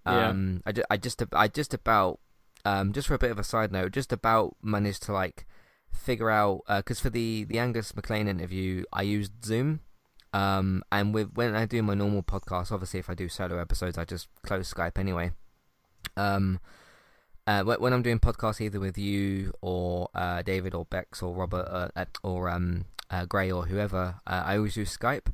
Um, yeah. I, I just I just about um just for a bit of a side note, just about managed to like figure out because uh, for the the Angus MacLean interview, I used Zoom. Um, and with when I do my normal podcast, obviously if I do solo episodes, I just close Skype anyway. Um, uh, when I'm doing podcasts either with you or uh, David or Bex or Robert uh, or um, uh, Gray or whoever, uh, I always use Skype.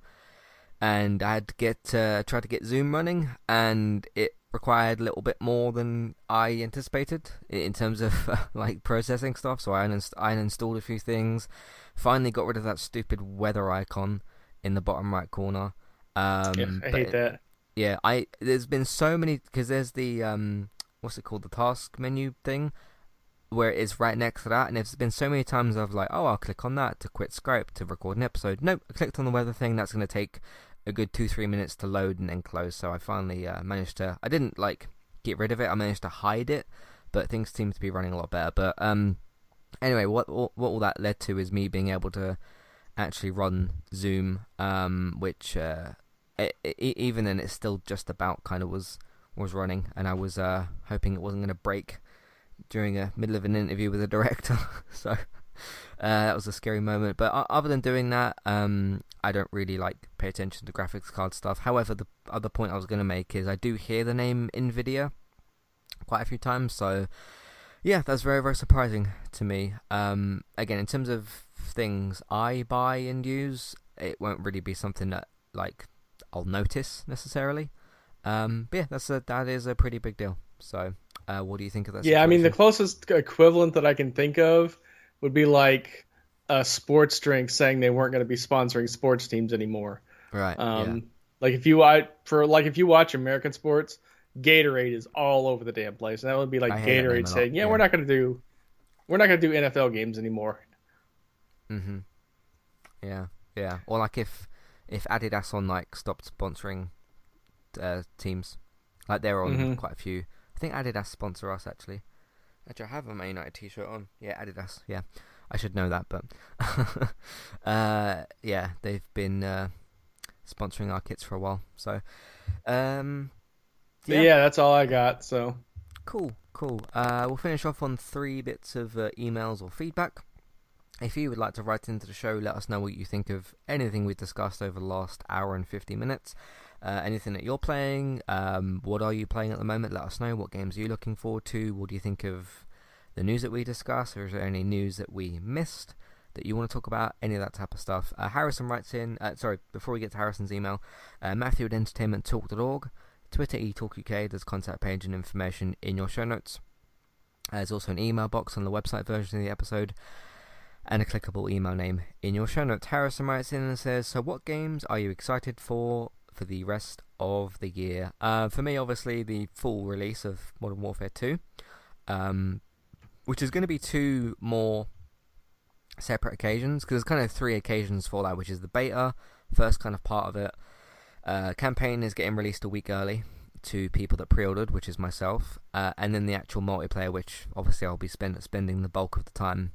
And I had to get uh, try to get Zoom running, and it required a little bit more than I anticipated in terms of uh, like processing stuff. So I, uninst- I uninstalled a few things. Finally, got rid of that stupid weather icon in the bottom right corner. Um, yeah, I hate that. Yeah, I there's been so many because there's the um what's it called the task menu thing where it is right next to that, and there's been so many times I've like, oh, I'll click on that to quit Skype to record an episode. Nope, I clicked on the weather thing. That's going to take a good two three minutes to load and then close. So I finally uh, managed to. I didn't like get rid of it. I managed to hide it, but things seem to be running a lot better. But um, anyway, what what all that led to is me being able to actually run Zoom, um, which uh, it, it, even then it's still just about kind of was was running, and I was uh, hoping it wasn't going to break during a middle of an interview with a director. so that was a scary moment. But other than doing that, um, I don't really like pay attention to graphics card stuff. However, the other point I was going to make is I do hear the name Nvidia quite a few times. So yeah, that's very very surprising to me. Um, again, in terms of things I buy and use, it won't really be something that like I'll notice necessarily. Um, but yeah, that's a that is a pretty big deal. So, uh, what do you think of that? Yeah, situation? I mean, the closest equivalent that I can think of would be like a sports drink saying they weren't going to be sponsoring sports teams anymore. Right. Um, yeah. Like if you watch for like if you watch American sports, Gatorade is all over the damn place, and that would be like Gatorade saying, yeah, yeah, we're not going to do, we're not going to do NFL games anymore." Mhm. Yeah, yeah. Or like if if Adidas on like stopped sponsoring uh, teams, like they're on mm-hmm. quite a few. I think Adidas sponsor us actually. Actually, I have a Man United T-shirt on. Yeah, Adidas. Yeah, I should know that, but uh, yeah, they've been uh, sponsoring our kits for a while. So, um, yeah. yeah, that's all I got. So cool, cool. Uh, we'll finish off on three bits of uh, emails or feedback. If you would like to write into the show, let us know what you think of anything we've discussed over the last hour and 50 minutes. Uh, anything that you're playing, um, what are you playing at the moment? Let us know. What games are you looking forward to? What do you think of the news that we discussed? Or is there any news that we missed that you want to talk about? Any of that type of stuff. Uh, Harrison writes in, uh, sorry, before we get to Harrison's email, uh, Matthew at entertainmenttalk.org, Twitter eTalkUK, there's contact page and information in your show notes. Uh, there's also an email box on the website version of the episode and a clickable email name in your show notes. Harrison writes in and says, So, what games are you excited for for the rest of the year. Uh, for me, obviously, the full release of Modern Warfare 2, um, which is going to be two more separate occasions, because there's kind of three occasions for that, which is the beta, first kind of part of it. Uh, campaign is getting released a week early to people that pre-ordered, which is myself, uh, and then the actual multiplayer, which obviously I'll be spend- spending the bulk of the time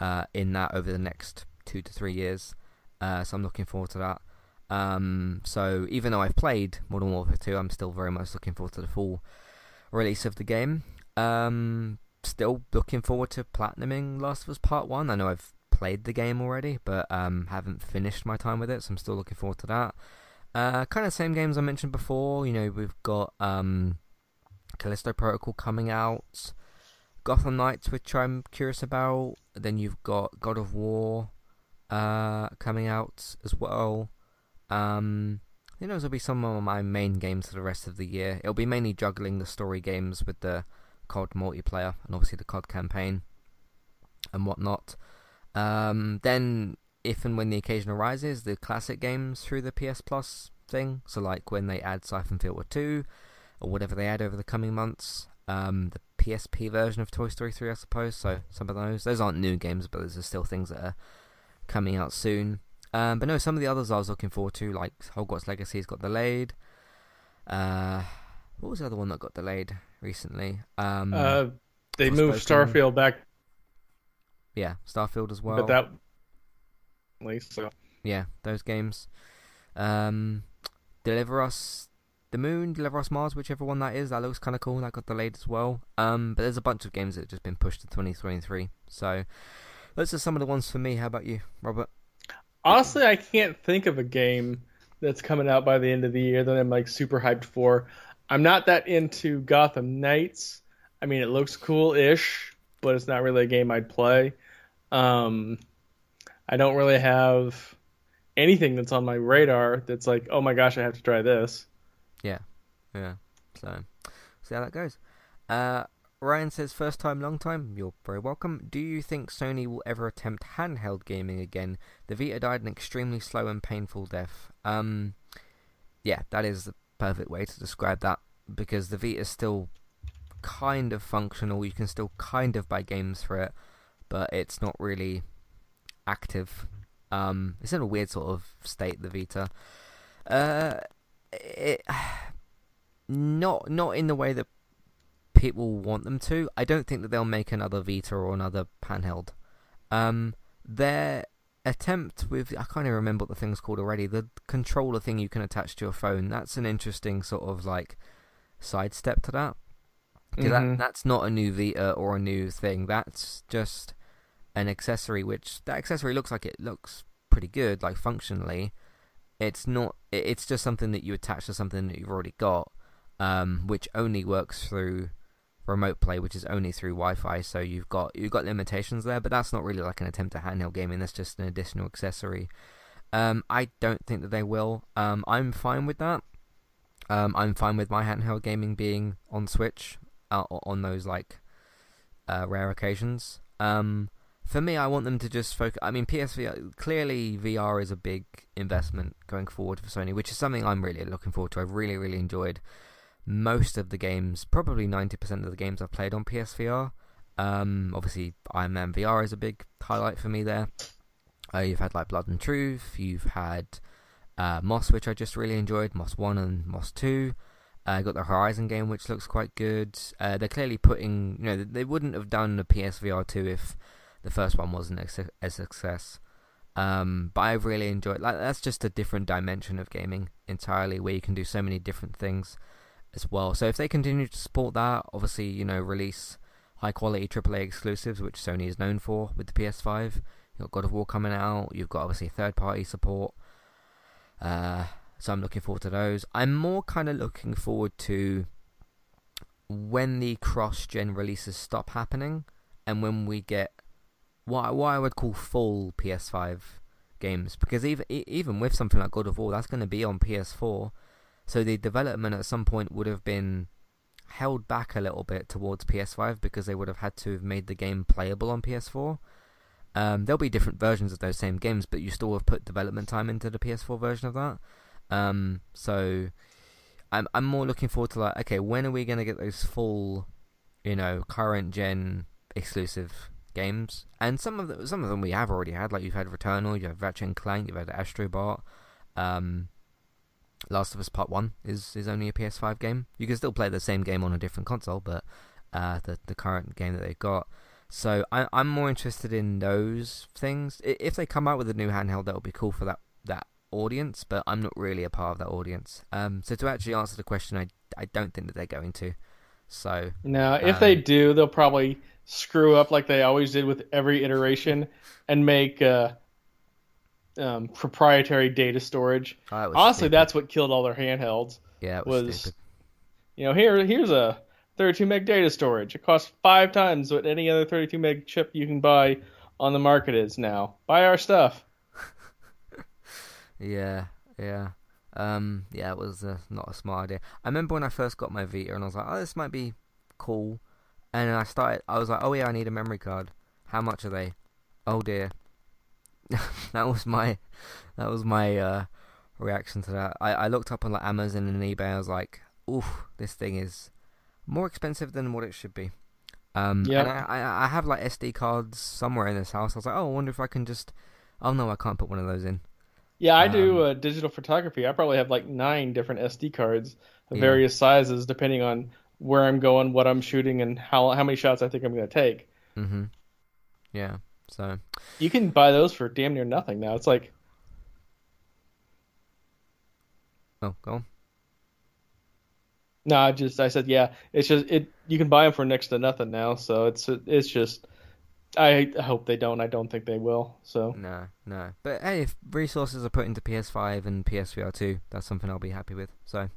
uh, in that over the next two to three years. Uh, so I'm looking forward to that. Um, so even though I've played Modern Warfare 2, I'm still very much looking forward to the full release of the game. Um, still looking forward to platinuming Last of Us Part 1. I know I've played the game already, but um, haven't finished my time with it, so I'm still looking forward to that. Uh, kind of same games I mentioned before. You know, we've got um, Callisto Protocol coming out, Gotham Knights, which I'm curious about. Then you've got God of War uh, coming out as well. Um, I think those will be some of my main games for the rest of the year. It'll be mainly juggling the story games with the COD multiplayer and obviously the COD campaign and whatnot. Um, then, if and when the occasion arises, the classic games through the PS Plus thing. So, like when they add Syphon Filter 2 or whatever they add over the coming months. Um, the PSP version of Toy Story 3, I suppose. So, some of those. Those aren't new games, but those are still things that are coming out soon. Um, but no, some of the others I was looking forward to, like Hogwarts Legacy's got delayed. Uh, what was the other one that got delayed recently? Um, Uh, they moved Starfield back, yeah, Starfield as well. but that at least so. yeah, those games. Um, Deliver Us the Moon, Deliver Us Mars, whichever one that is, that looks kind of cool. That got delayed as well. Um, but there's a bunch of games that have just been pushed to 2023. So those are some of the ones for me. How about you, Robert? Honestly, I can't think of a game that's coming out by the end of the year that I'm like super hyped for. I'm not that into Gotham Knights. I mean, it looks cool-ish, but it's not really a game I'd play. Um, I don't really have anything that's on my radar that's like, oh my gosh, I have to try this. Yeah. Yeah. So see how that goes. Uh, Ryan says, first time, long time. You're very welcome. Do you think Sony will ever attempt handheld gaming again? The Vita died an extremely slow and painful death. Um, yeah, that is the perfect way to describe that because the Vita is still kind of functional. You can still kind of buy games for it, but it's not really active. Um, it's in a weird sort of state. The Vita. Uh, it not not in the way that people want them to. I don't think that they'll make another Vita or another handheld. Um, their attempt with I can't even remember what the thing's called already. The controller thing you can attach to your phone. That's an interesting sort of like sidestep to that. Mhm. that that's not a new Vita or a new thing. That's just an accessory. Which that accessory looks like it looks pretty good, like functionally. It's not. It's just something that you attach to something that you've already got, um, which only works through remote play, which is only through Wi-Fi. So you've got you've got limitations there, but that's not really like an attempt at handheld gaming. That's just an additional accessory. Um, I don't think that they will. Um, I'm fine with that. Um, I'm fine with my handheld gaming being on Switch uh, on those like uh, rare occasions. Um, for me, I want them to just focus. I mean, PSVR clearly VR is a big investment going forward for Sony, which is something I'm really looking forward to. I've really, really enjoyed most of the games, probably 90% of the games I've played on PSVR. Um, obviously, Iron Man VR is a big highlight for me there. Uh, you've had like Blood and Truth, you've had uh, Moss, which I just really enjoyed, Moss 1 and Moss 2. Uh, got the Horizon game, which looks quite good. Uh, they're clearly putting, you know, they wouldn't have done a PSVR 2 if the first one wasn't a su- a success. Um, but I've really enjoyed. Like that's just a different dimension of gaming entirely, where you can do so many different things as well. So if they continue to support that, obviously, you know, release high quality AAA exclusives, which Sony is known for with the PS5. You've got God of War coming out. You've got obviously third party support. Uh, so I'm looking forward to those. I'm more kind of looking forward to when the cross gen releases stop happening and when we get what what I would call full PS5 games because even even with something like God of War that's going to be on PS4 so the development at some point would have been held back a little bit towards PS5 because they would have had to have made the game playable on PS4 um, there'll be different versions of those same games but you still have put development time into the PS4 version of that um, so I'm I'm more looking forward to like okay when are we going to get those full you know current gen exclusive games, and some of the, some of them we have already had. Like you've had Returnal, you have Ratchet and Clank, you've had Astrobot. Um, Last of Us Part One is is only a PS5 game. You can still play the same game on a different console, but uh, the the current game that they've got. So I, I'm more interested in those things. If they come out with a new handheld, that would be cool for that that audience. But I'm not really a part of that audience. Um, so to actually answer the question, I I don't think that they're going to. So Now, if Um, they do, they'll probably screw up like they always did with every iteration and make uh, um, proprietary data storage. that Honestly, stupid. that's what killed all their handhelds. yeah, it was, was-. You know, here here's a 32 meg data storage. It costs five times what any other 32 meg chip you can buy on the market is now. Buy our stuff. Yeah, yeah. Um, yeah, it was uh, not a smart idea. I remember when I first got my Vita and I was like, oh, this might be cool. And then I started, I was like, oh yeah, I need a memory card. How much are they? Oh dear. that was my, that was my uh, reaction to that. I, I looked up on like Amazon and eBay. I was like, oof, this thing is more expensive than what it should be. Um, Yeah. and I, I, I have like SD cards somewhere in this house. I was like, oh, I wonder if I can just Oh no, I can't put one of those in. Yeah, I do uh, digital photography. I probably have like nine different SD cards of Yeah. various sizes, depending on where I'm going, what I'm shooting, and how how many shots I think I'm going to take. Mm-hmm. Yeah. So You can buy those for damn near nothing now. It's like oh, go on. no, I just I said yeah. It's just it. You can buy them for next to nothing now. So it's it's just. I hope they don't. I don't think they will. So No, no. But hey, if resources are put into PS5 and PSVR 2, that's something I'll be happy with. So,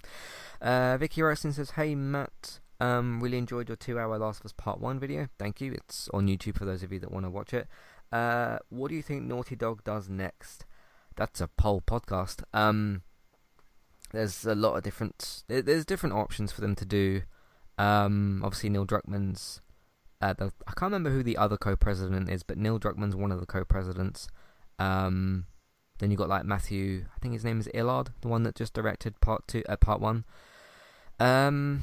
uh, Vicky Rexton says, Hey Matt, um, really enjoyed your two hour Last of Us Part 1 video. Thank you. It's on YouTube for those of you that want to watch it. Uh, what do you think Naughty Dog does next? That's a poll podcast. Um, there's a lot of different, there- there's different options for them to do. Um, obviously Neil Druckmann's uh, the, I can't remember who the other co-president is, but Neil Druckmann's one of the co-presidents. Um, then you got like Matthew, I think his name is Illard, the one that just directed part two, uh, part one. Um,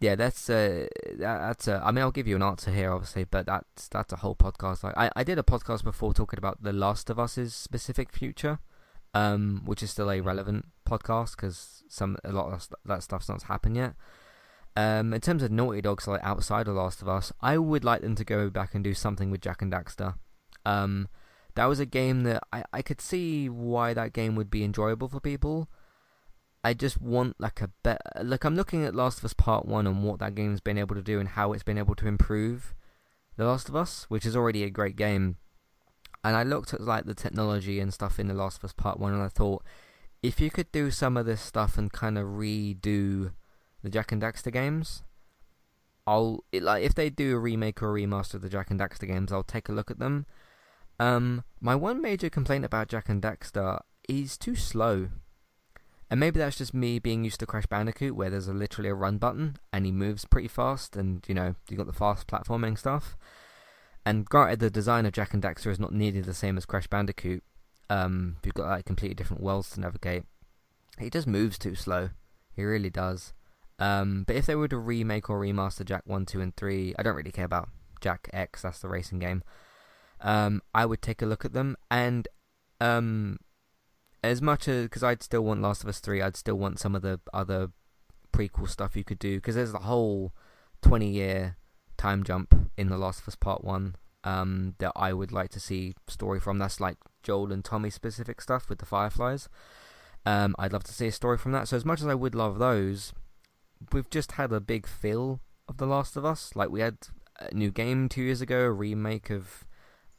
yeah, that's uh, that's uh, I mean, I'll give you an answer here, obviously, but that's that's a whole podcast. Like, I I did a podcast before talking about The Last of Us's specific future, um, which is still a relevant podcast because some a lot of that stuff's not happened yet. Um, in terms of Naughty Dogs, like outside of Last of Us, I would like them to go back and do something with Jak and Daxter. Um, that was a game that I, I could see why that game would be enjoyable for people. I just want like a better. Like I'm looking at Last of Us Part One and what that game's been able to do and how it's been able to improve The Last of Us, which is already a great game. And I looked at like the technology and stuff in The Last of Us Part One, and I thought, if you could do some of this stuff and kind of redo the Jak and Daxter games, I'll it, like if they do a remake or a remaster of the Jak and Daxter games, I'll take a look at them. Um, my one major complaint about Jak and Daxter is too slow. And maybe that's just me being used to Crash Bandicoot, where there's a, literally a run button and he moves pretty fast, and you know you got the fast platforming stuff. And granted, the design of Jak and Daxter is not nearly the same as Crash Bandicoot. Um, you've got like completely different worlds to navigate. He just moves too slow. He really does. Um, but if they were to remake or remaster Jak One, Two, and Three, I don't really care about Jak X. That's the racing game. Um, I would take a look at them, and um, as much as because I'd still want Last of Us Three, I'd still want some of the other prequel stuff you could do because there's the whole twenty-year time jump in the Last of Us Part One um, that I would like to see story from. That's like Joel and Tommy specific stuff with the Fireflies. Um, I'd love to see a story from that. So as much as I would love those, we've just had a big fill of The Last of Us. Like we had a new game two years ago, a remake of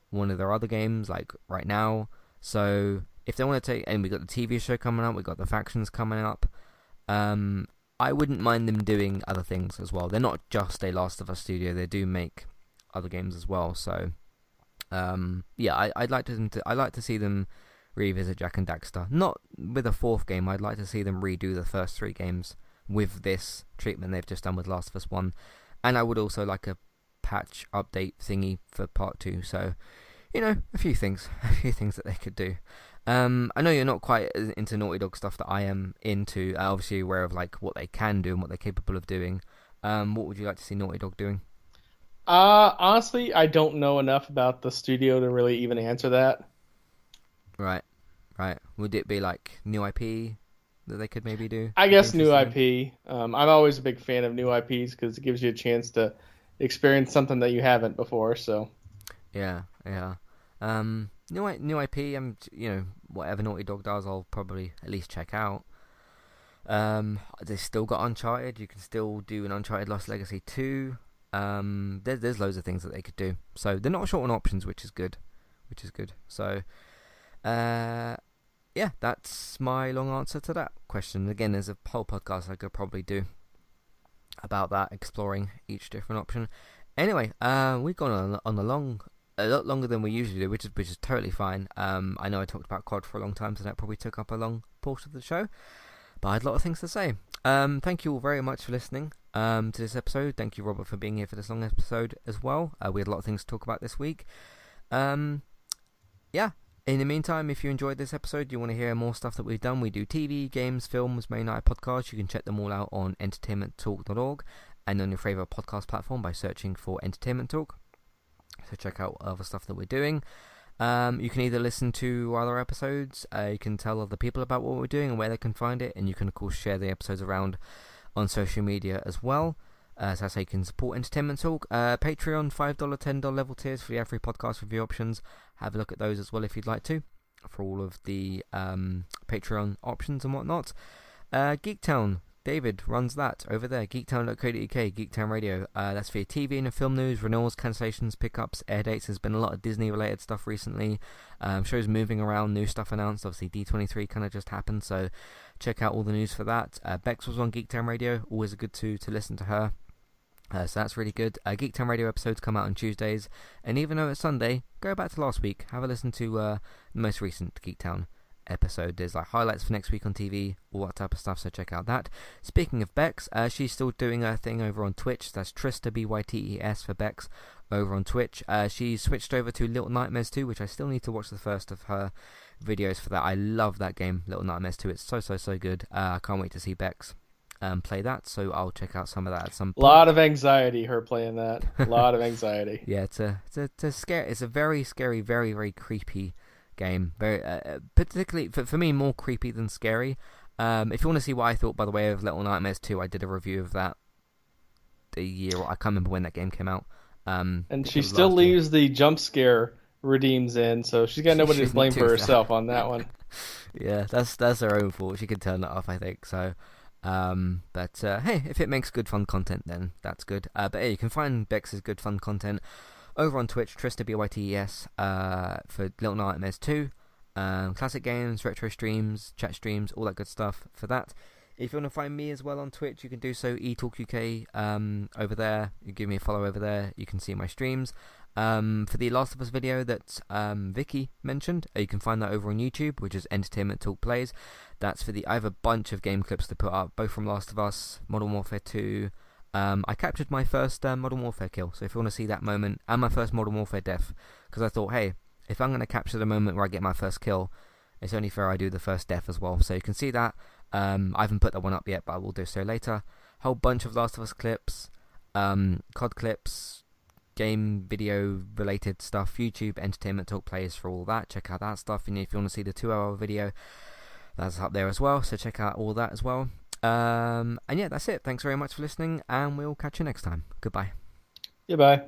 one of their other games, like right now. So if they want to take, and we got the TV show coming up, we got the factions coming up. Um, I wouldn't mind them doing other things as well. They're not just a Last of Us studio; they do make other games as well. So, um, yeah, I, I'd like to, to I'd like to see them revisit Jak and Daxter. Not with a fourth game. I'd like to see them redo the first three games with this treatment they've just done with Last of Us One, and I would also like a patch update thingy for Part Two. So, you know, a few things, a few things that they could do. Um, I know you're not quite as into Naughty Dog stuff that I am into. Uh, obviously, aware of like what they can do and what they're capable of doing. Um, what would you like to see Naughty Dog doing? Uh, honestly, I don't know enough about the studio to really even answer that. Right, right. Would it be like new IP that they could maybe do? I guess new IP. Um, I'm always a big fan of new IPs because it gives you a chance to experience something that you haven't before. So Yeah, yeah. Um, new new IP. Um, you know, whatever Naughty Dog does, I'll probably at least check out. Um, they still got Uncharted. You can still do an Uncharted Lost Legacy two. Um, there's there's loads of things that they could do. So they're not short on options, which is good, which is good. So, uh, yeah, that's my long answer to that question. Again, there's a whole podcast I could probably do about that, exploring each different option. Anyway, uh, we've gone on, on a long, a lot longer than we usually do, which is which is totally fine. Um, I know I talked about COD for a long time, so that probably took up a long portion of the show. But I had a lot of things to say. Um, thank you all very much for listening um, to this episode. Thank you, Robert, for being here for this long episode as well. Uh, we had a lot of things to talk about this week. Um, yeah. In the meantime, if you enjoyed this episode, you want to hear more stuff that we've done, we do TV, games, films, main night podcasts. You can check them all out on entertainmenttalk.org and on your favourite podcast platform by searching for Entertainment Talk. So check out other stuff that we're doing. Um, you can either listen to other episodes, uh, you can tell other people about what we're doing and where they can find it, and you can of course share the episodes around on social media as well. Uh, so that's how you can support Entertainment Talk. Uh, Patreon, $5, $10 level tiers for the every podcast review options. Have a look at those as well if you'd like to, for all of the um, Patreon options and whatnot. Uh, Geektown, David runs that over there, geektown.co.uk, Geektown Radio. Uh, that's for your TV and film news, renewals, cancellations, pickups, air dates. There's been a lot of Disney related stuff recently. Um, shows moving around, new stuff announced. Obviously, D23 kind of just happened, so check out all the news for that. Uh, Bex was on Geektown Radio, always a good to, to listen to her. Uh, so that's really good. Uh, Geektown Radio episodes come out on Tuesdays, and even though it's Sunday, go back to last week. Have a listen to uh, the most recent Geektown episode. There's like highlights for next week on TV, all that type of stuff. So check out that. Speaking of Bex, uh, she's still doing her thing over on Twitch. That's Trista B Y T E S for Bex over on Twitch. Uh, she switched over to Little Nightmares 2, which I still need to watch the first of her videos for that. I love that game, Little Nightmares 2. It's so so so good. Uh, I can't wait to see Bex um, play that. So I'll check out some of that at some point. A lot of anxiety, her playing that. A lot of anxiety. yeah, it's a it's a, it's a scary. It's a very scary, very very creepy game. Very uh, uh, particularly for for me more creepy than scary. Um, if you want to see what I thought, by the way, of Little Nightmares 2, I did a review of that the year. I can't remember when that game came out. Um, and she still leaves year. the jump scare redeems in, so she's got nobody to blame for herself on that one. yeah, that's that's her own fault. She can turn that off, I think. So, um, but uh, hey, if it makes good fun content, then that's good. Uh, but hey, you can find Bex's good fun content over on Twitch, Trista B-Y-T-E-S, uh, for Little Nightmares 2. Um, classic games, retro streams, chat streams, all that good stuff for that. If you want to find me as well on Twitch, you can do so, eTalkUK, um, over there. You give me a follow over there, you can see my streams. Um, for the Last of Us video that um, Vicky mentioned, uh, you can find that over on YouTube, which is Entertainment Talk Plays. That's for the. I have a bunch of game clips to put up, both from Last of Us, Modern Warfare 2, um, I captured my first uh, Modern Warfare kill, so if you want to see that moment, and my first Modern Warfare death, because I thought, hey, if I'm going to capture the moment where I get my first kill, it's only fair I do the first death as well. So you can see that. Um, I haven't put that one up yet, but I will do so later. Whole bunch of Last of Us clips, um, COD clips, game video related stuff, YouTube Entertainment Talk plays for all that. Check out that stuff. And if you want to see the two hour video, that's up there as well. So check out all that as well. Um, and yeah, that's it. Thanks very much for listening, and we'll catch you next time. Goodbye. Goodbye.